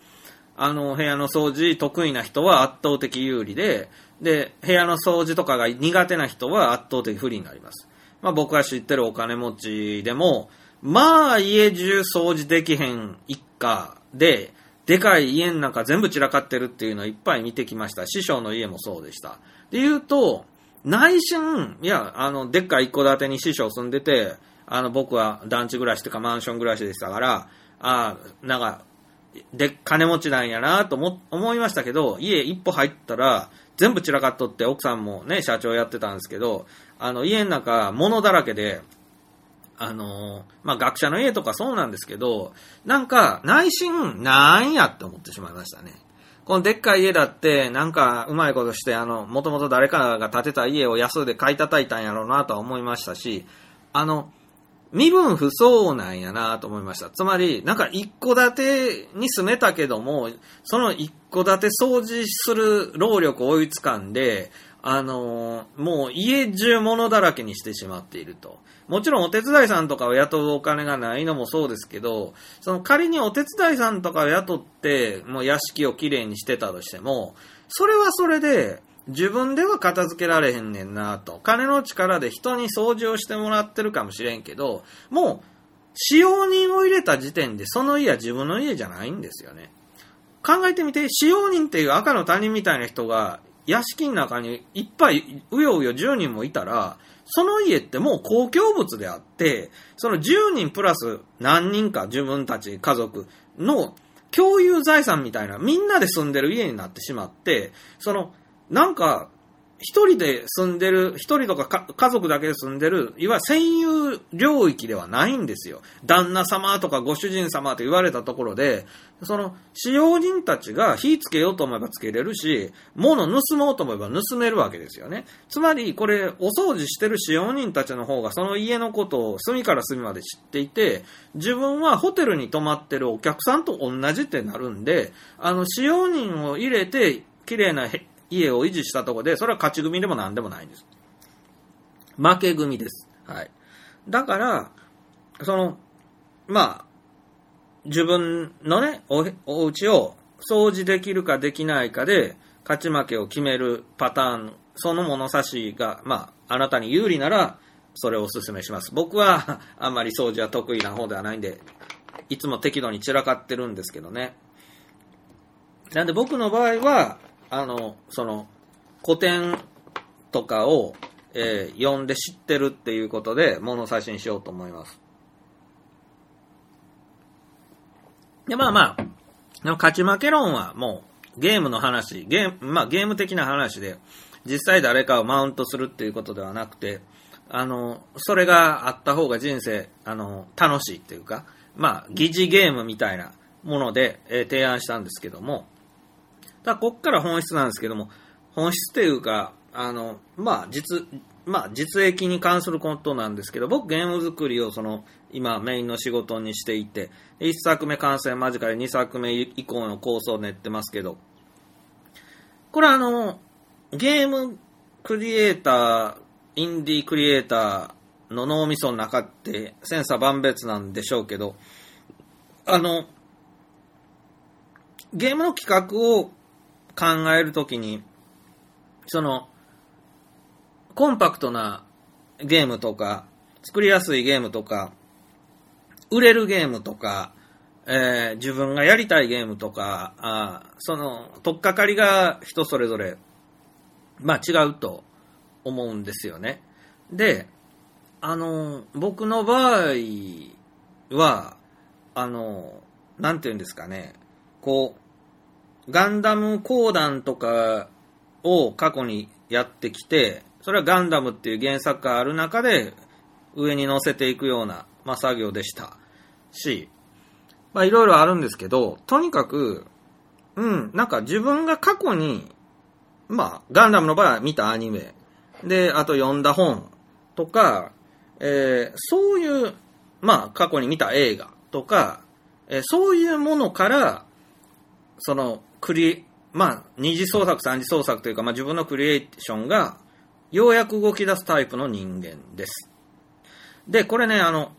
あの、部屋の掃除得意な人は圧倒的有利で、で、部屋の掃除とかが苦手な人は圧倒的不利になります。まあ僕が知ってるお金持ちでも、まあ家中掃除できへん一家で、でかい家の中全部散らかってるっていうのをいっぱい見てきました。師匠の家もそうでした。で言うと、内心、いや、あの、でっかい一戸建てに師匠住んでて、あの、僕は団地暮らしとかマンション暮らしでしたから、ああ、なんか、で、金持ちなんやなと思、思いましたけど、家一歩入ったら、全部散らかっとって、奥さんもね、社長やってたんですけど、あの、家の中、物だらけで、あのまあ、学者の家とかそうなんですけど、なんか、内心、なんやって思ってしまいましたね。このでっかい家だって、なんか、うまいことして、あの、もともと誰かが建てた家を安で買い叩いたんやろうなとは思いましたし、あの、身分不相なんやなと思いました。つまり、なんか一戸建てに住めたけども、その一戸建て掃除する労力を追いつかんで、あのーもう家中物だらけにしてしまっていると。もちろんお手伝いさんとかを雇うお金がないのもそうですけど、その仮にお手伝いさんとかを雇って、もう屋敷をきれいにしてたとしても、それはそれで、自分では片付けられへんねんなと。金の力で人に掃除をしてもらってるかもしれんけど、もう、使用人を入れた時点でその家は自分の家じゃないんですよね。考えてみて、使用人っていう赤の他人みたいな人が屋敷の中にいっぱいうようよ10人もいたら、その家ってもう公共物であって、その10人プラス何人か自分たち家族の共有財産みたいな、みんなで住んでる家になってしまって、その、なんか、一人で住んでる、一人とか家族だけで住んでる、いわゆる占有領域ではないんですよ。旦那様とかご主人様と言われたところで、その、使用人たちが火つけようと思えばつけれるし、物盗もうと思えば盗めるわけですよね。つまり、これ、お掃除してる使用人たちの方がその家のことを隅から隅まで知っていて、自分はホテルに泊まってるお客さんと同じってなるんで、あの、使用人を入れて、綺麗な家を維持したとこで、それは勝ち組でも何でもないんです。負け組です。はい。だから、その、まあ、自分のね、お、お家を掃除できるかできないかで、勝ち負けを決めるパターン、その物差しが、まあ、あなたに有利なら、それをお勧めします。僕は、あんまり掃除は得意な方ではないんで、いつも適度に散らかってるんですけどね。なんで僕の場合は、あの、その、古典とかを、えー読んで知ってるっていうことで物差しにしようと思います。で、まあまあ、勝ち負け論はもうゲームの話、ゲーム、まあゲーム的な話で、実際誰かをマウントするっていうことではなくて、あの、それがあった方が人生、あの、楽しいっていうか、まあ、疑似ゲームみたいなもので、えー提案したんですけども、ただこっから本質なんですけども、本質っていうか、あの、まあ、実、まあ、実益に関することなんですけど、僕ゲーム作りをその、今メインの仕事にしていて、1作目完成間近で2作目以降の構想を練ってますけど、これあの、ゲームクリエイター、インディークリエイターの脳みその中って、千差万別なんでしょうけど、あの、ゲームの企画を考えるときに、その、コンパクトなゲームとか、作りやすいゲームとか、売れるゲームとか、えー自分がやりたいゲームとか、あその、とっかかりが人それぞれ、まあ違うと思うんですよね。で、あの、僕の場合は、あの、なんていうんですかね、こう、ガンダム講談とかを過去にやってきて、それはガンダムっていう原作がある中で上に乗せていくような、まあ、作業でした。し、まあいろいろあるんですけど、とにかく、うん、なんか自分が過去に、まあガンダムの場合は見たアニメ、で、あと読んだ本とか、えーそういう、まあ過去に見た映画とか、えーそういうものから、その、クリ、まあ、二次創作、三次創作というか、まあ自分のクリエーションが、ようやく動き出すタイプの人間です。で、これね、あの、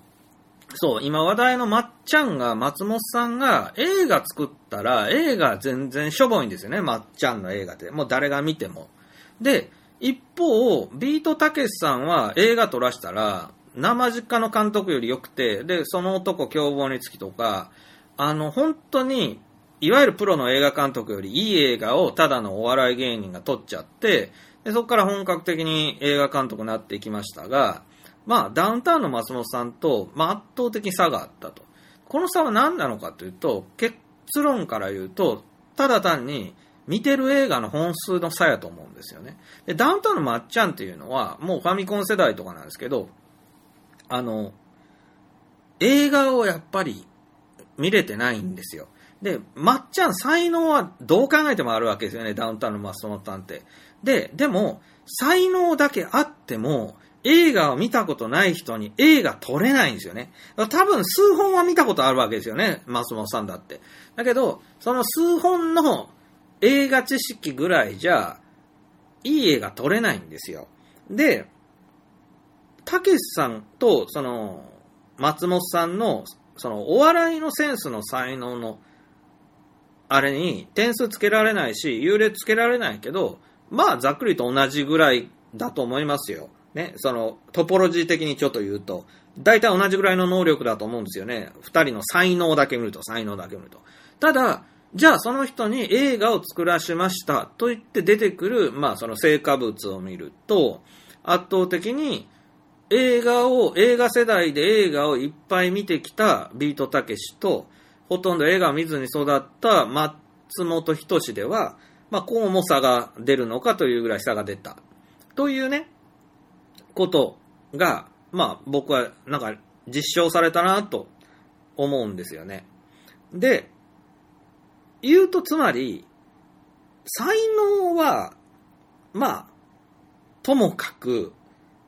そう、今話題のまっちゃんが、松本さんが映画作ったら、映画全然しょぼいんですよね、まっちゃんの映画って。もう誰が見ても。で、一方、ビートたけしさんは映画撮らしたら、生実家の監督より良くて、で、その男凶暴につきとか、あの、本当に、いわゆるプロの映画監督よりいい映画をただのお笑い芸人が撮っちゃって、でそこから本格的に映画監督になっていきましたが、まあ、ダウンタウンの松本さんと、まあ、圧倒的に差があったと。この差は何なのかというと、結論から言うと、ただ単に見てる映画の本数の差やと思うんですよね。で、ダウンタウンのまっちゃんっていうのは、もうファミコン世代とかなんですけど、あの、映画をやっぱり見れてないんですよ。で、まっちゃん才能はどう考えてもあるわけですよね、ダウンタウンの松本さんって。で、でも、才能だけあっても、映画を見たことない人に映画撮れないんですよね。多分数本は見たことあるわけですよね、松本さんだって。だけど、その数本の映画知識ぐらいじゃ、いい映画撮れないんですよ。で、たけしさんと、その、松本さんの、その、お笑いのセンスの才能の、あれに点数つけられないし、優劣つけられないけど、まあ、ざっくりと同じぐらいだと思いますよ。ね、その、トポロジー的にちょっと言うと、大体同じぐらいの能力だと思うんですよね。二人の才能だけ見ると、才能だけ見ると。ただ、じゃあその人に映画を作らしましたと言って出てくる、まあその成果物を見ると、圧倒的に映画を、映画世代で映画をいっぱい見てきたビートたけしと、ほとんど映画を見ずに育った松本人志では、まあこうも差が出るのかというぐらい差が出た。というね、ことが、まあ僕はなんか実証されたなと思うんですよね。で、言うとつまり、才能は、まあ、ともかく、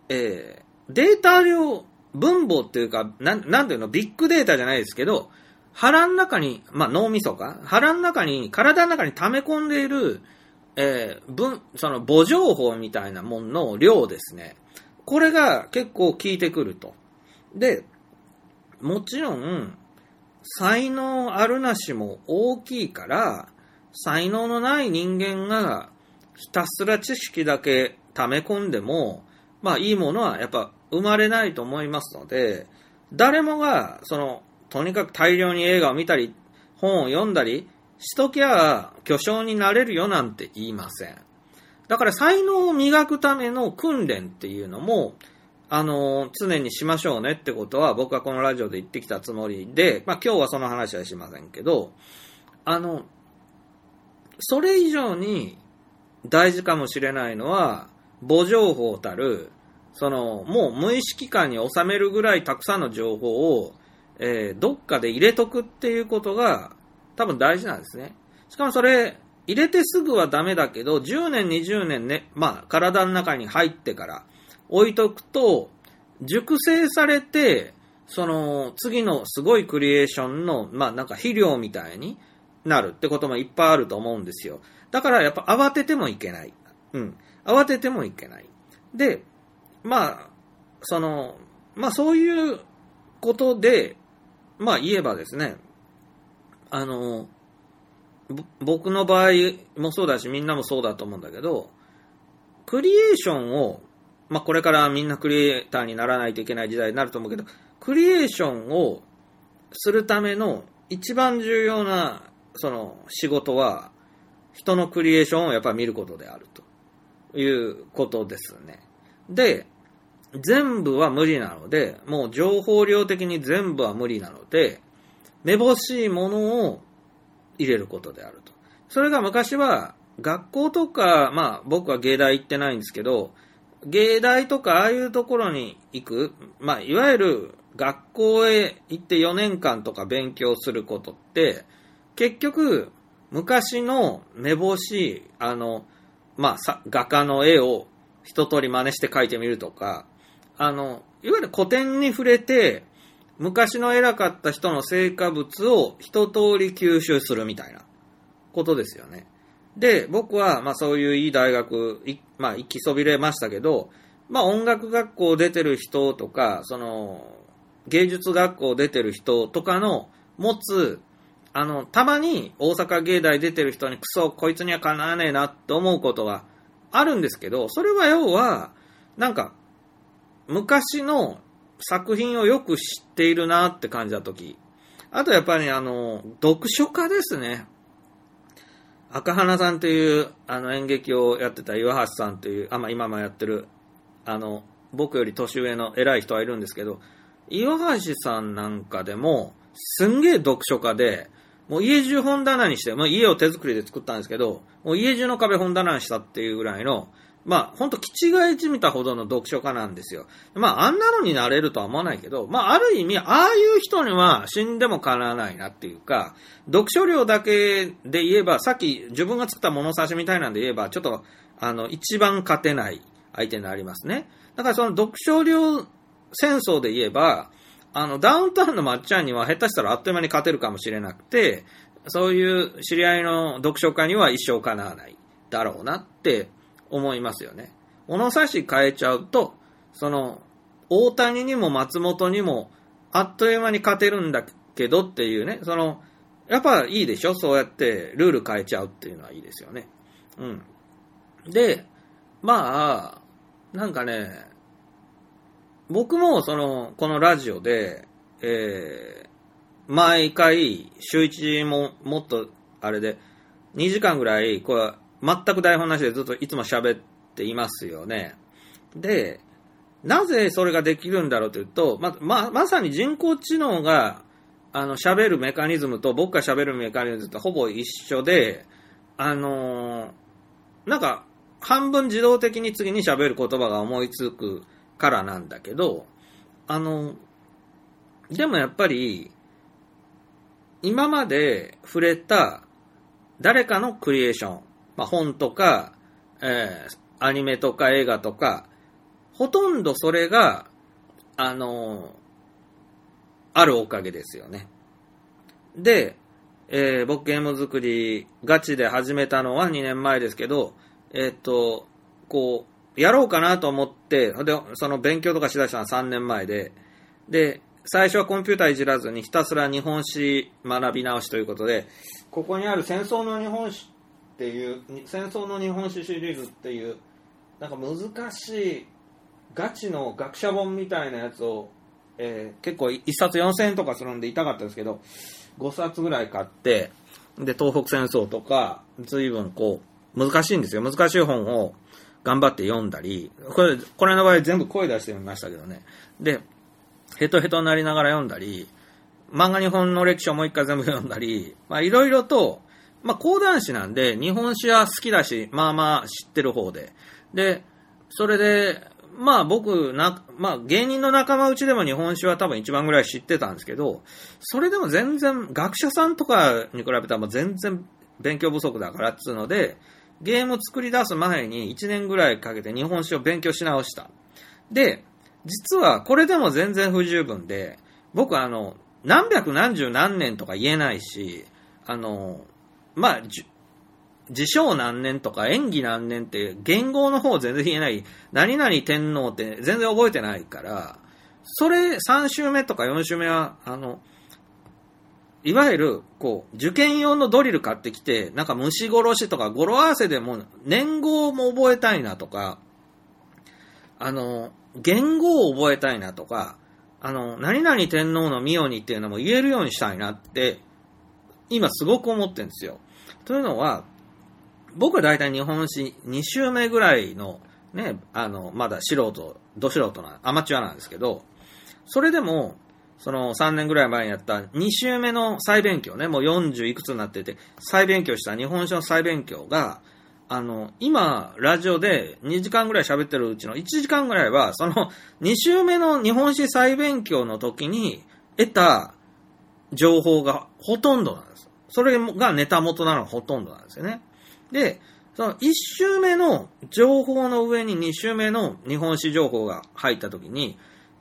えー、データ量、分母っていうか、なん、なんていうの、ビッグデータじゃないですけど、腹の中に、まあ脳みそか？腹の中に、体の中に溜め込んでいる、えー、分、その母情報みたいなものの量ですね。これが結構効いてくると。で、もちろん、才能あるなしも大きいから、才能のない人間がひたすら知識だけ溜め込んでも、まあいいものはやっぱ生まれないと思いますので、誰もが、その、とにかく大量に映画を見たり、本を読んだりしときゃ巨匠になれるよなんて言いません。だから才能を磨くための訓練っていうのも、あの、常にしましょうねってことは僕はこのラジオで言ってきたつもりで、まあ今日はその話はしませんけど、あの、それ以上に大事かもしれないのは、母情報たる、その、もう無意識感に収めるぐらいたくさんの情報を、えー、どっかで入れとくっていうことが多分大事なんですね。しかもそれ、入れてすぐはダメだけど、10年、20年ね、まあ、体の中に入ってから置いとくと、熟成されて、その、次のすごいクリエーションの、まあ、なんか肥料みたいになるってこともいっぱいあると思うんですよ。だからやっぱ慌ててもいけない。うん。慌ててもいけない。で、まあ、その、まあそういうことで、まあ言えばですね、あの、僕の場合もそうだし、みんなもそうだと思うんだけど、クリエーションを、まあこれからみんなクリエイターにならないといけない時代になると思うけど、クリエーションをするための一番重要なその仕事は、人のクリエーションをやっぱり見ることであるということですね。で、全部は無理なので、もう情報量的に全部は無理なので、めぼしいものを入れることであると。それが昔は学校とか、まあ僕は芸大行ってないんですけど、芸大とかああいうところに行く、まあいわゆる学校へ行って4年間とか勉強することって、結局昔のめぼしい、あの、まあ画家の絵を一通り真似して描いてみるとか、あの、いわゆる古典に触れて、昔の偉かった人の成果物を一通り吸収するみたいなことですよね。で、僕は、まあそういういい大学、まあ行きそびれましたけど、まあ音楽学校出てる人とか、その、芸術学校出てる人とかの持つ、あの、たまに大阪芸大出てる人にクソ、こいつにはかなわねえなって思うことはあるんですけど、それは要は、なんか、昔の作品をよく知っているなって感じたとき。あとやっぱりあの、読書家ですね。赤花さんというあの演劇をやってた岩橋さんという、あ、まあ、今もやってる、あの、僕より年上の偉い人はいるんですけど、岩橋さんなんかでも、すんげえ読書家で、もう家中本棚にして、まあ、家を手作りで作ったんですけど、もう家中の壁本棚にしたっていうぐらいの、まあ、ほんと、気違いじみたほどの読書家なんですよ。まあ、あんなのになれるとは思わないけど、まあ、ある意味、ああいう人には死んでもかなわないなっていうか、読書量だけで言えば、さっき自分が作った物差しみたいなんで言えば、ちょっと、あの、一番勝てない相手になりますね。だからその読書量戦争で言えば、あの、ダウンタウンのまっちゃんには下手したらあっという間に勝てるかもしれなくて、そういう知り合いの読書家には一生かなわないだろうなって思いますよね。物差し変えちゃうと、その、大谷にも松本にも、あっという間に勝てるんだけどっていうね、その、やっぱいいでしょ？そうやってルール変えちゃうっていうのはいいですよね。うん。で、まあ、なんかね、僕もその、このラジオで、えー、毎回、週一も、もっと、あれで、2時間ぐらい、こ、全く台本なしでずっといつも喋っていますよね。で、なぜそれができるんだろうというと、ま、ま、まさに人工知能が、あの、喋るメカニズムと僕が喋るメカニズムとほぼ一緒で、あのー、なんか、半分自動的に次に喋る言葉が思いつくからなんだけど、あの、でもやっぱり、今まで触れた誰かのクリエーション、まあ、本とか、えー、アニメとか映画とか、ほとんどそれが、あのあるおかげですよね。で、えー、僕ゲーム作りガチで始めたのは2年前ですけど、えっ、と、こう、やろうかなと思って、で、その勉強とかしだしたのは3年前で、で、最初はコンピューターいじらずにひたすら日本史学び直しということで、ここにある戦争の日本史っていう、戦争の日本史シリーズっていう、なんか難しいガチの学者本みたいなやつを、えー、結構1冊4000円とかするんで痛かったですけど、5冊ぐらい買って、で、東北戦争とか、随分こう、難しいんですよ。難しい本を頑張って読んだり、これ、これの場合全部声出してみましたけどね。で、ヘトヘトになりながら読んだり、漫画日本の歴史をもう一回全部読んだり、まあいろいろと、まあ講談師なんで、日本史は好きだし、まあまあ知ってる方で。で、それで、まあ僕な、まあ芸人の仲間内でも日本史は多分一番ぐらい知ってたんですけど、それでも全然、学者さんとかに比べたらもう全然勉強不足だからっつうので、ゲームを作り出す前に1年ぐらいかけて日本史を勉強し直した。で、実はこれでも全然不十分で、僕あの、何百何十何年とか言えないし、あの、まあ、自称何年とか演技何年って言語の方全然言えない、何々天皇って全然覚えてないから、それ3週目とか4週目は、あの、いわゆる、こう、受験用のドリル買ってきて、なんか虫殺しとか語呂合わせでも年号も覚えたいなとか、あの、言語を覚えたいなとか、あの、何々天皇の御代にっていうのも言えるようにしたいなって、今すごく思ってるんですよ。というのは、僕は大体日本史2週目ぐらいの、ね、あの、まだ素人、ど素人な、アマチュアなんですけど、それでも、その3年ぐらい前にやった2週目の再勉強ね、もう40いくつになってて、再勉強した日本史の再勉強が、あの、今、ラジオで2時間ぐらい喋ってるうちの1時間ぐらいは、その2週目の日本史再勉強の時に得た情報がほとんどなんです。それがネタ元なのがほとんどなんですよね。で、その1週目の情報の上に2週目の日本史情報が入った時に、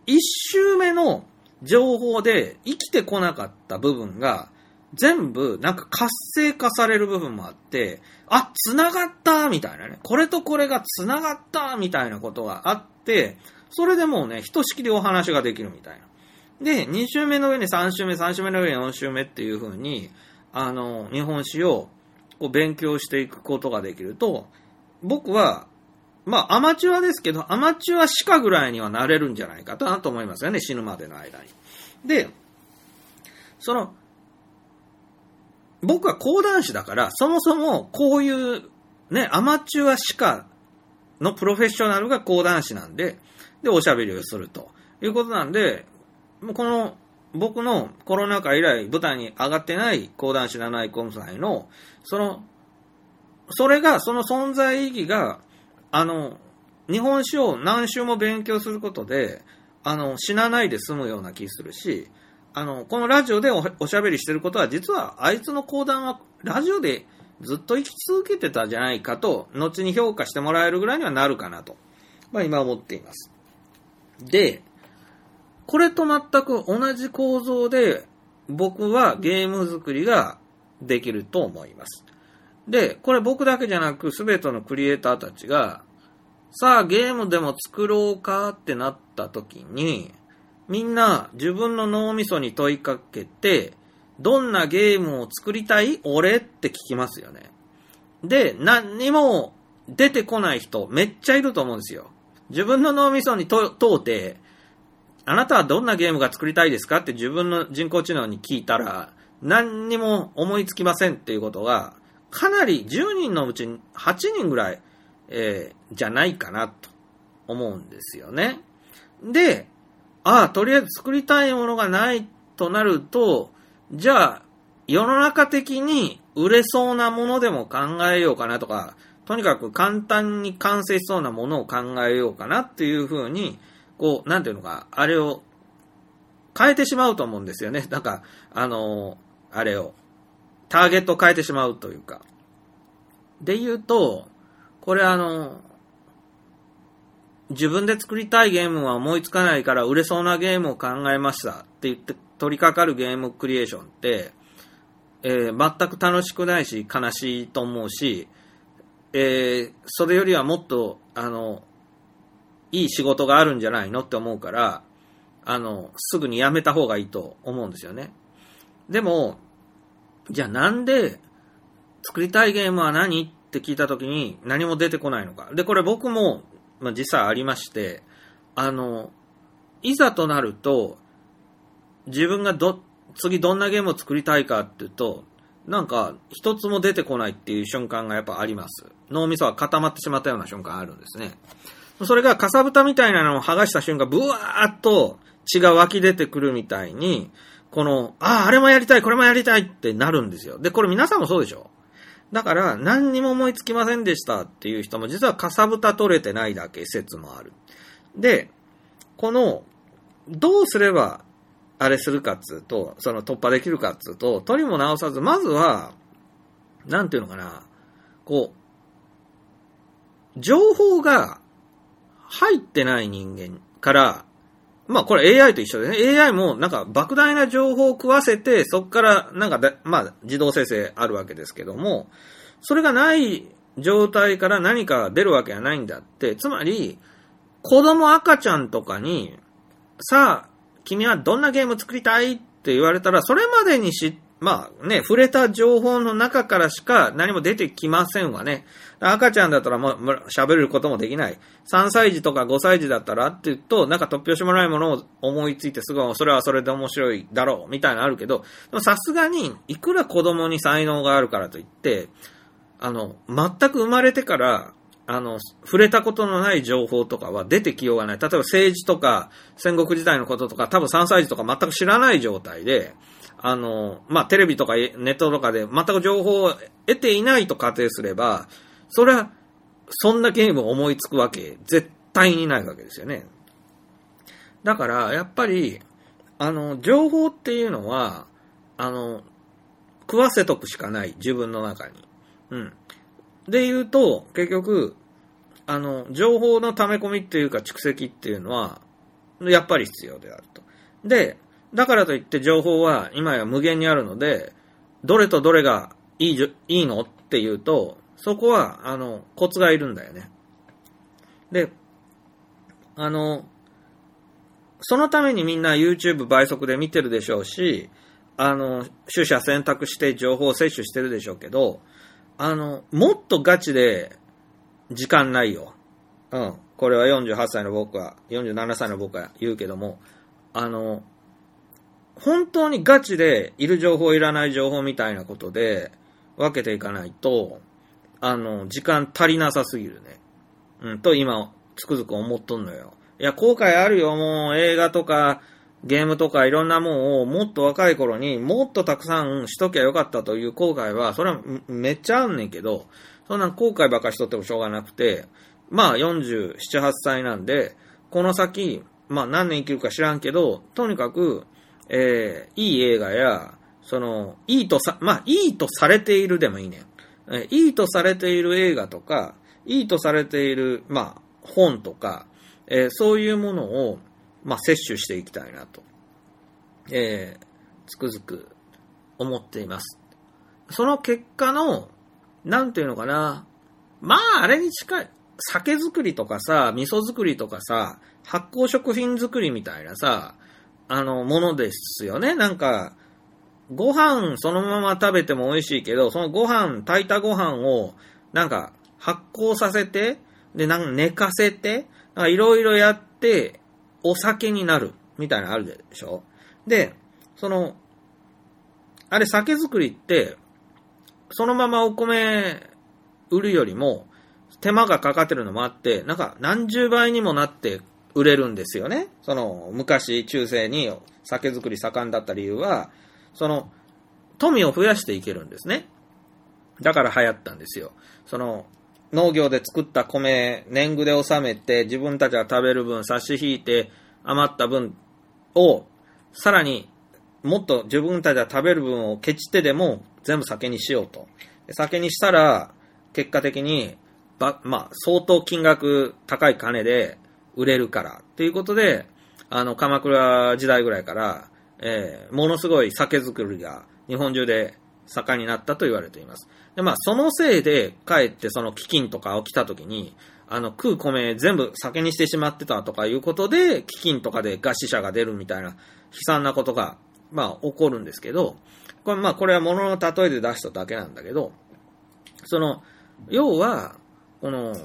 1週目の情報で生きてこなかった部分が全部なんか活性化される部分もあって、あ、繋がったみたいなね。これとこれが繋がったみたいなことがあって、それでもうね、ひとしきりお話ができるみたいな。で、2週目の上に3週目、3週目の上に4週目っていう風に、あの、日本史をこう勉強していくことができると、僕は、まあ、アマチュアですけど、アマチュアしかぐらいにはなれるんじゃないかとなと思いますよね、死ぬまでの間に。で、その、僕は講談師だから、そもそもこういう、ね、アマチュアしかのプロフェッショナルが講談師なんで、で、おしゃべりをするということなんで、もうこの、僕のコロナ禍以来舞台に上がってない講談師七井コンサイの、その、それが、その存在意義が、あの、日本史を何週も勉強することで、あの、死なないで済むような気するし、あの、このラジオでおしゃべりしてることは、実はあいつの講談はラジオでずっと生き続けてたじゃないかと、後に評価してもらえるぐらいにはなるかなと、まあ今思っています。で、これと全く同じ構造で、僕はゲーム作りができると思います。で、これ僕だけじゃなく、すべてのクリエイターたちが、さあゲームでも作ろうかってなった時に、みんな自分の脳みそに問いかけて、どんなゲームを作りたい？俺って聞きますよね。で、何にも出てこない人めっちゃいると思うんですよ。自分の脳みそに問うて、あなたはどんなゲームが作りたいですかって自分の人工知能に聞いたら、何にも思いつきませんっていうことが、かなり10人のうち8人ぐらい、えー、じゃないかなと思うんですよね。で、ああ、とりあえず作りたいものがないとなると、じゃあ、世の中的に売れそうなものでも考えようかなとか、とにかく簡単に完成しそうなものを考えようかなっていうふうに、こう、なんていうのか、あれを変えてしまうと思うんですよね。なんか、あのあれを、ターゲットを変えてしまうというか。で言うと、これあの、自分で作りたいゲームは思いつかないから売れそうなゲームを考えましたって言って取り掛かるゲームクリエーションって、えー全く楽しくないし悲しいと思うし、えーそれよりはもっと、あの、いい仕事があるんじゃないのって思うから、あの、すぐにやめた方がいいと思うんですよね。でも、じゃあなんで作りたいゲームは何って聞いたときに何も出てこないのか。で、これ僕も、まあ、実際ありまして、あの、いざとなると、自分がど、次どんなゲームを作りたいかっていうと、なんか一つも出てこないっていう瞬間がやっぱあります。脳みそは固まってしまったような瞬間あるんですね。それがかさぶたみたいなのを剥がした瞬間、ブワーっと血が湧き出てくるみたいに、この、ああ、あれもやりたい、これもやりたいってなるんですよ。で、これ皆さんもそうでしょだから、何にも思いつきませんでしたっていう人も、実はかさぶた取れてないだけ説もある。で、この、どうすれば、あれするかっつうと、その突破できるかっつうと、取りも直さず、まずは、なんていうのかな、こう、情報が入ってない人間から、まあこれ AI と一緒でね、AI もなんか莫大な情報を食わせて、そこからなんかだ、まあ自動生成あるわけですけども、それがない状態から何か出るわけはないんだって、つまり、子供赤ちゃんとかに、さあ、君はどんなゲーム作りたいって言われたら、それまでにし、まあね、触れた情報の中からしか何も出てきませんわね。赤ちゃんだったらもう喋ることもできない。3歳児とか5歳児だったらって言うと、なんか突拍子もないものを思いついてすぐ、それはそれで面白いだろう、みたいなのあるけど、でもさすがに、いくら子供に才能があるからといって、あの、全く生まれてから、あの、触れたことのない情報とかは出てきようがない。例えば政治とか戦国時代のこととか多分3歳児とか全く知らない状態で、あの、まあ、テレビとかネットとかで全く情報を得ていないと仮定すれば、それは、そんなゲームを思いつくわけ、絶対にないわけですよね。だから、やっぱり、あの、情報っていうのは、あの、食わせとくしかない、自分の中に。うん。で言うと、結局、あの、情報の溜め込みっていうか蓄積っていうのは、やっぱり必要であると。で、だからといって情報は今や無限にあるので、どれとどれがいいじょいいのっていうと、そこは、あの、コツがいるんだよね。で、あの、そのためにみんな YouTube 倍速で見てるでしょうし、あの、取捨選択して情報を摂取してるでしょうけど、あの、もっとガチで時間ないよ。うん。これは48歳の僕は、47歳の僕は言うけども、あの、本当にガチでいる情報いらない情報みたいなことで分けていかないと、あの、時間足りなさすぎるね。うん、と今、つくづく思っとんのよ。いや、後悔あるよ、もう映画とか、ゲームとかいろんなもんをもっと若い頃にもっとたくさんしときゃよかったという後悔は、それはめっちゃあんねんけど、そんな後悔ばっかしとってもしょうがなくて、まあ47、8歳なんで、この先、まあ何年生きるか知らんけど、とにかく、えー、いい映画や、その、いいとさ、まあいいとされているでもいいねん。え、いいとされている映画とか、いいとされている、まあ本とか、えー、そういうものを、まあ、摂取していきたいなと、えー、つくづく思っています。その結果の、なんていうのかな、まあ、あれに近い、酒造りとかさ、味噌作りとかさ、発酵食品作りみたいなさ、あの、ものですよね。なんか、ご飯そのまま食べても美味しいけど、そのご飯、炊いたご飯を、なんか、発酵させて、で、なんか寝かせて、いろいろやって、お酒になる、みたいなのあるでしょで、その、あれ酒造りって、そのままお米売るよりも、手間がかかってるのもあって、なんか何十倍にもなって売れるんですよね。その、昔、中世に酒造り盛んだった理由は、その、富を増やしていけるんですね。だから流行ったんですよ。その、農業で作った米、年貢で納めて、自分たちが食べる分差し引いて、余った分を、さらにもっと自分たちが食べる分をケチってでも全部酒にしようと。酒にしたら、結果的に、ば、まあ、相当金額高い金で売れるから。っていうことで、あの、鎌倉時代ぐらいから、えー、ものすごい酒造りが日本中で盛んになったと言われています。で、まあ、そのせいで、かえってその飢饉とか起きた時に、あの、食う米全部酒にしてしまってたとかいうことで、飢饉とかで餓死者が出るみたいな悲惨なことが、まあ、起こるんですけど、これ、まあ、これは物の例えで出しただけなんだけど、その、要は、この、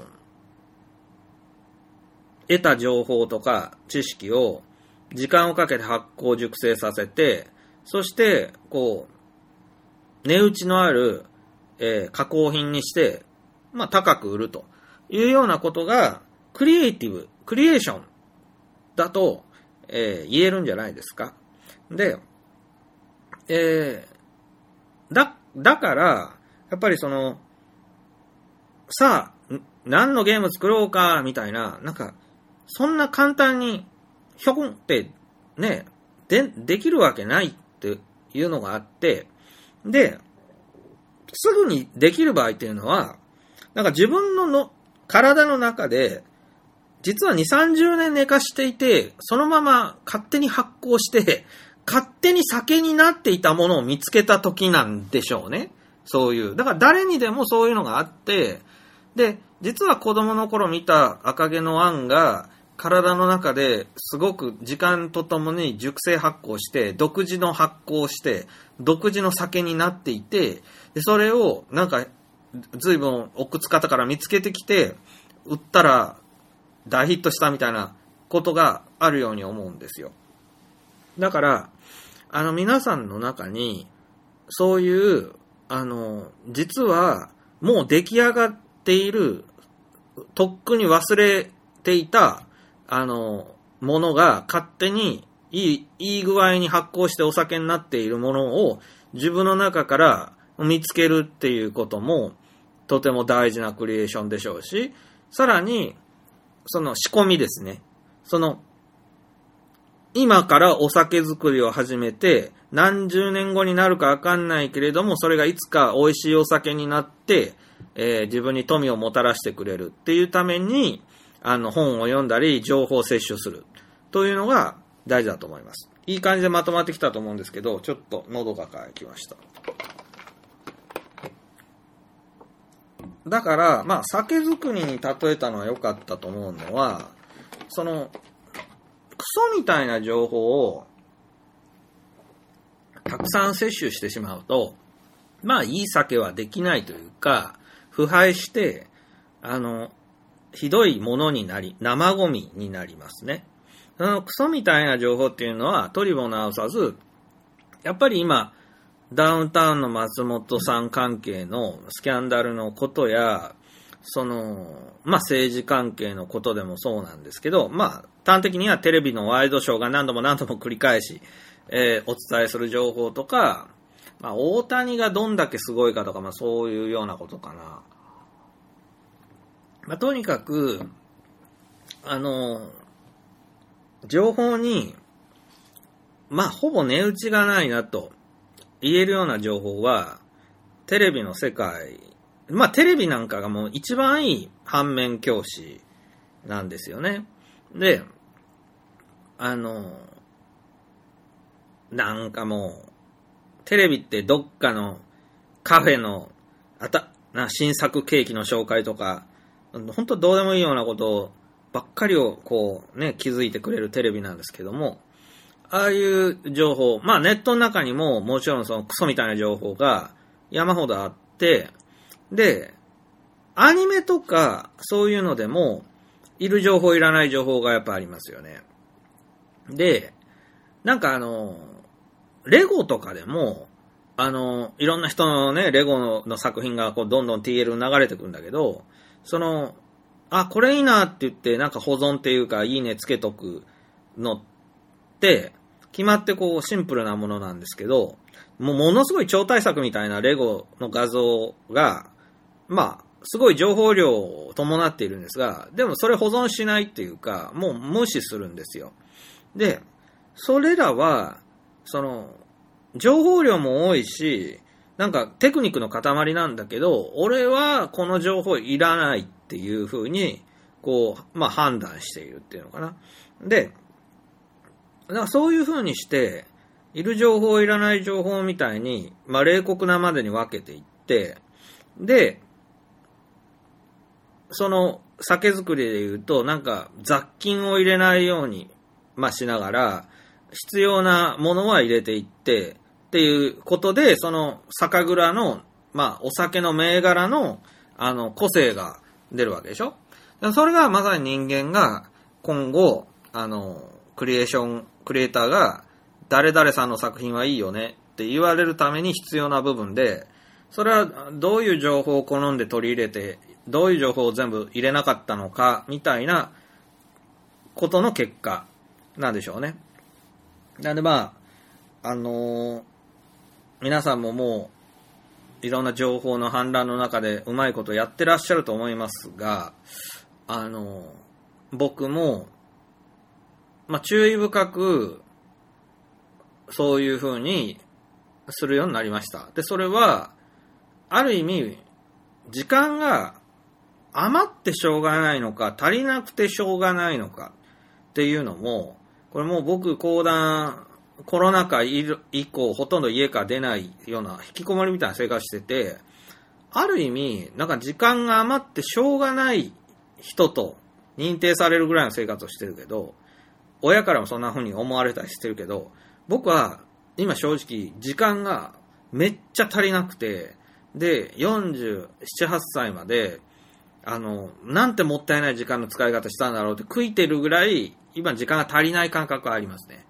得た情報とか知識を時間をかけて発酵熟成させて、そして、こう、値打ちのあるえー、加工品にして、まあ、高く売るというようなことが、クリエイティブ、クリエーションだと、えー、言えるんじゃないですか。で、えー、だ、だから、やっぱりその、さあ、何のゲーム作ろうか、みたいな、なんか、そんな簡単に、ひょこんって、ね、で、できるわけないっていうのがあって、で、すぐにできる場合っていうのは、なんか自分のの体の中で、実は2、30年寝かしていて、そのまま勝手に発酵して、勝手に酒になっていたものを見つけた時なんでしょうね。そういう。だから誰にでもそういうのがあって、で、実は子供の頃見た赤毛のアンが、体の中ですごく時間とともに熟成発酵して、独自の発酵して、独自の酒になっていて、で、それを、なんか、随分奥津方から見つけてきて、売ったら大ヒットしたみたいなことがあるように思うんですよ。だから、あの皆さんの中に、そういう、あの、実はもう出来上がっている、とっくに忘れていたあの、ものが勝手にいい、いい具合に発酵してお酒になっているものを自分の中から見つけるっていうこともとても大事なクリエーションでしょうし、さらに、その仕込みですね。その、今からお酒作りを始めて、何十年後になるかわかんないけれども、それがいつか美味しいお酒になって、えー、自分に富をもたらしてくれるっていうために、あの、本を読んだり、情報を摂取する。というのが大事だと思います。いい感じでまとまってきたと思うんですけど、ちょっと喉が渇きました。だから、まあ、酒造りに例えたのは良かったと思うのは、その、クソみたいな情報を、たくさん摂取してしまうと、まあ、いい酒はできないというか、腐敗して、あの、ひどいものになり、生ゴミになりますね。そのクソみたいな情報っていうのは、取りも直さず、やっぱり今、ダウンタウンの松本さん関係のスキャンダルのことや、その、まあ、政治関係のことでもそうなんですけど、まあ、端的にはテレビのワイドショーが何度も何度も繰り返し、えー、お伝えする情報とか、まあ、大谷がどんだけすごいかとか、まあ、そういうようなことかな。まあ、とにかく、あの、情報に、まあ、ほぼ値打ちがないなと言えるような情報は、テレビの世界、まあ、テレビなんかがもう一番いい反面教師なんですよね。で、あの、なんかもう、テレビってどっかのカフェの、あた、な、新作ケーキの紹介とか、本当どうでもいいようなことばっかりをこうね、気づいてくれるテレビなんですけども、ああいう情報、まあネットの中にももちろんそのクソみたいな情報が山ほどあって、で、アニメとかそういうのでも、いる情報いらない情報がやっぱありますよね。で、なんかあの、レゴとかでも、あの、いろんな人のね、レゴの作品がこうどんどん TL 流れてくんだけど、その、あ、これいいなって言って、なんか保存っていうか、いいねつけとくのって、決まってこうシンプルなものなんですけど、もうものすごい超大作みたいなレゴの画像が、まあ、すごい情報量を伴っているんですが、でもそれ保存しないっていうか、もう無視するんですよ。で、それらは、その、情報量も多いし、なんかテクニックの塊なんだけど、俺はこの情報いらないっていうふうに、こう、まあ判断しているっていうのかな。で、だかそういうふうにして、いる情報、いらない情報みたいに、まあ冷酷なまでに分けていって、で、その酒造りで言うと、なんか雑菌を入れないように、まあしながら、必要なものは入れていって、っていうことで、その酒蔵の、まあお酒の銘柄の、あの、個性が出るわけでしょ？それがまさに人間が今後、あの、クリエーション、クリエイターが、誰々さんの作品はいいよねって言われるために必要な部分で、それはどういう情報を好んで取り入れてどういう情報を全部入れなかったのか、みたいなことの結果なんでしょうね。なんでまあ、あのー、皆さんももう、いろんな情報の氾濫の中でうまいことやってらっしゃると思いますが、あの、僕も、まあ、注意深く、そういう風にするようになりました。で、それは、ある意味、時間が余ってしょうがないのか、足りなくてしょうがないのかっていうのも、これもう僕、講談、コロナ禍以降、ほとんど家から出ないような、引きこもりみたいな生活してて、ある意味、なんか時間が余ってしょうがない人と認定されるぐらいの生活をしてるけど、親からもそんな風に思われたりしてるけど、僕は今正直時間がめっちゃ足りなくて、で、47、8歳まであの、なんてもったいない時間の使い方したんだろうって悔いてるぐらい、今時間が足りない感覚がありますね。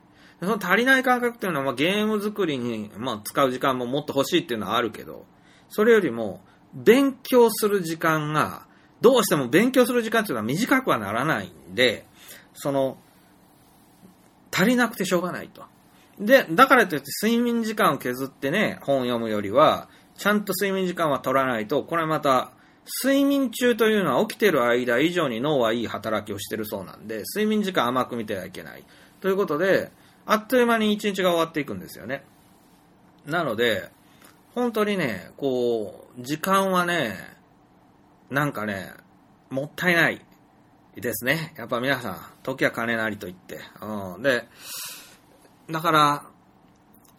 その足りない感覚っていうのは、まあ、ゲーム作りに、まあ、使う時間ももっと欲しいっていうのはあるけど、それよりも、勉強する時間が、どうしても勉強する時間っていうのは短くはならないんで、その、足りなくてしょうがないと。で、だからといって睡眠時間を削ってね、本を読むよりは、ちゃんと睡眠時間は取らないと、これまた睡眠中というのは起きてる間以上に脳はいい働きをしてるそうなんで、睡眠時間甘く見てはいけない。ということで、あっという間に一日が終わっていくんですよね。なので、本当にね、こう、時間はね、なんかね、もったいないですね。やっぱ皆さん、時は金なりと言って。うん。で、だから、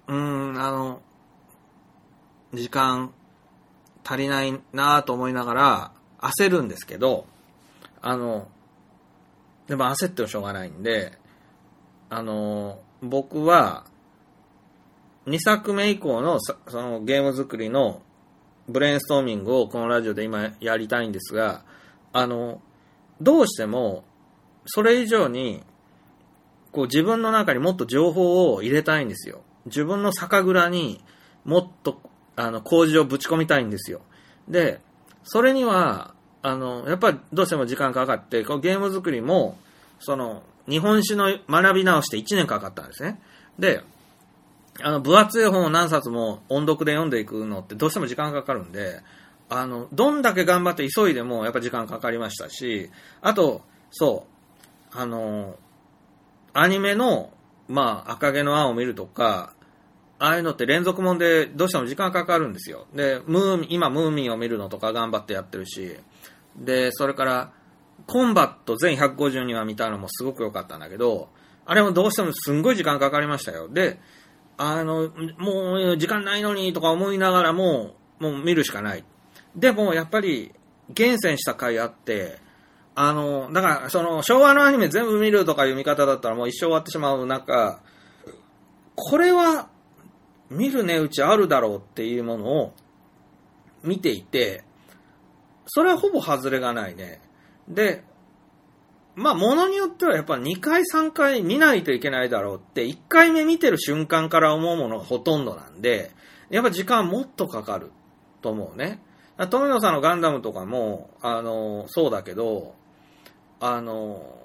うん、あの、時間、足りないなぁと思いながら焦るんですけど、あの、でも焦ってもしょうがないんで、あの、僕は、2作目以降のそのゲーム作りのブレインストーミングをこのラジオで今やりたいんですが、あの、どうしても、それ以上に、こう自分の中にもっと情報を入れたいんですよ。自分の酒蔵にもっと、あの、麹をぶち込みたいんですよ。で、それには、あの、やっぱりどうしても時間かかって、こうゲーム作りも、その、日本史の学び直して1年かかったんですね。で、あの、分厚い本を何冊も音読で読んでいくのってどうしても時間かかるんで、あの、どんだけ頑張って急いでもやっぱ時間かかりましたし、あと、そう、あの、アニメの、まあ、赤毛のアンを見るとか、ああいうのって連続もんでどうしても時間かかるんですよ。で、ムーミン、今ムーミンを見るのとか頑張ってやってるし、で、それから、コンバット全152話見たのもすごく良かったんだけど、あれもどうしてもすんごい時間かかりましたよ。で、あの、もう時間ないのにとか思いながらも、もう見るしかない。でも、やっぱり、厳選した回あって、あの、だから、その、昭和のアニメ全部見るとかいう見方だったらもう一生終わってしまう中、これは、見る値打ちあるだろうっていうものを見ていて、それはほぼ外れがないね。で、まあ、ものによってはやっぱ2回3回見ないといけないだろうって、1回目見てる瞬間から思うものがほとんどなんで、やっぱ時間もっとかかると思うね。富野さんのガンダムとかも、あの、そうだけど、あの、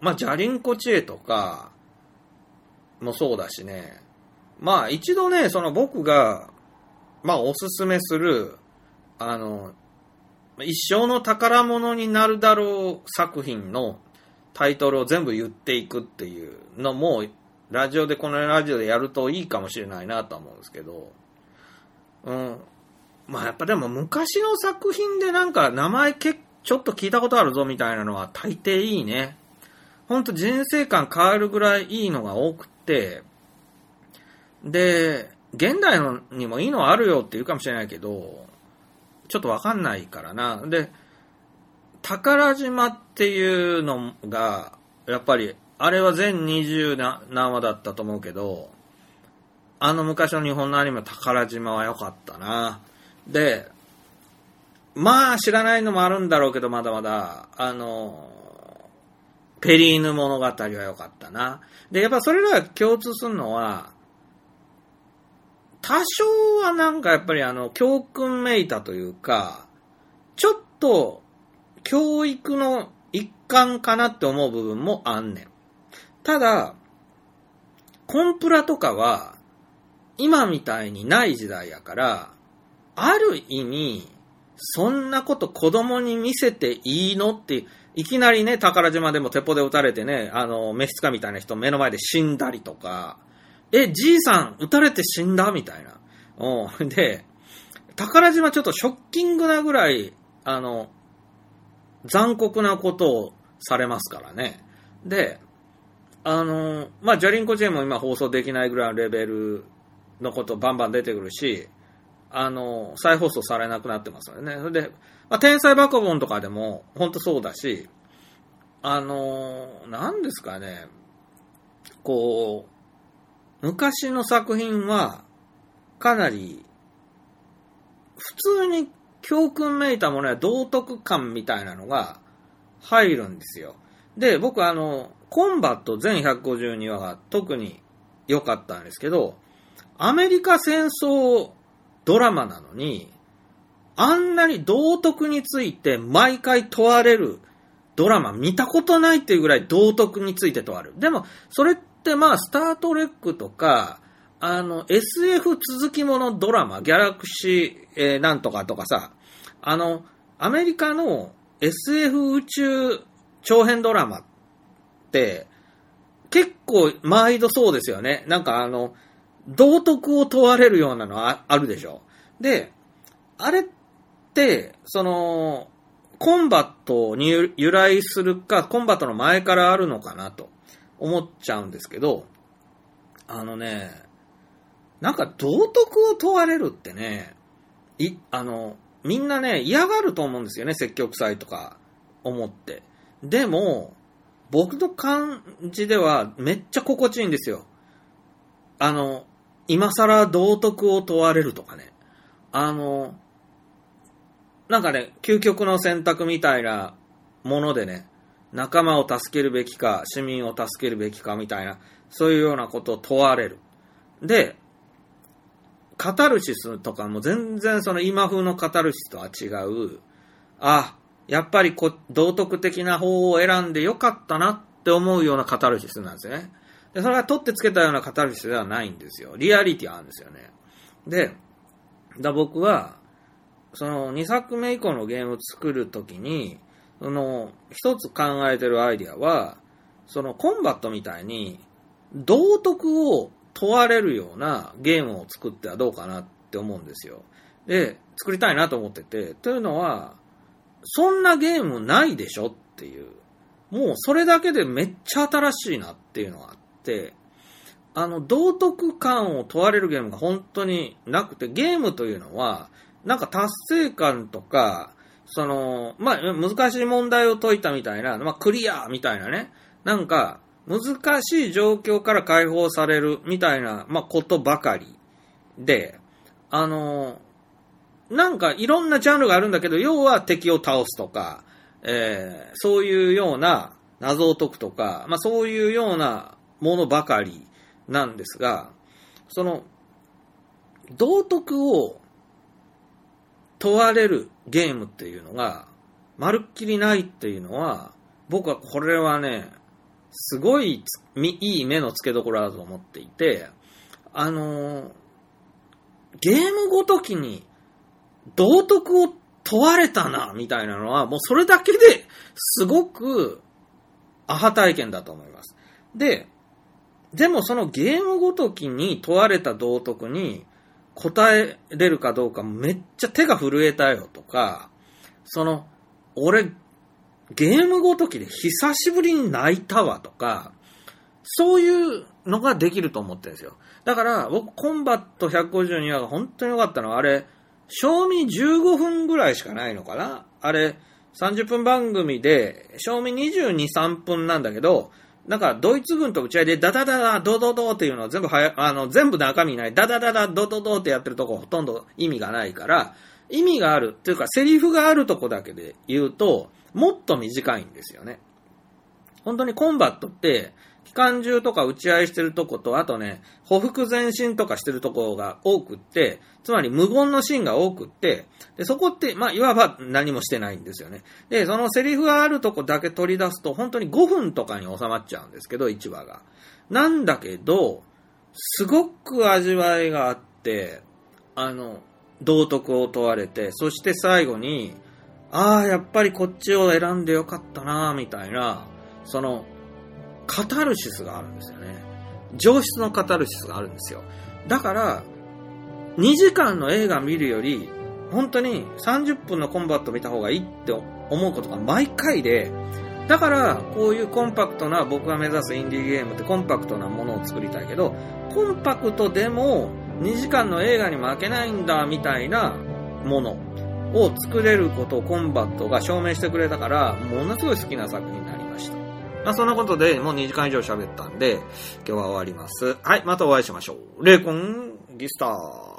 まあ、ジャリンコチエとかもそうだしね。まあ、一度ね、その僕が、まあ、おすすめする、あの、一生の宝物になるだろう作品のタイトルを全部言っていくっていうのも、ラジオで、このラジオでやるといいかもしれないなと思うんですけど、うん。まあやっぱでも昔の作品でなんか名前けちょっと聞いたことあるぞみたいなのは大抵いいね。ほんと人生観変わるぐらいいいのが多くて、で、現代のにもいいのはあるよって言うかもしれないけど、ちょっとわかんないからな。で、宝島っていうのが、やっぱり、あれは全20何話だったと思うけど、あの昔の日本のアニメ宝島は良かったな。で、まあ知らないのもあるんだろうけど、まだまだ、あの、ペリーヌ物語は良かったな。で、やっぱそれらが共通するのは、多少はなんかやっぱりあの、教訓めいたというか、ちょっと、教育の一環かなって思う部分もあんねん。ただ、コンプラとかは、今みたいにない時代やから、ある意味、そんなこと子供に見せていいのって、いきなりね、宝島でも鉄砲で撃たれてね、あの、召使みたいな人目の前で死んだりとか、え、じいさん、撃たれて死んだ？みたいな。うん。(laughs) で、宝島ちょっとショッキングなぐらい、あの、残酷なことをされますからね。で、あの、まあ、ジャリンコチェーンも今放送できないぐらいのレベルのことバンバン出てくるし、あの、再放送されなくなってますよね。それで、まあ、天才バカボンとかでも、ほんとそうだし、あの、何ですかね、こう、昔の作品は、かなり、普通に教訓めいたものや道徳感みたいなのが入るんですよ。で、僕あの、コンバット全152話が特に良かったんですけど、アメリカ戦争ドラマなのに、あんなに道徳について毎回問われるドラマ見たことないっていうぐらい道徳について問われる。でも、それってってまあ、スタートレックとか、あの、SF 続きものドラマ、ギャラクシー、えー、なんとかとかさ、あの、アメリカの SF 宇宙長編ドラマって、結構毎度そうですよね。なんかあの、道徳を問われるようなのああるでしょ。で、あれって、その、コンバットに由来するか、コンバットの前からあるのかなと思っちゃうんですけど、あのね、なんか道徳を問われるってね、い、あの、みんなね、嫌がると思うんですよね、積極臭いとか思って。でも、僕の感じではめっちゃ心地いいんですよ。あの、今更道徳を問われるとかね。あの、なんかね、究極の選択みたいなものでね、仲間を助けるべきか、市民を助けるべきかみたいな、そういうようなことを問われる。で、カタルシスとかも全然その今風のカタルシスとは違う、あ、やっぱりこ道徳的な方を選んでよかったなって思うようなカタルシスなんですね。で、それが取ってつけたようなカタルシスではないんですよ。リアリティあるんですよね。で、だ僕は、その2作目以降のゲームを作るときに、その一つ考えてるアイディアは、そのコンバットみたいに道徳を問われるようなゲームを作ってはどうかなって思うんですよ。で、作りたいなと思ってて、というのは、そんなゲームないでしょっていう。もうそれだけでめっちゃ新しいなっていうのがあって、あの、道徳感を問われるゲームが本当になくて、ゲームというのは、なんか達成感とか、その、まあ、難しい問題を解いたみたいな、まあ、クリアみたいなね、なんか、難しい状況から解放されるみたいな、まあ、ことばかりで、あの、なんかいろんなジャンルがあるんだけど、要は敵を倒すとか、えー、そういうような謎を解くとか、まあ、そういうようなものばかりなんですが、その、道徳を問われるゲームっていうのが、まるっきりないっていうのは、僕はこれはね、すごいいい目の付けどころだと思っていて、あのー、ゲームごときに道徳を問われたな、みたいなのは、もうそれだけですごくアハ体験だと思います。で、でもそのゲームごときに問われた道徳に答えれるかどうかめっちゃ手が震えたよとか、その、俺、ゲームごときで久しぶりに泣いたわとか、そういうのができると思ってるんですよ。だから、僕、コンバット152話が本当に良かったのは、あれ、賞味15分ぐらいしかないのかな？あれ、30分番組で、賞味22、3分なんだけど、なんか、ドイツ軍と打ち合いで、ダダダダ、ドドドっていうのは全部はや、あの、全部中身ない、ダダダダ、ドドドってやってるとこほとんど意味がないから、意味がある、っていうか、セリフがあるとこだけで言うと、もっと短いんですよね。本当にコンバットって、機関銃とか撃ち合いしてるとこと、あとね、歩幅前進とかしてるとこが多くって、つまり無言のシーンが多くって、で、そこって、まあ、いわば何もしてないんですよね。で、そのセリフがあるとこだけ取り出すと、本当に5分とかに収まっちゃうんですけど、1話が。なんだけど、すごく味わいがあって、あの、道徳を問われて、そして最後に、ああ、やっぱりこっちを選んでよかったなみたいな、その、カタルシスがあるんですよね。上質のカタルシスがあるんですよ。だから、2時間の映画見るより、本当に30分のコンバット見た方がいいって思うことが毎回で、だから、こういうコンパクトな、僕が目指すインディーゲームってコンパクトなものを作りたいけど、コンパクトでも2時間の映画に負けないんだ、みたいなものを作れることをコンバットが証明してくれたから、ものすごい好きな作品。まあ、そんなことで、もう2時間以上喋ったんで、今日は終わります。はい、またお会いしましょう。レイコン、ギスター。